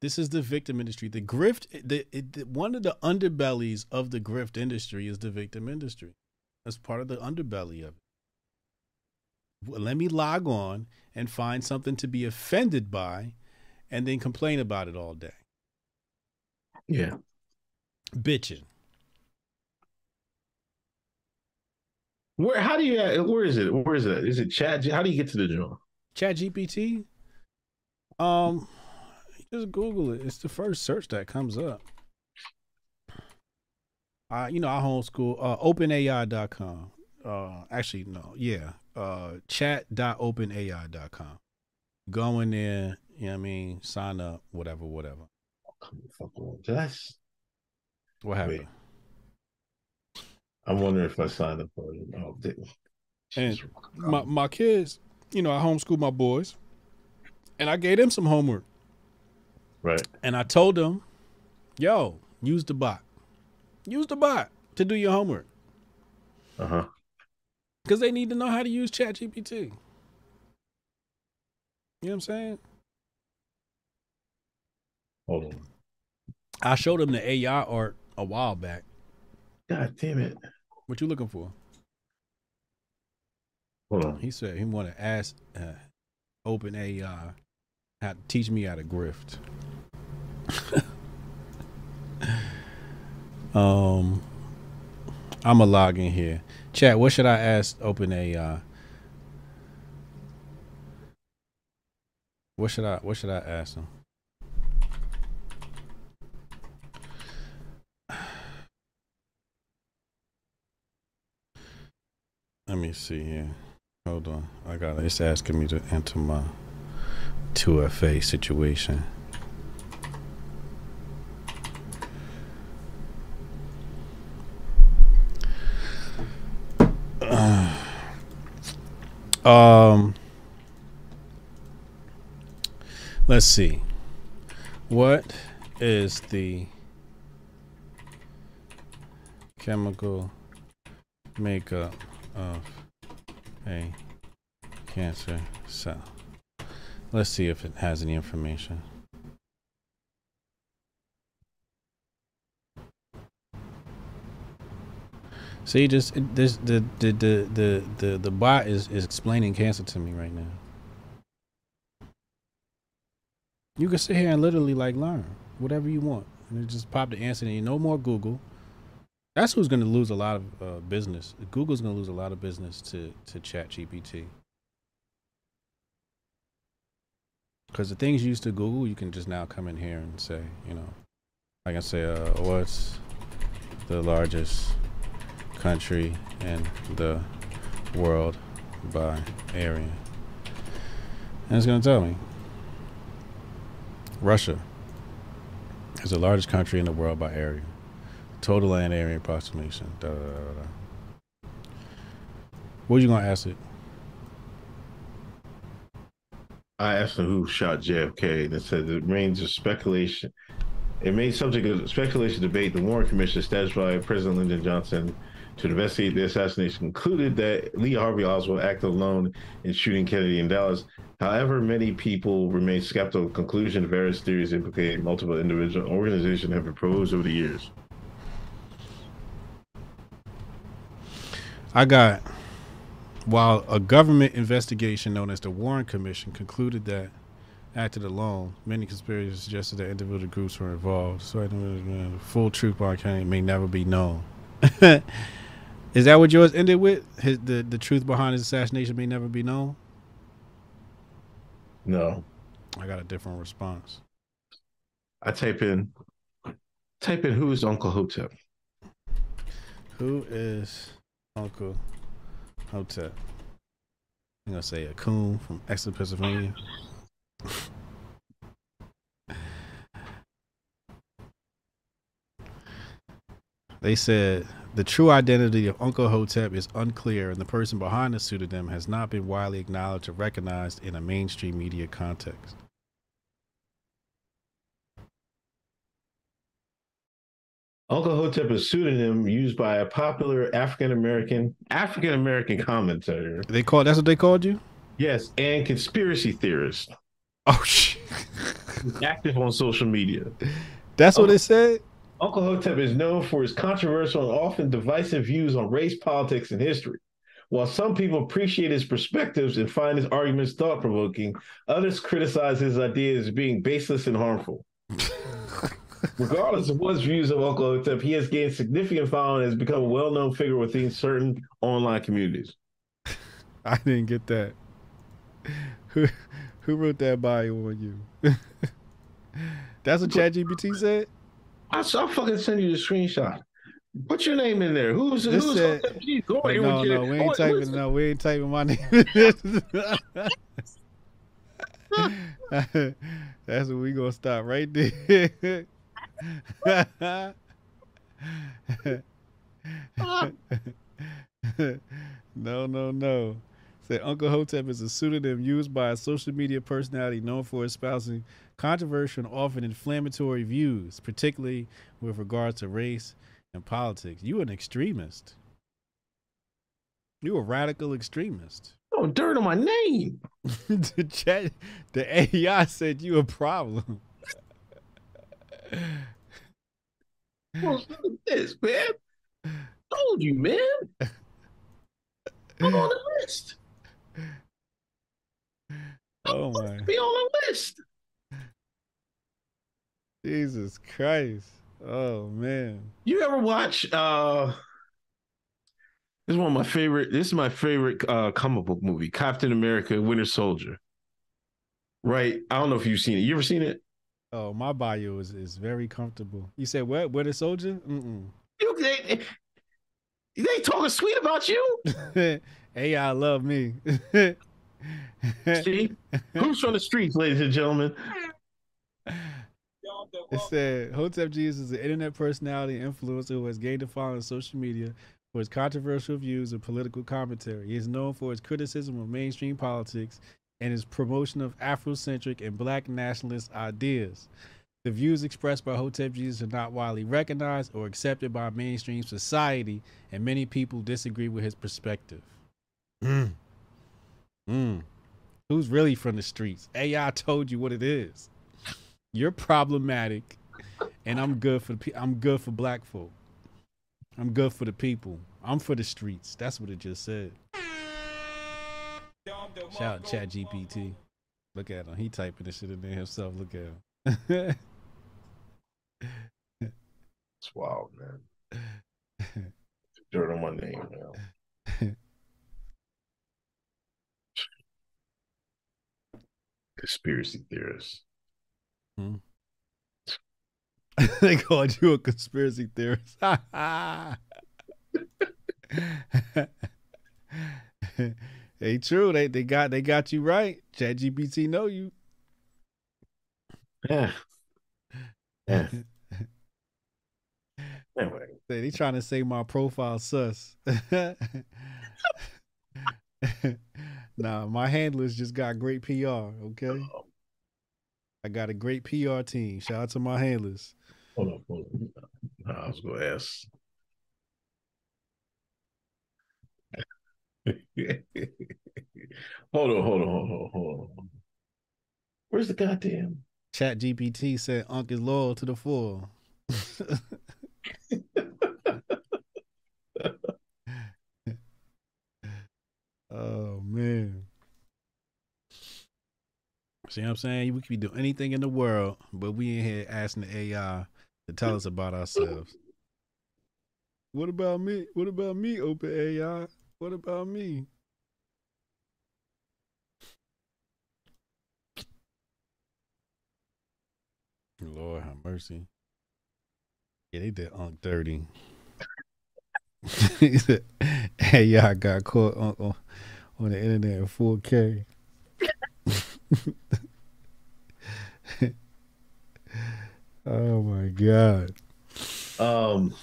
This is the victim industry. The grift, the, it, the one of the underbellies of the grift industry is the victim industry. That's part of the underbelly of it. Well, let me log on and find something to be offended by and then complain about it all day. Yeah. Bitching. Where? How do you? Where is it? Where is it? Is it chat? How do you get to the joint? Chat GPT. Um just Google it. It's the first search that comes up. Uh, you know, I homeschool uh openai.com. Uh actually no, yeah. Uh chat.openai.com. Go in there, you know what I mean, sign up, whatever, whatever. Come the fuck on. That's. What happened? Wait. I'm wondering if I signed up for it. Oh, did- And my my kids, you know, I homeschool my boys, and I gave them some homework, right. and I told them, "Yo, use the bot, use the bot to do your homework, Uh huh. because they need to know how to use ChatGPT." You know what I'm saying? Hold on. I showed them the AI art a while back. God damn it. What you looking for? Hold on. He said he want to ask uh, Open AI how to teach me how to grift. um, I'm a log in here. Chat. What should I ask Open AI? What should I What should I ask him? Let me see here. Hold on. I got it's asking me to enter my 2FA situation. um let's see. What is the chemical makeup of a cancer cell? Let's see if it has any information. See, just this the the the the the the bot is is explaining cancer to me right now. You can sit here and literally like learn whatever you want, and it just pop the answer. And no more Google. That's who's going to lose a lot of uh, business. Google's going to lose a lot of business to to Chat GPT. Because the things you used to Google, you can just now come in here and say, you know, I can say, uh, what's the largest country in the world by area? And it's going to tell me. Russia is the largest country in the world by area. Total land area approximation. Da, da, da, what are you going to ask it? I asked who shot JFK, and it said it remains a speculation. It made subject of speculation debate. The Warren Commission, established by President Lyndon Johnson to investigate the assassination, concluded that Lee Harvey Oswald acted alone in shooting Kennedy in Dallas. However, many people remain skeptical conclusion. Various theories implicating multiple individual organizations have proposed over the years. I got while a government investigation known as the Warren Commission concluded that acted alone, many conspirators suggested that individual groups were involved. So the full truth behind Kennedy may never be known. Is that what yours ended with? His, the the truth behind his assassination may never be known. No, I got a different response. I type in, type in who is Uncle Hotep. Who is Uncle Hotep? I'm gonna say a coon from Exeter, Pennsylvania. they said the true identity of Uncle Hotep is unclear, and the person behind the pseudonym has not been widely acknowledged or recognized in a mainstream media context. Uncle Hotep is a pseudonym used by a popular African American African American commentator. They call that's what they called you? Yes, and conspiracy theorist. Oh shit. active on social media. That's what it said? Uncle Hotep is known for his controversial and often divisive views on race, politics, and history. While some people appreciate his perspectives and find his arguments thought provoking, others criticize his ideas as being baseless and harmful. Regardless of one's views of Uncle Hotep, he has gained significant following and has become a well known figure within certain online communities. I didn't get that. Who who wrote that bio on you? That's what ChatGPT said? I'll, I'll fucking send you the screenshot. Put your name in there. Who's This who's said- Hotep G? Go no, your- no, we oh, ain't typing. listen. No, we ain't typing my name. That's what we gonna stop right there. No, no, no. Said Uncle Hotep is a pseudonym used by a social media personality known for espousing controversial and often inflammatory views, particularly with regards to race and politics. You an extremist. You a radical extremist. Oh, dirt on my name. the chat, the AI said you a problem. What's this, man? Told you, man. I'm on the list. Oh my Be on the list. Jesus Christ. Oh man. You ever watch uh this is one of my favorite this is my favorite uh comic book movie, Captain America Winter Soldier. Right? I don't know if you've seen it. You ever seen it? Oh, my bio is, is very comfortable. You said what? Winter Soldier? Mm-mm. You they, they talking sweet about you? it AI love me. See, who's from the streets, ladies and gentlemen? It said Hotep Jesus is an internet personality and influencer who has gained a following on social media for his controversial views and political commentary. He is known for his criticism of mainstream politics and his promotion of Afrocentric and black nationalist ideas. The views expressed by Hotep Jesus are not widely recognized or accepted by mainstream society, and many people disagree with his perspective. Mm. Mm. Who's really from the streets? AI told you what it is. You're problematic, and I'm good for the pe- I'm good for black folk. I'm good for the people. I'm for the streets. That's what it just said. Shout out Chat GPT. Look at him. He typing this shit in there himself. Look at him. It's wild, man. Dirt on my name, man. Conspiracy theorists. Hmm. they called you a conspiracy theorist. hey, true. They they got they got you right. Chat GPT know you. Yeah. Yeah. Anyway, Say they trying to say my profile sus. nah, my handlers just got great PR. Okay, I got a great PR team. Shout out to my handlers. hold on, hold on. I was gonna ask. hold on, hold on, hold on, hold on. Where's the goddamn? Chat GPT said Unc is loyal to the full. oh man. See what I'm saying? We could be doing anything in the world, but we in here asking the AI to tell us about ourselves. What about me? What about me, Open AI? What about me? Lord have mercy. Yeah, they did dirty. he said, hey, y'all got caught on, on, on the internet in 4K. oh my God. Um.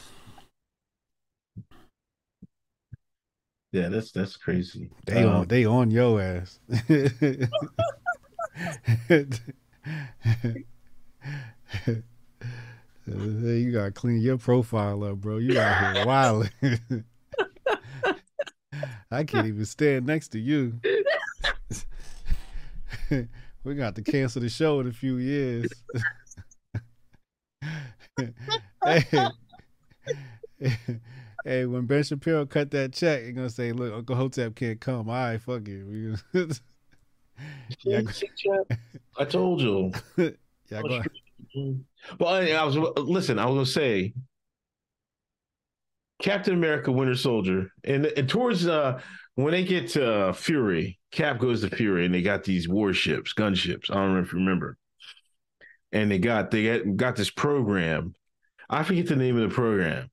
Yeah, that's that's crazy. They Um, on they on your ass. Hey, you gotta clean your profile up, bro. You out here wilding. I can't even stand next to you. we got to cancel the show in a few years. hey, hey, when Ben Shapiro cut that check, you're gonna say, "Look, Uncle Hotep can't come." All right, fuck it. We- yeah, I told you. yeah, go, Well, I, I was listen. I was gonna say, Captain America, Winter Soldier, and, and towards uh when they get to uh, Fury, Cap goes to Fury, and they got these warships, gunships. I don't know if you remember. And they got they got, got this program. I forget the name of the program.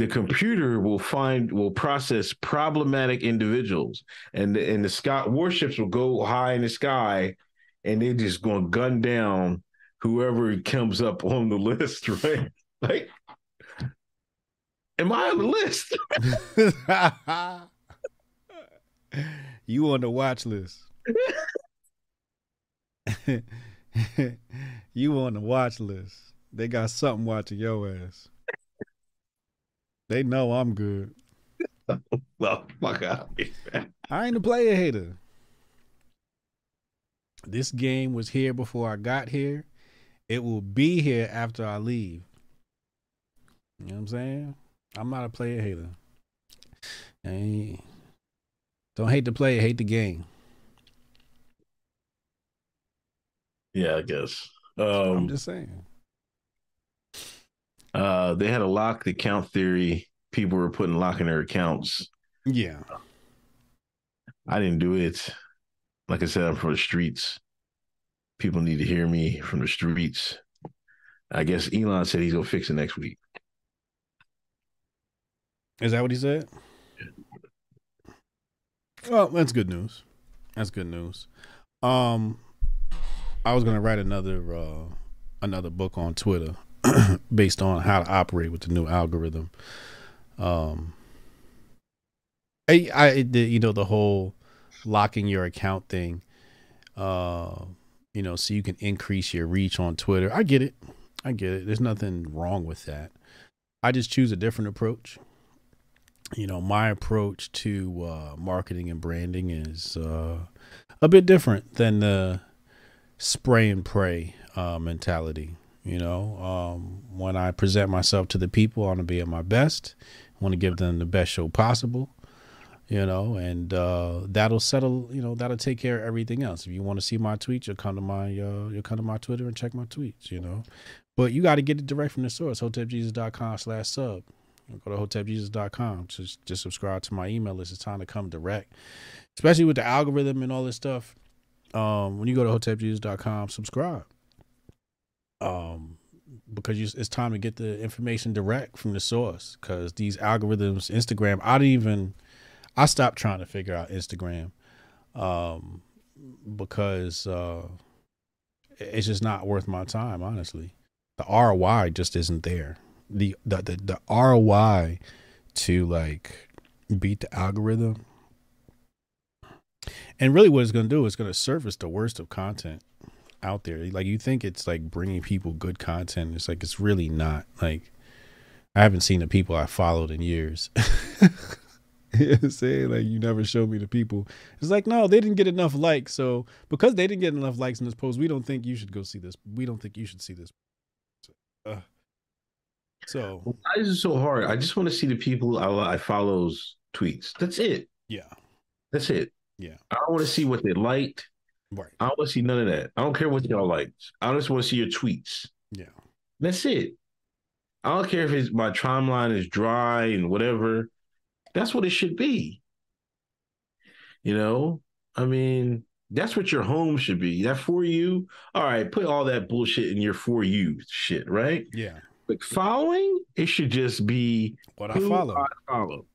The computer will find will process problematic individuals, and the, and the sky warships will go high in the sky, and they're just going to gun down whoever comes up on the list, right? Like, am I on the list? you on the watch list. you on the watch list. They got something watching your ass. They know I'm good. well, fuck out. I ain't a player hater. This game was here before I got here. It will be here after I leave. You know what I'm saying? I'm not a player hater. Ain't- don't hate the player, hate the game. Yeah, I guess. I'm Um, just saying. Uh, they had a lock the account theory. People were putting lock in their accounts. Yeah. I didn't do it. Like I said, I'm from the streets. People need to hear me from the streets. I guess Elon said he's gonna fix it next week. Is that what he said? Well, that's good news. That's good news. Um, I was gonna write another uh another book on Twitter based on how to operate with the new algorithm. Um, I, I the, you know the whole locking your account thing. Uh, you know, so you can increase your reach on Twitter. I get it. I get it. There's nothing wrong with that. I just choose a different approach. You know, my approach to uh, marketing and branding is uh, a bit different than the spray and pray uh, mentality. You know, um, when I present myself to the people, I want to be at my best. I want to give them the best show possible. You know, and uh, that'll settle. You know, that'll take care of everything else. If you want to see my tweets, you'll come to my uh, you'll come to my Twitter and check my tweets. You know, but you got to get it direct from the source. HotepJesus.com slash sub. Go to HotepJesus.com. Just just subscribe to my email list. It's time to come direct, especially with the algorithm and all this stuff. Um, when you go to HotepJesus.com, subscribe. Um, because you, it's time to get the information direct from the source. Because these algorithms, Instagram, I didn't even, I stopped trying to figure out Instagram, um, because uh, it's just not worth my time. Honestly, the ROI just isn't there. The the the, the ROI to like beat the algorithm. And really, what it's going to do is going to surface the worst of content out there. Like you think it's like bringing people good content. It's like it's really not. Like I haven't seen the people I followed in years. you know saying like you never show me the people. It's like no, they didn't get enough likes. So because they didn't get enough likes in this post, we don't think you should go see this. We don't think you should see this. Uh, so why is it so hard? I just want to see the people I, I follow's tweets. That's it. Yeah, that's it. Yeah, I don't want to see what they liked. Right. I don't want to see none of that. I don't care what y'all like. I just want to see your tweets. Yeah. That's it. I don't care if it's my timeline is dry and whatever. That's what it should be. You know, I mean, that's what your home should be. That for you. All right, put all that bullshit in your for you shit, right? Yeah. Like following, it should just be what I follow. I follow.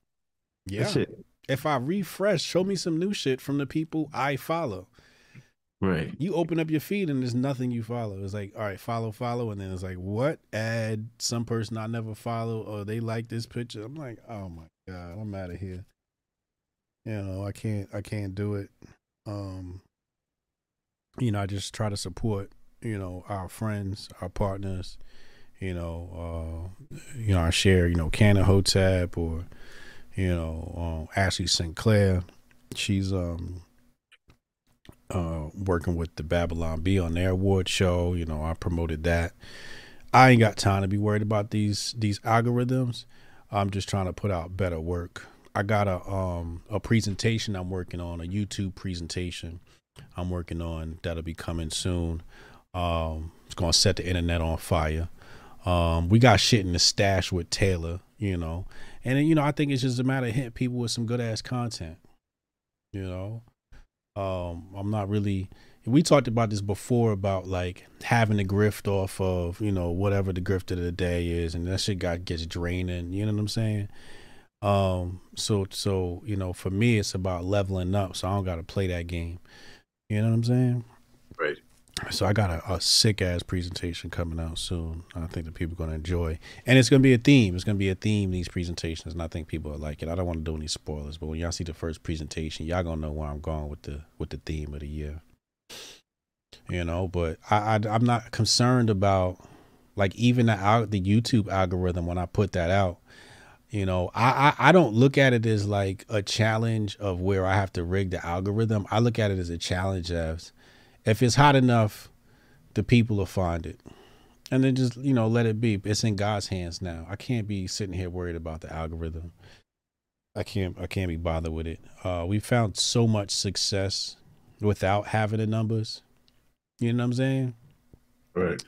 Yeah. That's it. If I refresh, show me some new shit from the people I follow. Right. You open up your feed and there's nothing you follow. It's like, all right, follow, follow, and then it's like, what? Add some person I never follow, or they like this picture. I'm like, oh my god, I'm out of here. You know, I can't, I can't do it. Um, you know, I just try to support, you know, our friends, our partners. You know, uh, you know, I share, you know, Cannon Hotep or, you know, uh, Ashley St. Clair. She's um uh, working with the Babylon Bee on their award show. You know, I promoted that. I ain't got time to be worried about these these algorithms. I'm just trying to put out better work. I got a um a presentation I'm working on, a YouTube presentation I'm working on that'll be coming soon. Um, it's gonna set the internet on fire. Um, we got shit in the stash with Taylor, you know, and you know I think it's just a matter of hitting people with some good ass content, you know. Um, I'm not really. We talked about this before about like having the grift off of you know whatever the grift of the day is, and that shit got gets draining. You know what I'm saying? Um, so so you know for me it's about leveling up, so I don't got to play that game. You know what I'm saying? Right. So I got a, a sick ass presentation coming out soon. I think that people are gonna enjoy, and it's gonna be a theme. It's gonna be a theme these presentations, and I think people will like it. I don't want to do any spoilers, but when y'all see the first presentation, y'all gonna know where I'm going with the with the theme of the year. You know, but I, I I'm not concerned about like even the the YouTube algorithm when I put that out. You know, I, I I don't look at it as like a challenge of where I have to rig the algorithm. I look at it as a challenge as if it's hot enough, the people will find it. And then just, you know, let it be. It's in God's hands now. I can't be sitting here worried about the algorithm. I can't I can't be bothered with it. Uh we found so much success without having the numbers. You know what I'm saying? Right.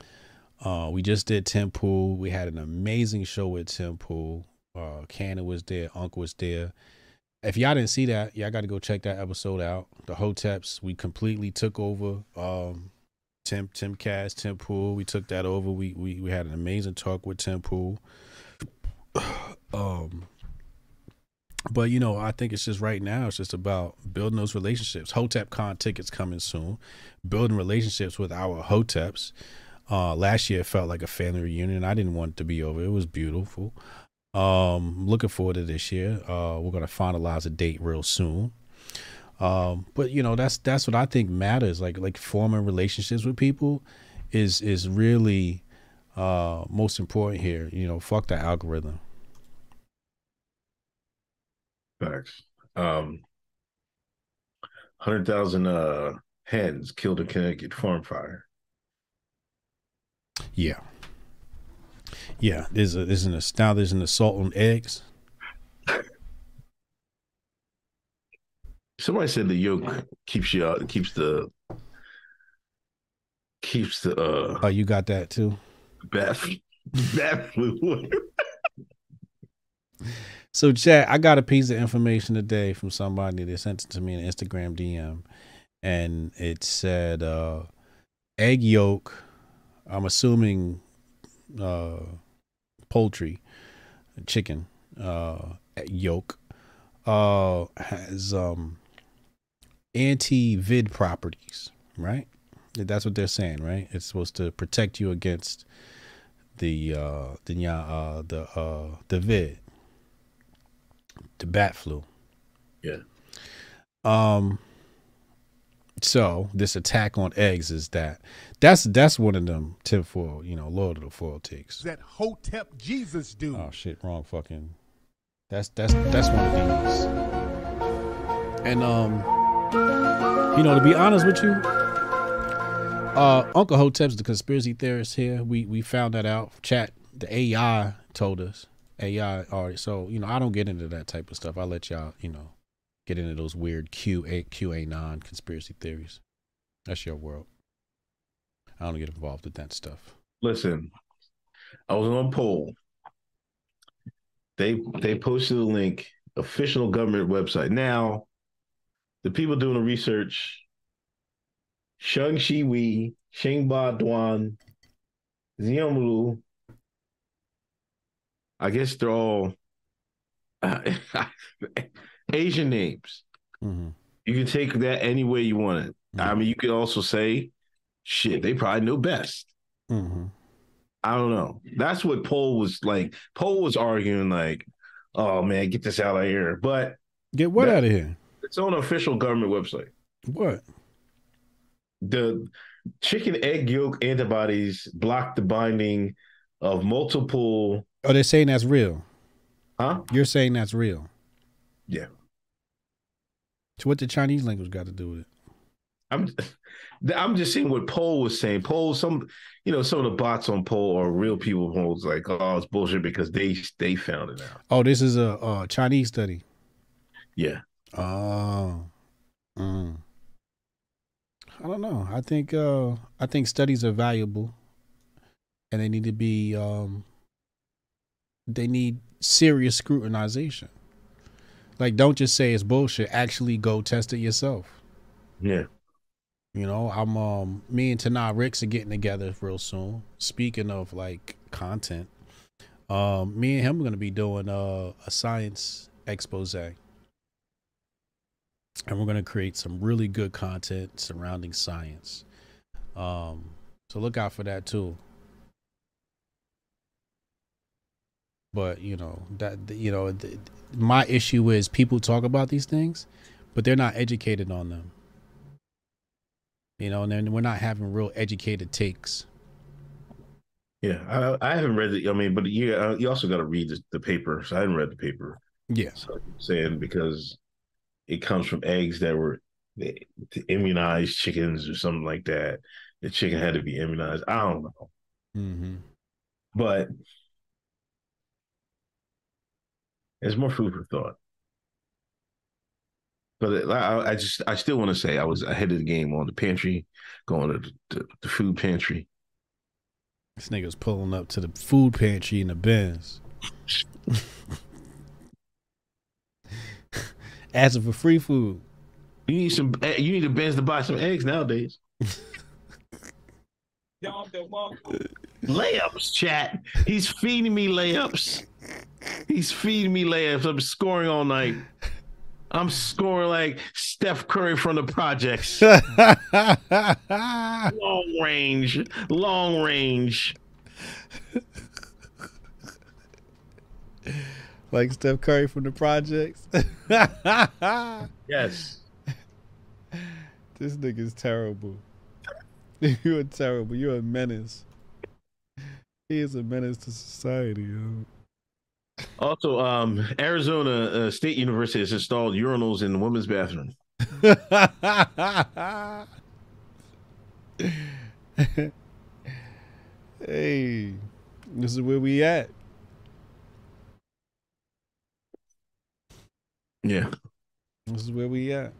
Uh we just did Tim Pool. We had an amazing show with Tim Pool. Uh Cannon was there, Uncle was there if y'all didn't see that, y'all got to go check that episode out. The Hoteps, we completely took over. Um, Tim Timcast, Tim Pool, we took that over. We we we had an amazing talk with Tim Pool. Um, But you know, I think it's just right now. It's just about building those relationships. Hotep Con tickets coming soon. Building relationships with our Hoteps. Uh, last year it felt like a family reunion. I didn't want it to be over. It was beautiful. Um, looking forward to this year. Uh, we're gonna finalize a date real soon. Um, but you know, that's that's what I think matters. Like like forming relationships with people is is really uh most important here. You know, fuck the algorithm. Facts. Um, hundred thousand uh hens killed in Connecticut farm fire. Yeah. Yeah, there's a there's an now there's an assault on eggs. Somebody said the yolk keeps you out, keeps the keeps the uh Oh, you got that too. bat fluid. So, chat, I got a piece of information today from somebody They sent it to me in Instagram DM, and it said uh, egg yolk. I'm assuming uh, poultry, chicken uh, yolk uh, has um, anti-vid properties, right? That's what they're saying, right? It's supposed to protect you against the uh, the uh, the uh, the vid the bat flu. Yeah. Um. So this attack on eggs is that that's that's one of them tinfoil, you know, Lord of the Foil takes. That Hotep Jesus dude. Oh shit, wrong fucking. That's that's that's one of these. And um, you know, to be honest with you, uh, Uncle Hotep's the conspiracy theorist here. We we found that out. Chat the AI told us. AI already. So you know, I don't get into that type of stuff. I let y'all, you know, get into those weird QA QAnon conspiracy theories. That's your world. I don't get involved with that stuff. Listen, I was on a poll. They they posted a link, official government website. Now, the people doing the research, Sheng Shi Wei, Sheng Ba Duan, Xianglu, I guess they're all Asian names. Mm-hmm. You can take that any way you want it. I mean, you could also say, shit, they probably know best. Mm-hmm. I don't know. That's what Poe was like. Poe was arguing like, "Oh man, get this out of here." But Get what That- out of here? it's on an official government website. What? The chicken egg yolk antibodies block the binding of multiple. Oh, they're saying that's real. Huh? You're saying that's real. Yeah. So what the Chinese language got to do with it? I'm. I'm just seeing what Poe was saying. Poe, some, you know, some of the bots on Poe are real people. Poe's like, oh, it's bullshit because they they found it out. Oh, this is a, uh Chinese study. Yeah. Oh. Mm. I don't know. I think uh I think studies are valuable and they need to be um they need serious scrutinization. Like don't just say it's bullshit, actually go test it yourself. Yeah. You know, I'm um me and Tana Ricks are getting together real soon. Speaking of like content, um, me and him are gonna be doing uh, a science expose. And we're gonna create some really good content surrounding science. Um, so look out for that too. But you know that you know th- my issue is people talk about these things, but they're not educated on them you know, and then we're not having real educated takes. Yeah, I, I haven't read it. I mean, but you uh, you also got to read the, the paper. So I hadn't read the paper. Yeah. So I'm saying because it comes from eggs that were they, to immunize chickens or something like that. The chicken had to be immunized. I don't know, Mm-hmm. but there's more food for thought. But I, I just I still want to say I was ahead of the game on the pantry, going to the, the food pantry. This nigga's pulling up to the food pantry in the Benz. Asking for free food. You need some. eh, You need a Benz to buy some eggs nowadays. Layups, chat. He's feeding me layups. He's feeding me layups. I'm scoring all night. I'm scoring like Steph Curry from the projects. long range, long range. like Steph Curry from the projects. yes. This nigga's terrible. You're terrible. You're a menace. He is a menace to society, yo. Also, um, Arizona uh, State University has installed urinals in the women's bathroom. hey, this is where we at. Yeah. This is where we at.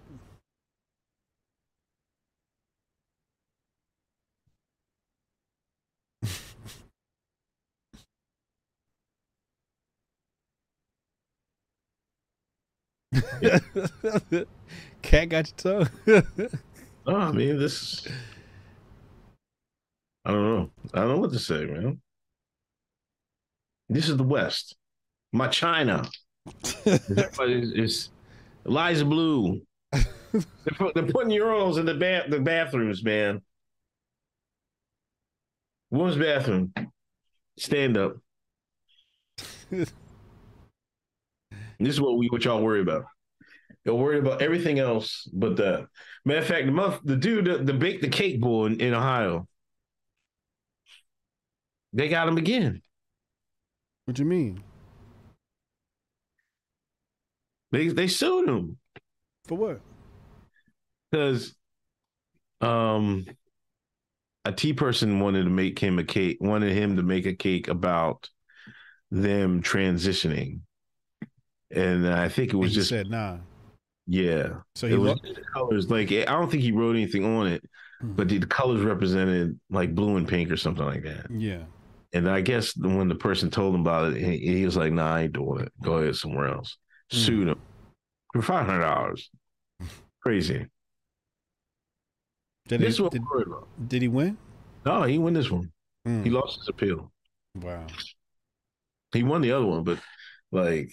Cat got your tongue. oh, I mean, this. I don't know. I don't know what to say, man. This is the West. My China. it's, Eliza Bleu. they're, put, they're, putting urinals in the ba- the bathrooms, man. Women's bathroom. Stand up. This is what we what y'all worry about. You're worried about everything else but that. Matter of fact, the month the dude the, the bake the cake boy in, in Ohio. They got him again. What you mean? They they sued him. For what? Because um a tea person wanted to make him a cake, wanted him to make a cake about them transitioning. And I think it was just said nah. Yeah. So it he was lo- colors like I don't think he wrote anything on it, Hmm. but the colors represented like blue and pink or something like that. Yeah. And I guess when the person told him about it, he, he was like, "Nah, I ain't doing it. Go ahead somewhere else." Hmm. Sued him for five hundred dollars. Crazy. Did this is he, what did, did he win? No, he won this one. Mm. He lost his appeal. Wow. He won the other one, but like,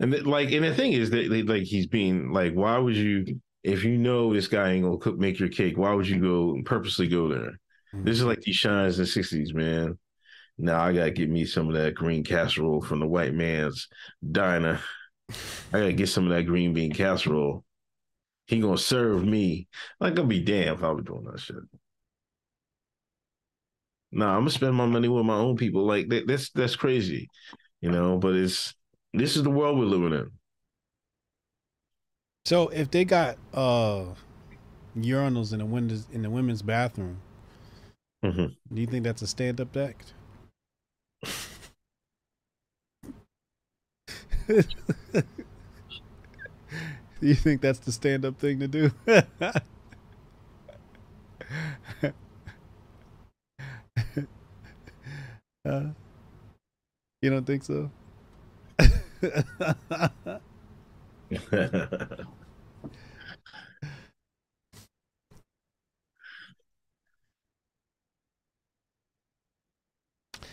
and th- like, and the thing is that they, like he's being like, why would you, if you know this guy ain't gonna cook, make your cake, why would you go purposely go there? Mm. This is like these shines in the '60s, man. Now I gotta get me some of that green casserole from the white man's diner. I gotta get some of that green bean casserole. He gonna serve me. Like, gonna be damn if I was doing that shit. Nah, I'm gonna spend my money with my own people. Like that, that's that's crazy, you know. But it's this is the world we're living in. So if they got uh urinals in the windows in the women's bathroom, Mhm. do you think that's a stand up act? do you think that's the stand up thing to do? uh, you don't think so?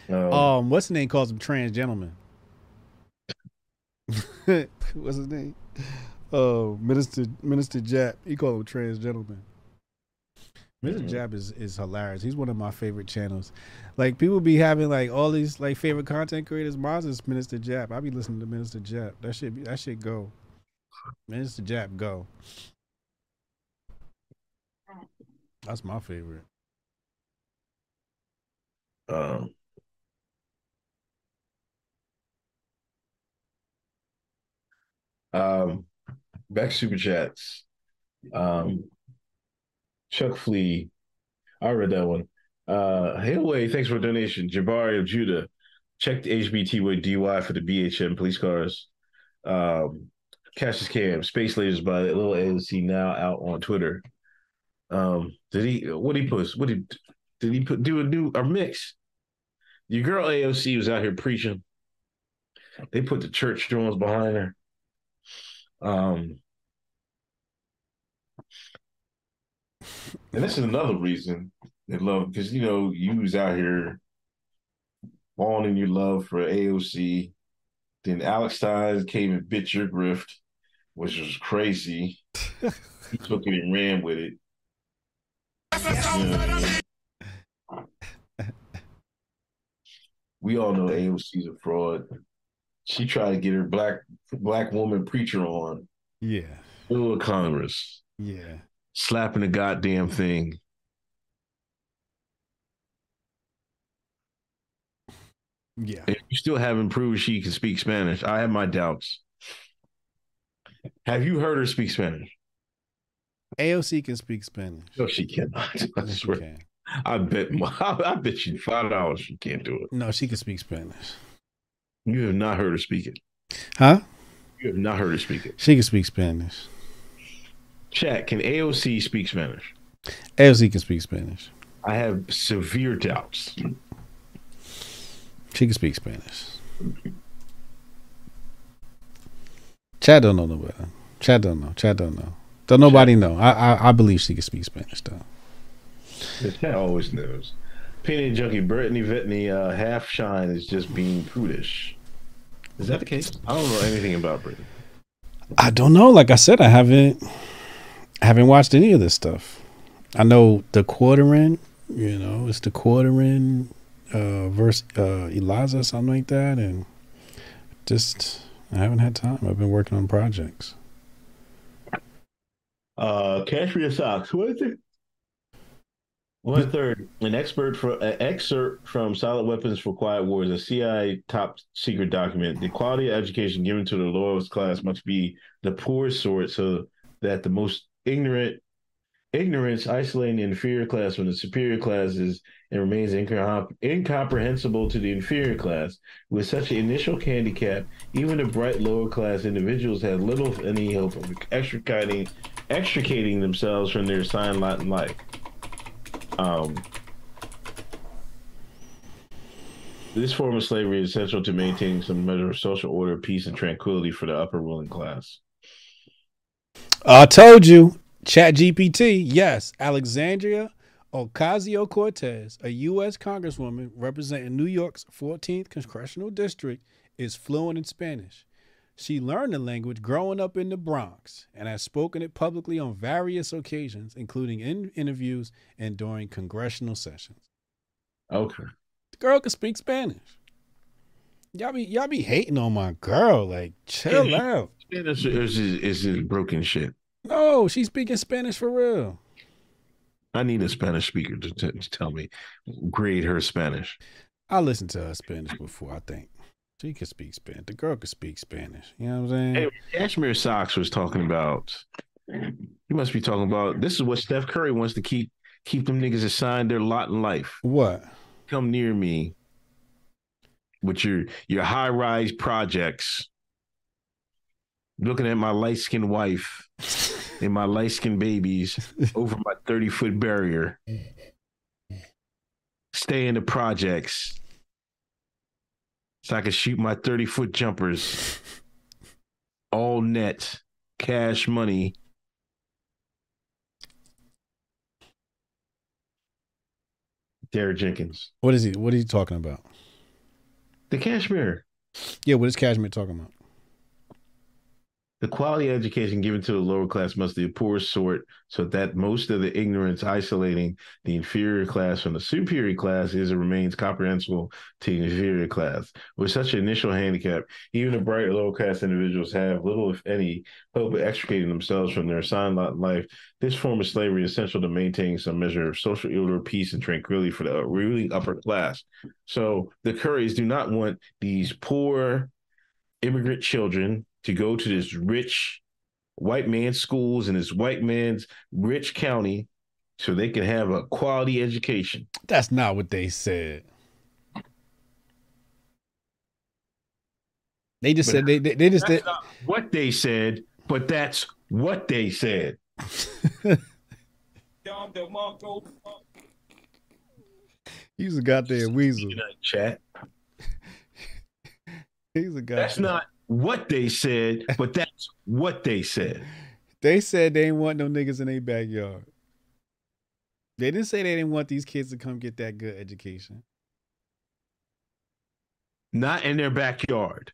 Um, Um, what's the name? Calls him trans gentleman. what's his name? Oh, Minister Minister Jap. He called him trans gentleman. Minister Mhm. Jap is is hilarious. He's one of my favorite channels. Like people be having like all these like favorite content creators. Mine is Minister Jap. I be listening to Minister Jap. That shit be, that shit go. Minister Jap go. That's my favorite. um, um, back super chats. Um, Chuck Flea, I read that one. Uh, hey, away, thanks for donation. Jabari of Judah, check the HBT with DUI for the BHM police cars. Um, Cassius Cam, Space Lasers by little AOC now out on Twitter. Um, did he? What did he post? What did did he put? Do a new a mix? Your girl AOC was out here preaching. They put the church drones behind her. Um, and this is another reason they love because you know you was out here falling in your love for AOC. Then Alex Stein came and bit your grift, which was crazy. he took it and ran with it. Yeah. We all know AOC's a fraud. She tried to get her black black woman preacher on. Yeah. Of Congress. Yeah. Slapping the goddamn thing. Yeah. And you still haven't proved she can speak Spanish. I have my doubts. Have you heard her speak Spanish? AOC can speak Spanish. No, she cannot. I Yes, swear. can. I bet. I bet you five dollars she can't do it. No, she can speak Spanish. You have not heard her speak it. Huh? You have not heard her speak it. She can speak Spanish. Chat, can AOC speak Spanish? AOC can speak Spanish. I have severe doubts. She can speak Spanish. Chad don't know no better. Chad don't know. Chad don't know. Don't nobody know. I, I I believe she can speak Spanish though. The chat always knows. Peanut Junkie, Brittany Venti, uh, half shine is just being prudish. Is that the case? I don't know anything about Brittany. I don't know. Like I said, I haven't I haven't watched any of this stuff. I know the quartering, you know, it's the quartering uh verse uh Eliza, something like that, and just I haven't had time. I've been working on projects. Uh, Cashmere socks. What is it? One third, an expert for an excerpt from Solid Weapons for Quiet Wars, a CIA top secret document. The quality of education given to the lowest class must be the poorest sort, so that the most ignorant ignorance isolating the inferior class from the superior classes and remains incom- incomprehensible to the inferior class. With such an initial handicap, even the bright lower class individuals had little if any hope of extricating extricating themselves from their assigned lot in life. Um, this form of slavery is essential to maintaining some measure of social order, peace, and tranquility for the upper ruling class. I told you, Chat GPT. Yes, Alexandria Ocasio Cortez, a U.S. Congresswoman representing New York's 14th congressional district, is fluent in Spanish. She learned the language growing up in the Bronx and has spoken it publicly on various occasions, including in interviews and during congressional sessions. Okay. The girl can speak Spanish. Y'all be y'all be hating on my girl. Like, chill out. Spanish is, is, is, is broken shit. No, she's speaking Spanish for real. I need a Spanish speaker to, to, to tell me, grade her Spanish. I listened to her Spanish before, I think. She can speak Spanish. The girl can speak Spanish. You know what I'm saying? Hey, Cashmere Socks was talking about. You must be talking about. This is what Steph Curry wants to keep keep them niggas assigned their lot in life. What? Come near me with your your high rise projects. Looking at my light skinned wife and my light skinned babies over my 30 foot barrier. Stay in the projects so I can shoot my 30 foot jumpers. All net, cash money. Derek Jenkins. What is he? What are you talking about? The cashmere. Yeah, what is Cashmere talking about? The quality education given to the lower class must be the poorest sort, so that most of the ignorance isolating the inferior class from the superior class is and remains comprehensible to the inferior class. With such an initial handicap, even the bright lower class individuals have little, if any, hope of extricating themselves from their assigned lot in life. This form of slavery is essential to maintaining some measure of social order, peace, and tranquility for the ruling upper class. So the Currys do not want these poor immigrant children to go to this rich white man's schools in this white man's rich county so they can have a quality education. That's not what they said. They just But said they they, they just That's did. not what they said, but that's what they said. He's a goddamn weasel. Chat. He's a goddamn. That's not what they said, but that's what they said. They said they didn't want no niggas in their backyard. They didn't say they didn't want these kids to come get that good education. Not in their backyard.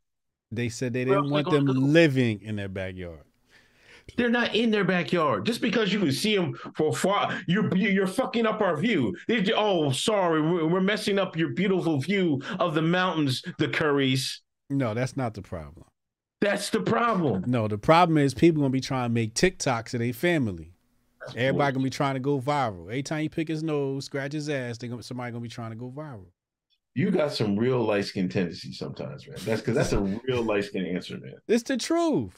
They said they didn't want them living in their backyard. They're not in their backyard. Just because you can see them for far, you're you're fucking up our view. Oh, sorry, we're, we're messing up your beautiful view of the mountains, the Currys. No, that's not the problem. That's the problem. No, the problem is people gonna be trying to make TikToks of their family. Everybody gonna be trying to go viral. Every time you pick his nose, scratch his ass, they gonna, somebody gonna be trying to go viral. You got some real light skin tendencies sometimes, man. That's because that's a real light skin answer, man. It's the truth.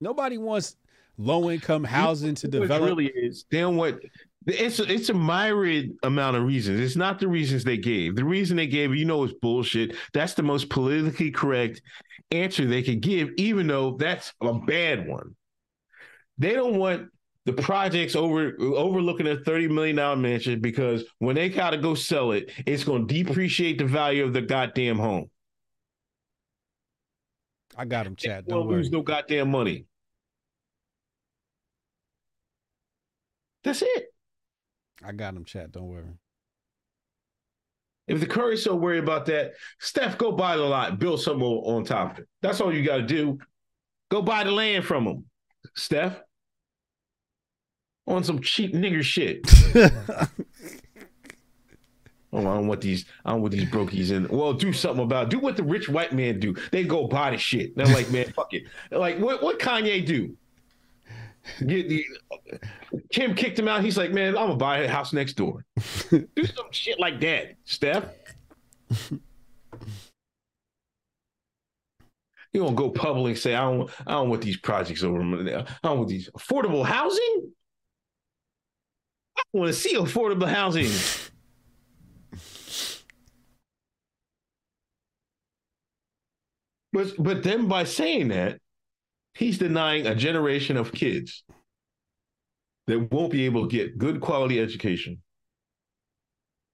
Nobody wants low income housing to What it develop. really is. They don't want. It's a, it's a myriad amount of reasons. It's not the reasons they gave. The reason they gave, you know, is bullshit. That's the most politically correct answer they could give, even though that's a bad one. They don't want the projects over overlooking a thirty million dollar mansion because when they gotta go sell it, it's going to depreciate the value of the goddamn home. I got him, Chad. Don't lose no goddamn money. That's it. I got him, chat. Don't worry. If the Curry's so worried about that, Steph, go buy the lot, build something on on top of it. That's all you got to do. Go buy the land from them, Steph. On some cheap nigger shit. Oh, I don't want these. I don't want these brokies in. Well, do something about. It. Do what the rich white man do. They go buy the shit. They're like, man, fuck it. They're like, what? What Kanye do? Get the, Kim kicked him out. He's like, man, I'm gonna buy a house next door. do some shit like that, Steph. You don't go public and say, I don't, I don't want these projects over. there. I don't want these affordable housing. I want to see affordable housing. But but then by saying that, he's denying a generation of kids that won't be able to get good quality education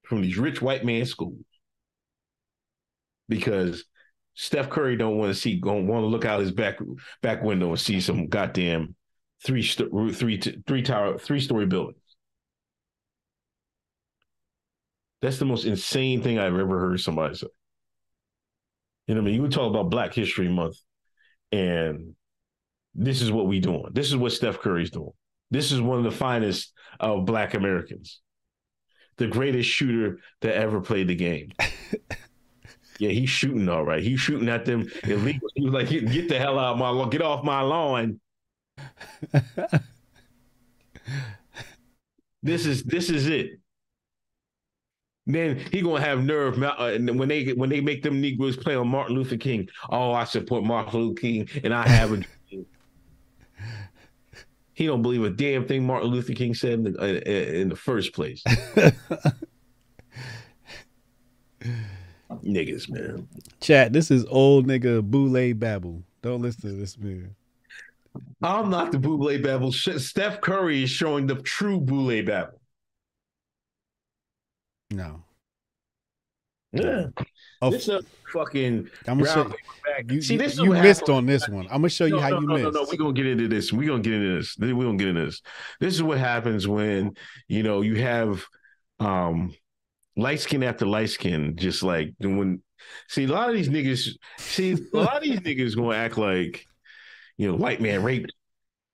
from these rich white man schools because Steph Curry don't want to see going want to look out his back back window and see some goddamn three sto- three t- three tower three story buildings. That's the most insane thing I've ever heard somebody say. You know what I mean? You would talk about Black History Month, and this is what we doing. This is what Steph Curry's doing. This is one of the finest of Black Americans, the greatest shooter that ever played the game. yeah, he's shooting all right. He's shooting at them illegals. He was like, "Get the hell out of my lawn! Get off my lawn!" this is this is it. Then he gonna have nerve uh, and when they when they make them Negroes play on Martin Luther King. Oh, I support Martin Luther King, and I have a. dream." he don't believe a damn thing Martin Luther King said in the, uh, in the first place. Niggas, man. Chat, this is old nigga Boule Babble. Don't listen to this man. I'm not the Boule Babble. Steph Curry is showing the true Boule Babble. No. Yeah. Oh, This a fucking I'm gonna show paper you. See, you, this is you missed happens. on this one. I'm gonna show you no, how no, you no, missed. No, no, we're gonna get into this. We're gonna get into this. We're gonna get into this. This is what happens when you know you have um light skin after light skin, just like when see a lot of these niggas see a lot of these niggas gonna act like you know, white man raped,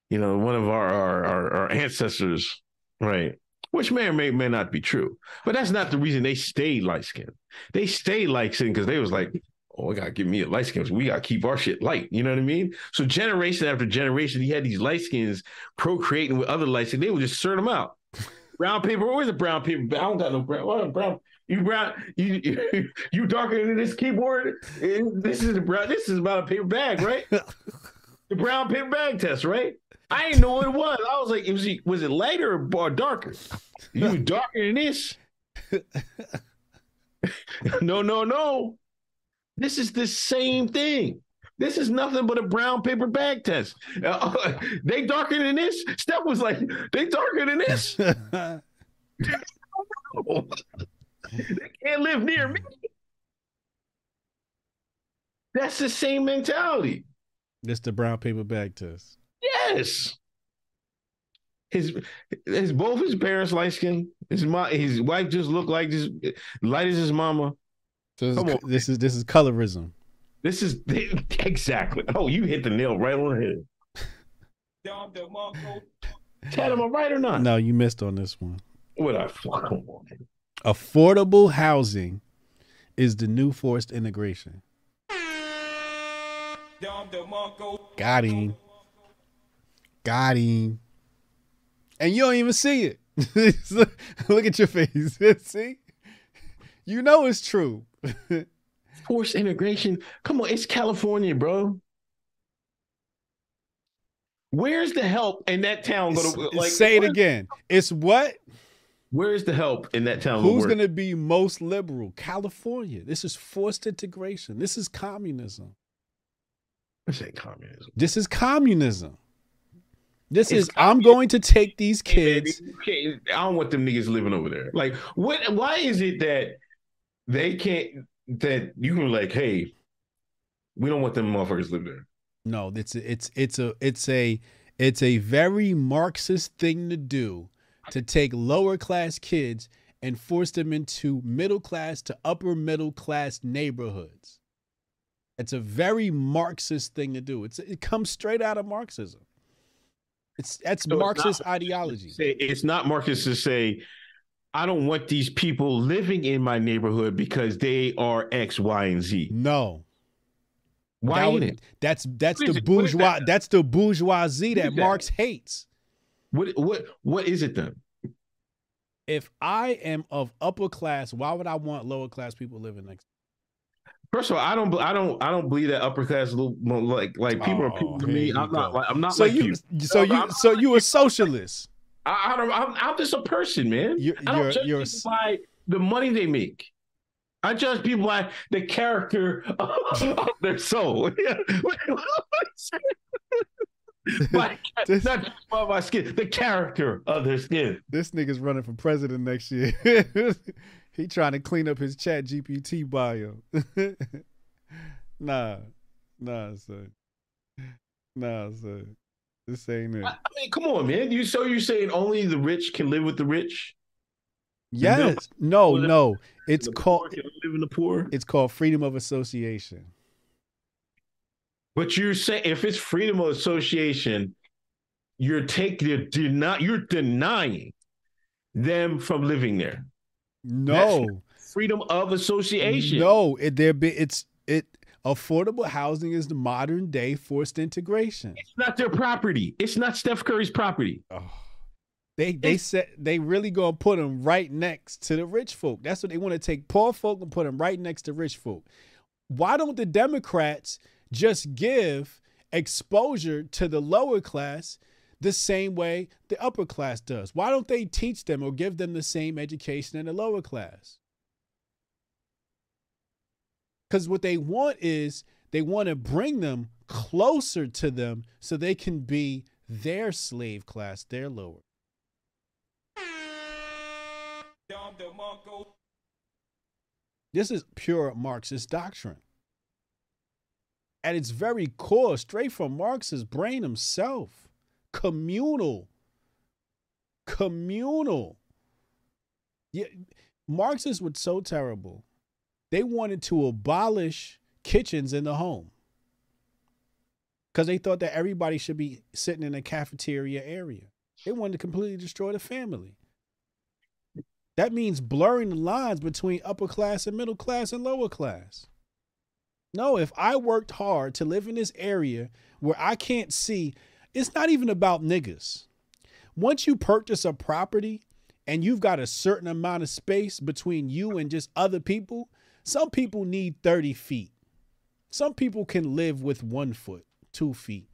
you know, one of our our, our, our ancestors, right? Which may or may, may not be true. But that's not the reason they stayed light skinned. They stayed light skinned because they was like, oh, I gotta give me a light skin. We gotta keep our shit light. You know what I mean? So generation after generation, he had these light skins procreating with other light skins. They would just sort them out. Brown paper, where's the brown paper? I don't got no brown. Brown? You brown? You you, you darker than this keyboard? Eh, this is a brown. This is about a paper bag, right? the brown paper bag test, right? I didn't know what it was. I was like, was he was it lighter or darker? You darker than this? no, no, no. This is the same thing. This is nothing but a brown paper bag test. Uh, they darker than this. Steph was like, they darker than this. they can't live near me. That's the same mentality. this the brown paper bag test. Yes. His his both his parents light skin. His mom, his wife just looked like just light as his mama. So this, Come is, on. this is this is colorism. This is exactly. Oh, you hit the nail right on the head. Chad, am I right or not? No, you missed on this one. What I fuck come on. Affordable housing is the new forced integration. Got him. Got him. And you don't even see it. Look at your face. see? You know it's true. Forced integration. Come on, it's California, bro. Where's the help in that town? Gonna, like, Say it again. It's what? Where's the help in that town? Who's going to be most liberal? California. This is forced integration. This is communism. This ain't communism. This is communism. This It's is I'm going to take these kids. I don't want them niggas living over there. Like, what? Why is it that they can't? That you can like, hey, we don't want them motherfuckers live there. No, it's a, it's it's a it's a it's a very Marxist thing to do to take lower class kids and force them into middle class to upper middle class neighborhoods. It's a very Marxist thing to do. It's it comes straight out of Marxism. It's that's So it's Marxist not- ideology. It's not Marcus to say, I don't want these people living in my neighborhood because they are X, Y, and Z. No. Why That would- it? That's that's the it? Bourgeois. that? That's the bourgeoisie that that? Marx hates. What what what is it then? If I am of upper class, why would I want lower class people living next? First of all, I don't I don't I don't believe that upper class like like people are people Oh, to me. I'm not like I'm not So like you, you. so you, I'm so you a socialist? I, I don't, I'm, I'm just a person, man. You're- I don't you're- judge you're people s- by the money they make. I judge people by the character of their soul. Yeah. by, This- not just by my skin, the character of their skin. This nigga's running for president next year. He trying to clean up his Chat GPT bio. nah, nah, son. Nah, son. This ain't it. I, I mean, come on, man. You so you're saying only the rich can live with the rich? Yes. No, no. It's called poor can live in the poor. it's called freedom of association. But you're saying if it's freedom of association, you're taking you're deny you're denying them from living there. No. Freedom of association. No, it there be it's it affordable housing is the modern day forced integration. It's not their property. It's not Steph Curry's property. Oh. They they It's- said they really gonna put them right next to the rich folk. That's what they want to take poor folk and put them right next to rich folk. Why don't the Democrats just give exposure to the lower class the same way the upper class does? Why don't they teach them or give them the same education in the lower class? Because what they want is they want to bring them closer to them so they can be their slave class, their lower. This is pure Marxist doctrine. At its very core, straight from Marx's brain himself, communal. Communal. Yeah, Marxists were so terrible. They wanted to abolish kitchens in the home because they thought that everybody should be sitting in a cafeteria area. They wanted to completely destroy the family. That means blurring the lines between upper class and middle class and lower class. No, if I worked hard to live in this area where I can't see, it's not even about niggas. Once you purchase a property and you've got a certain amount of space between you and just other people, some people need 30 feet. Some people can live with one foot, two feet.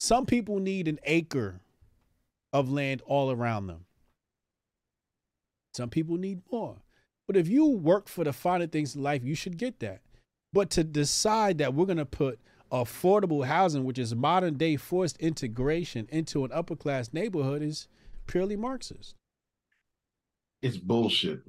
Some people need an acre of land all around them. Some people need more. But if you work for the finer things in life, you should get that. But to decide that we're going to put affordable housing, which is modern day forced integration, into an upper class neighborhood is purely Marxist. It's bullshit.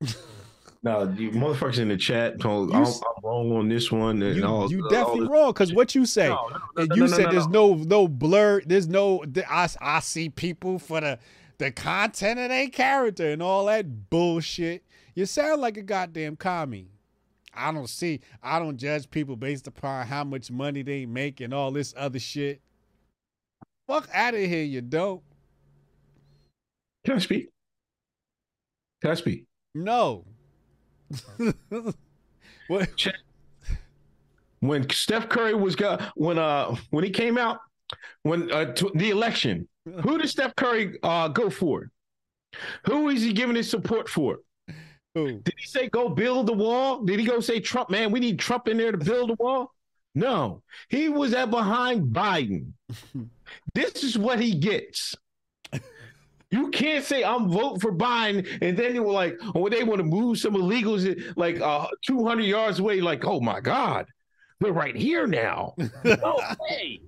no, you motherfuckers in the chat told I'm, I'm wrong on this one. And You, all, you all definitely this- wrong because what you say, No, no, no, and you said there's no. no no blur, there's no I, I see people for the the content of their character and all that bullshit. You sound like a goddamn commie. I don't see. I don't judge people based upon how much money they make and all this other shit. Fuck out of here, you dope. Can I speak? Can I speak? No. what? When Steph Curry was got when uh when he came out when uh t- the election, who did Steph Curry uh go for? Who is he giving his support for? Who? Did he say go build the wall? Did he go say Trump, man, we need Trump in there to build the wall? No, he was at behind Biden. this is what he gets. You can't say I'm voting for Biden, and then they were like, oh, when they want to move some illegals like uh, 200 yards away, like, oh my God, they're right here now. no way.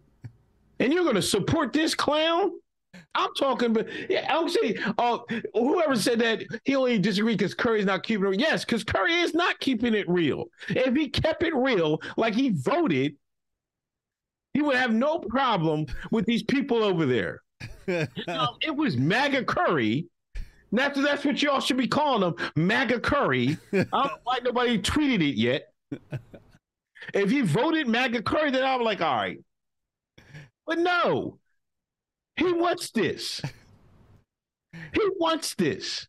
And you're going to support this clown? I'm talking, but yeah, I'm saying, uh, whoever said that he only disagreed because Curry's not keeping it. Real. Yes, because Curry is not keeping it real. If he kept it real, like he voted, he would have no problem with these people over there. you know, it was MAGA Curry. That's that's what y'all should be calling him, MAGA Curry. I don't know why nobody tweeted it yet. If he voted MAGA Curry, then I'm like, all right. But no, he wants this. He wants this.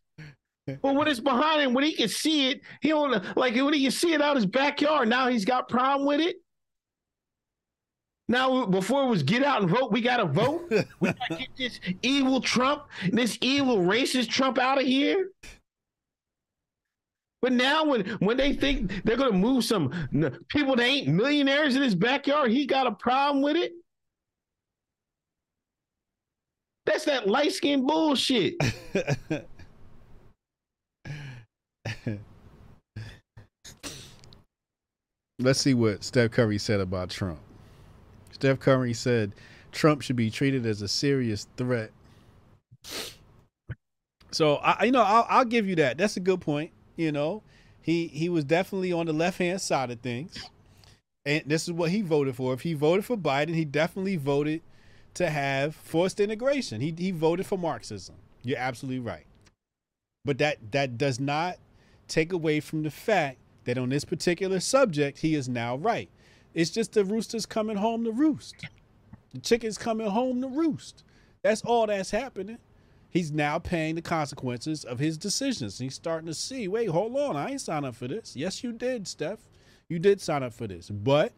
But when it's behind him, when he can see it, he don't like when he can see it out his backyard. Now he's got problem with it. Now, before it was get out and vote, we got to vote. we got to get this evil Trump, this evil racist Trump out of here. But now, when when they think they're going to move some people that ain't millionaires in his backyard, he got a problem with it. That's that light skin bullshit. Let's see what Steph Curry said about Trump. Steph Curry said Trump should be treated as a serious threat. So I, you know, I'll, I'll give you that. That's a good point. You know, he he was definitely on the left hand side of things, and this is what he voted for. If he voted for Biden, he definitely voted to have forced integration. He he voted for Marxism. You're absolutely right. But that that does not take away from the fact that on this particular subject he is now right. It's just the rooster's coming home to roost. The chicken's coming home to roost. That's all that's happening. He's now paying the consequences of his decisions. He's starting to see, wait, hold on, I ain't signed up for this. Yes, you did, Steph. You did sign up for this. But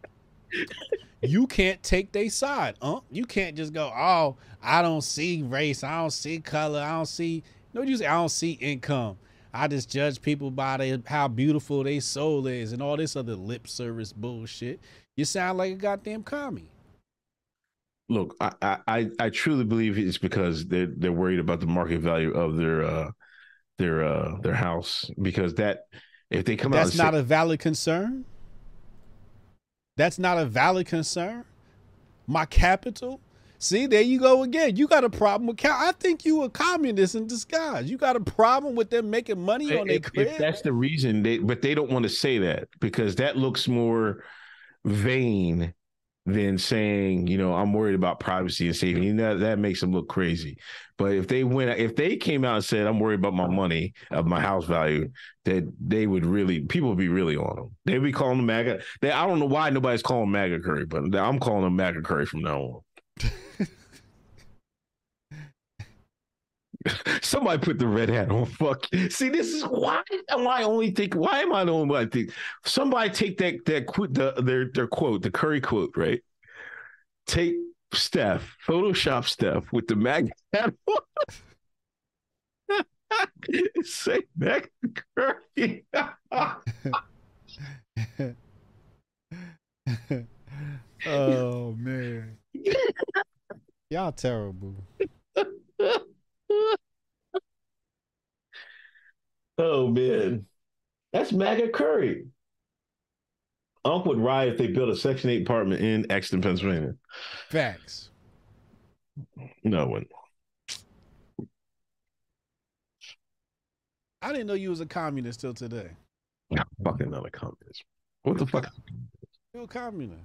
you can't take their side. Huh? You can't just go, oh, I don't see race, I don't see color, I don't see no you say I don't see income. I just judge people by their, how beautiful their soul is and all this other lip service bullshit. You sound like a goddamn commie. Look, I, I, I truly believe it's because they're they're worried about the market value of their uh their uh their house because that if they come That's out That's not say, a valid concern. That's not a valid concern. My capital. See, there you go again. You got a problem with. I think you a communist in disguise. You got a problem with them making money on their crib. If that's the reason, they but they don't want to say that because that looks more vain than saying, you know, I'm worried about privacy and safety. And that that makes them look crazy. But if they went, if they came out and said, "I'm worried about my money, of my house value," that they would really, people would be really on them. They'd be calling them MAGA. They, I don't know why nobody's calling MAGA Curry, but I'm calling them MAGA Curry from now on. Somebody put the red hat on. Fuck. See, this is why am I only think? Why am I the only one? I think somebody take that that quote, the, their their quote, the Curry quote, right? Take Steph, Photoshop Steph with the mag hat on. Say Meg Curry. oh man, y'all terrible. oh man, that's MAGA Curry. Uncle would riot if they built a Section Eight apartment in Exton, Pennsylvania. Facts. No one. I didn't know you was a communist till today. I'm fucking not a communist. What the fuck? You're a communist.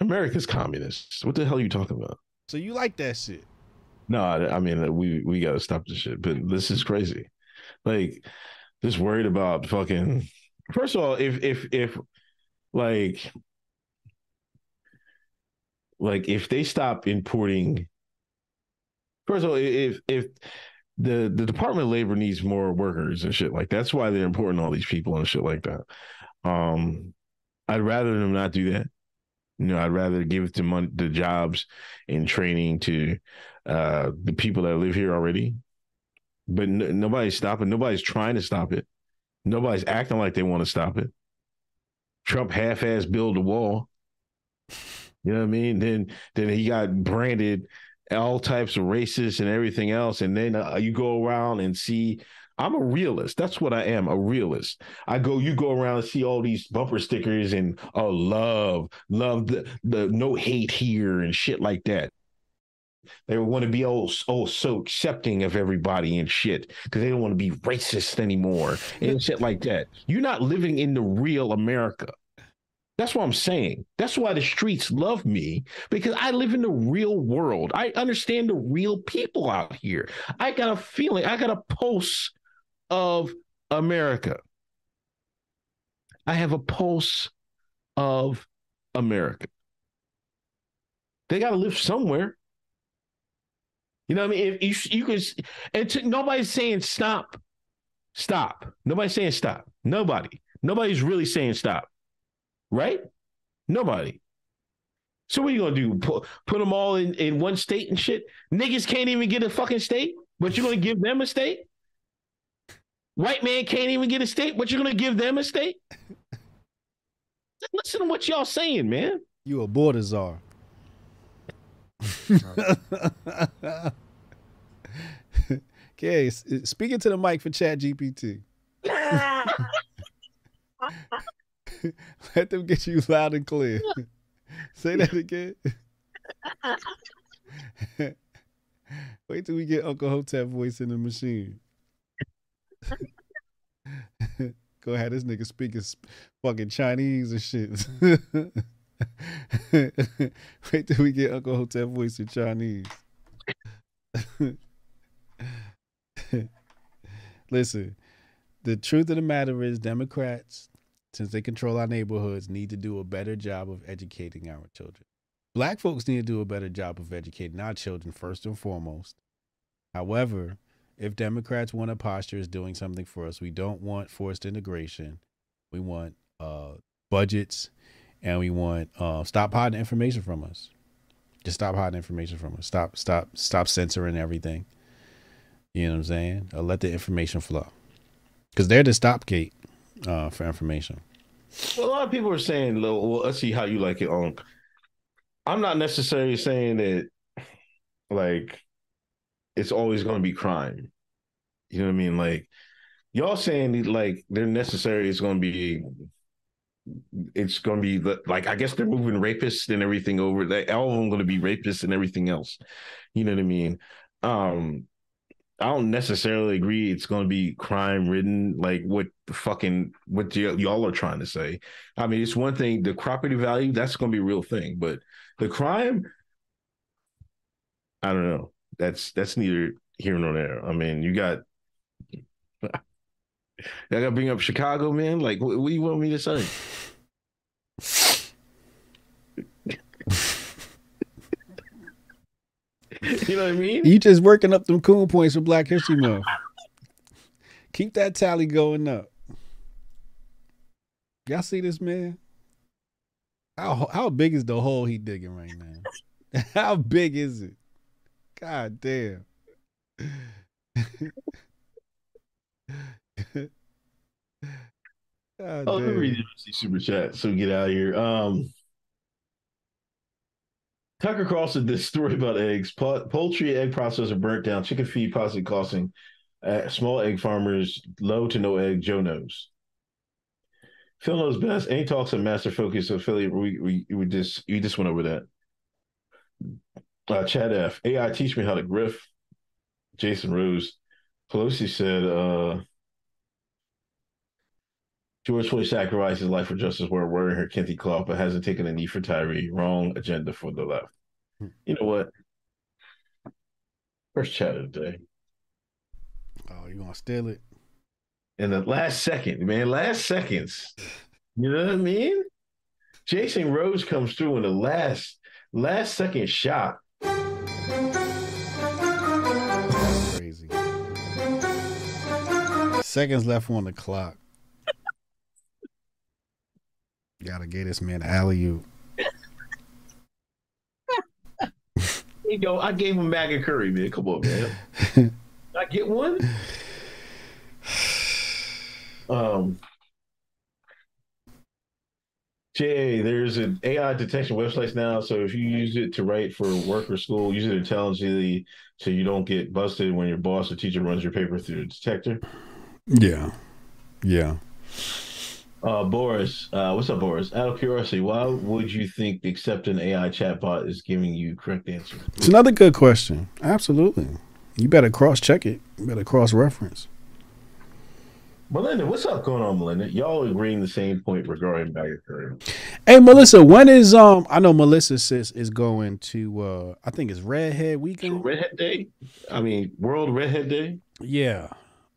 America's communist. What the hell are you talking about? So you like that shit? No, I mean we we got to stop this shit. But this is crazy. Like, just worried about fucking first of all, if if if like like if they stop importing first of all, if if the the Department of Labor needs more workers and shit like that's why they're importing all these people and shit like that. Um I'd rather them not do that. You know, I'd rather give the money, the jobs and training to uh, the people that live here already. But n- nobody's stopping. Nobody's trying to stop it. Nobody's acting like they want to stop it. Trump half-ass build a wall. You know what I mean? Then then he got branded all types of racist and everything else, and then uh, you go around and see I'm a realist. That's what I am, a realist. I go, you go around and see all these bumper stickers and oh, love, love the, the no hate here and shit like that. They want to be oh, oh so accepting of everybody and shit because they don't want to be racist anymore and shit like that. You're not living in the real America. That's what I'm saying. That's why the streets love me because I live in the real world. I understand the real people out here. I got a feeling, I got a pulse of America. I have a pulse of America. They got to live somewhere. You know what I mean? If you, you could, and to, nobody's saying stop, stop. Nobody's saying stop. Nobody. Nobody's really saying stop, right? Nobody. So what are you gonna do? Put, put them all in, in one state and shit? Niggas can't even get a fucking state, but you're gonna give them a state? White man can't even get a state. What you're gonna give them a state? Listen to what y'all saying, man. You a border czar. okay, uh, speaking to the mic for Chat GPT. Let them get you loud and clear. Say that again. Wait till we get Uncle Hotep voice in the machine. Go ahead, this nigga speaking fucking Chinese and shit. Wait till we get Uncle Hotep voice in Chinese. Listen, the truth of the matter is, Democrats, since they control our neighborhoods, need to do a better job of educating our children. Black folks need to do a better job of educating our children first and foremost. However, if Democrats want a posture as doing something for us, we don't want forced integration. We want uh, budgets, and we want uh, stop hiding information from us. Just stop hiding information from us. Stop, stop, stop censoring everything. You know what I'm saying? Uh, let the information flow, because they're the stopgate uh, for information. Well, a lot of people are saying, "Well, let's see how you like it." On, I'm not necessarily saying that, like it's always going to be crime. You know what I mean? Like y'all saying like they're necessary. It's going to be. It's going to be like I guess they're moving rapists and everything over. Like all of them going to be rapists and everything else. You know what I mean? Um, I don't necessarily agree it's going to be crime ridden like what the fucking what y- y'all are trying to say. I mean, it's one thing the property value that's going to be a real thing, but the crime, I don't know that's that's neither here nor there. I mean, you got gotta bring up Chicago, man. Like, what, what do you want me to say? you know what I mean? You just working up them cool points for Black History Month. Keep that tally going up. Y'all see this man? How how big is the hole he digging right now? how big is it? God damn. God oh, let me read the super chat so get out of here. Um, Tucker Carlson did this story about eggs. Poultry egg processor burnt down. Chicken feed possibly costing uh, small egg farmers low to no egg. Joe knows. Phil knows best. Any talks on Master Focus affiliate? We we we just we just went over that. Uh, Chad F. AI teach me how to griff. Jason Rose. Pelosi said uh, George Floyd sacrificed his life for justice while wearing her kente cloth, but hasn't taken a knee for Tyre. Wrong agenda for the left. Hmm. You know what? First chat of the day. Oh, you gonna steal it? in the last second, man, last seconds. You know what I mean? Jason Rose comes through in the last last second shot. Crazy. Seconds left on the clock. Gotta get this man alley oop. You know, I gave him Maggie Curry, man. Come on, man. I get one. Um, Jay, there's an AI detection website now. So if you use it to write for work or school, use it intelligently so you don't get busted when your boss or teacher runs your paper through the detector. Yeah. Yeah. Uh, Boris, uh, what's up, Boris? Out of curiosity, why would you think accepting AI chatbot is giving you correct answer? It's another good question. Absolutely. You better cross check it. You better cross reference. Melinda, what's up going on, Melinda? Y'all agreeing the same point regarding Maggie Curry. Hey Melissa, when is um I know Melissa sis is going to uh I think it's Redhead weekend. Redhead Day? I mean, World Redhead Day? Yeah.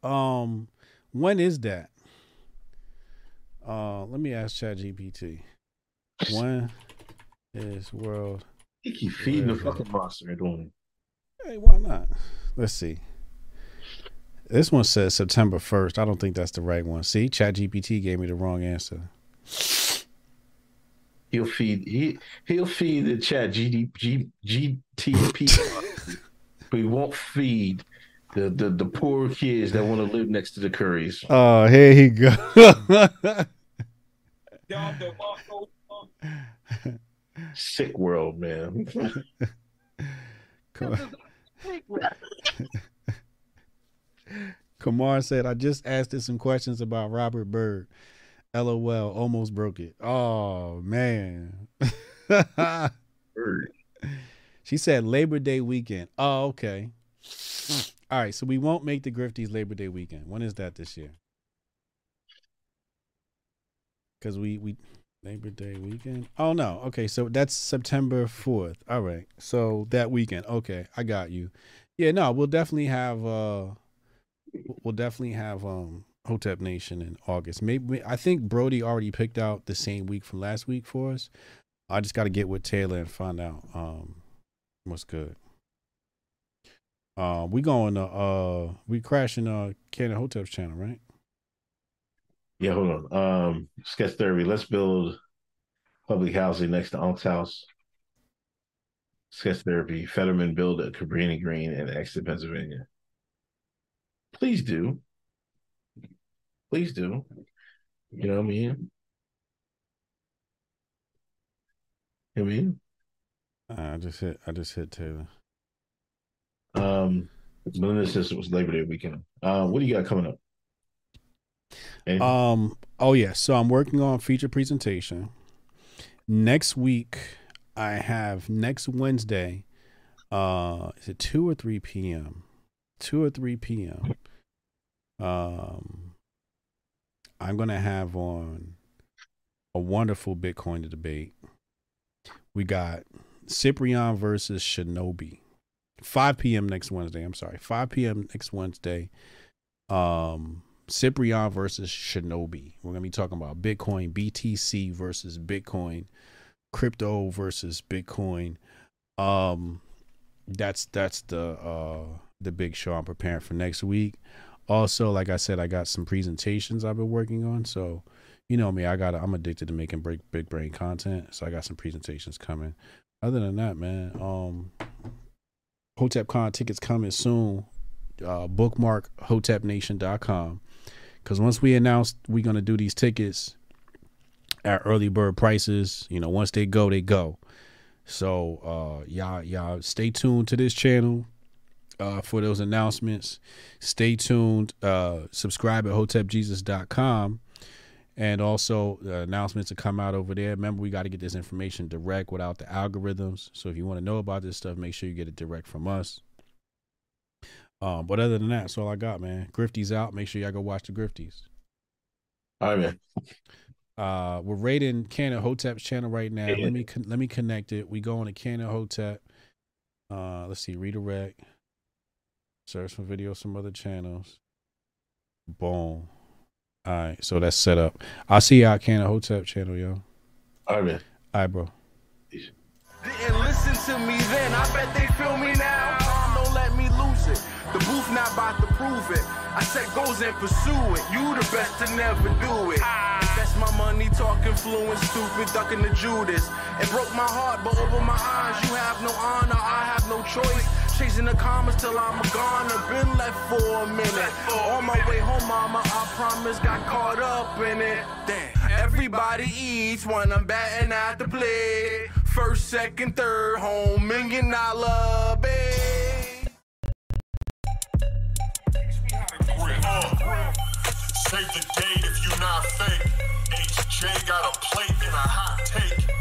Um when is that? Uh let me ask ChatGPT. When is world He keep feeding the fucking monster, don't Hey, why not? Let's see. This one says September 1st. I don't think that's the right one. See, ChatGPT gave me the wrong answer. he? He'll feed he he'll feed the chat GD, G, GTP, but he won't feed the, the the poor kids that want to live next to the Currys. Oh, here he go. Sick world, man. Come Kamar said, I just asked it some questions about Robert Berg. LOL, almost broke it. Oh, man. Bird. she said Labor Day weekend. Oh, okay. All right, so we won't make the Grifties Labor Day weekend. When is that this year? Because we, we, Labor Day weekend? Oh, no. Okay, so that's September 4th. All right, so that weekend. Okay, I got you. Yeah, no, we'll definitely have, uh, we'll definitely have, um, Hotep Nation in August. Maybe I think Brody already picked out the same week from last week for us. I just got to get with Taylor and find out um what's good. Uh, we going to uh we crashing uh Cannon Hotep's channel, right? Yeah, hold on. Um, sketch therapy. Let's build public housing next to Unc's house. Sketch therapy. Fetterman build a Cabrini Green and exit Pennsylvania. Please do. Please do. You know what I mean? You know what I mean? I just hit I just hit Taylor. Um, Melinda says it was Labor Day weekend. Uh, what do you got coming up? Anything? Um oh yeah, so I'm working on feature presentation. Next week I have next Wednesday uh is it 2 or 3 p.m. 2 or 3 p.m. Um I'm to have on a wonderful Bitcoin debate. We got Cyprian versus Shinobi. 5 p.m. next Wednesday. I'm sorry. 5 p.m. next Wednesday. Um Cyprian versus Shinobi. We're gonna be talking about Bitcoin, BTC versus Bitcoin, crypto versus Bitcoin. Um, that's that's the uh the big show I'm preparing for next week. Also, like I said, I got some presentations I've been working on. So, you know me, I got I'm addicted to making big big brain content. So I got some presentations coming. Other than that, man, um, HotepCon tickets coming soon. Uh, bookmark hotepnation.com because once we announce we're gonna do these tickets at early bird prices, you know, once they go, they go. So uh y'all y'all stay tuned to this channel uh for those announcements. Stay tuned, uh subscribe at hotepjesus.com and also the announcements to come out over there. Remember, we got to get this information direct without the algorithms. So if you want to know about this stuff, make sure you get it direct from us. Um, but other than that, that's all I got, man. Grifties out. Make sure y'all go watch the Grifties. All right, man. Uh, we're rating Canon Hotep's channel right now. Yeah. Let me con- let me connect it. We go on to Canon Hotep. Uh, let's see, redirect. Search for videos from other channels. Boom. All right, so that's set up. I'll see y'all can Hotep channel, yo. All right, man. All right, bro. Didn't listen to me then, I bet they feel me now. Time don't let me lose it. The booth not about to prove it. I set goals and pursue it. You the best to never do it. Invest my money talking fluent, stupid, ducking the Judas. It broke my heart, but over my eyes, you have no honor, I have no choice. Chasing the commas till I'm gone. I've been left for a minute. On my way home, mama, I promise, got caught up in it. Damn. Everybody eats when I'm batting at the plate. First, second, third, home, million dollar. Uh, save the date if you not fake. HJ got a plate and a hot take.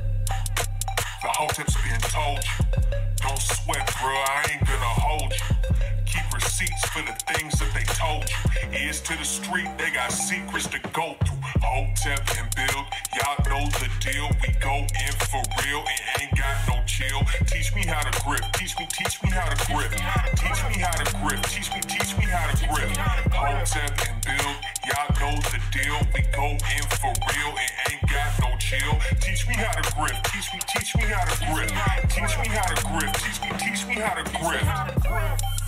The hoteps been told you. Don't sweat, bro, I ain't gonna hold you. Keep receipts for the things that they told you. Ears to the street, they got secrets to go through. Hotep and build, y'all know the deal. We go in for real and ain't got no chill. Teach me how to grip, teach me, teach me how to grip. Teach me how to grip, teach me, teach me how to grip. Hotep and build, y'all know the deal. We go in for real and ain't got no chill. Teach me how to grip, teach me, teach me how to grip. Teach me how to grip, teach me, teach me how to grip.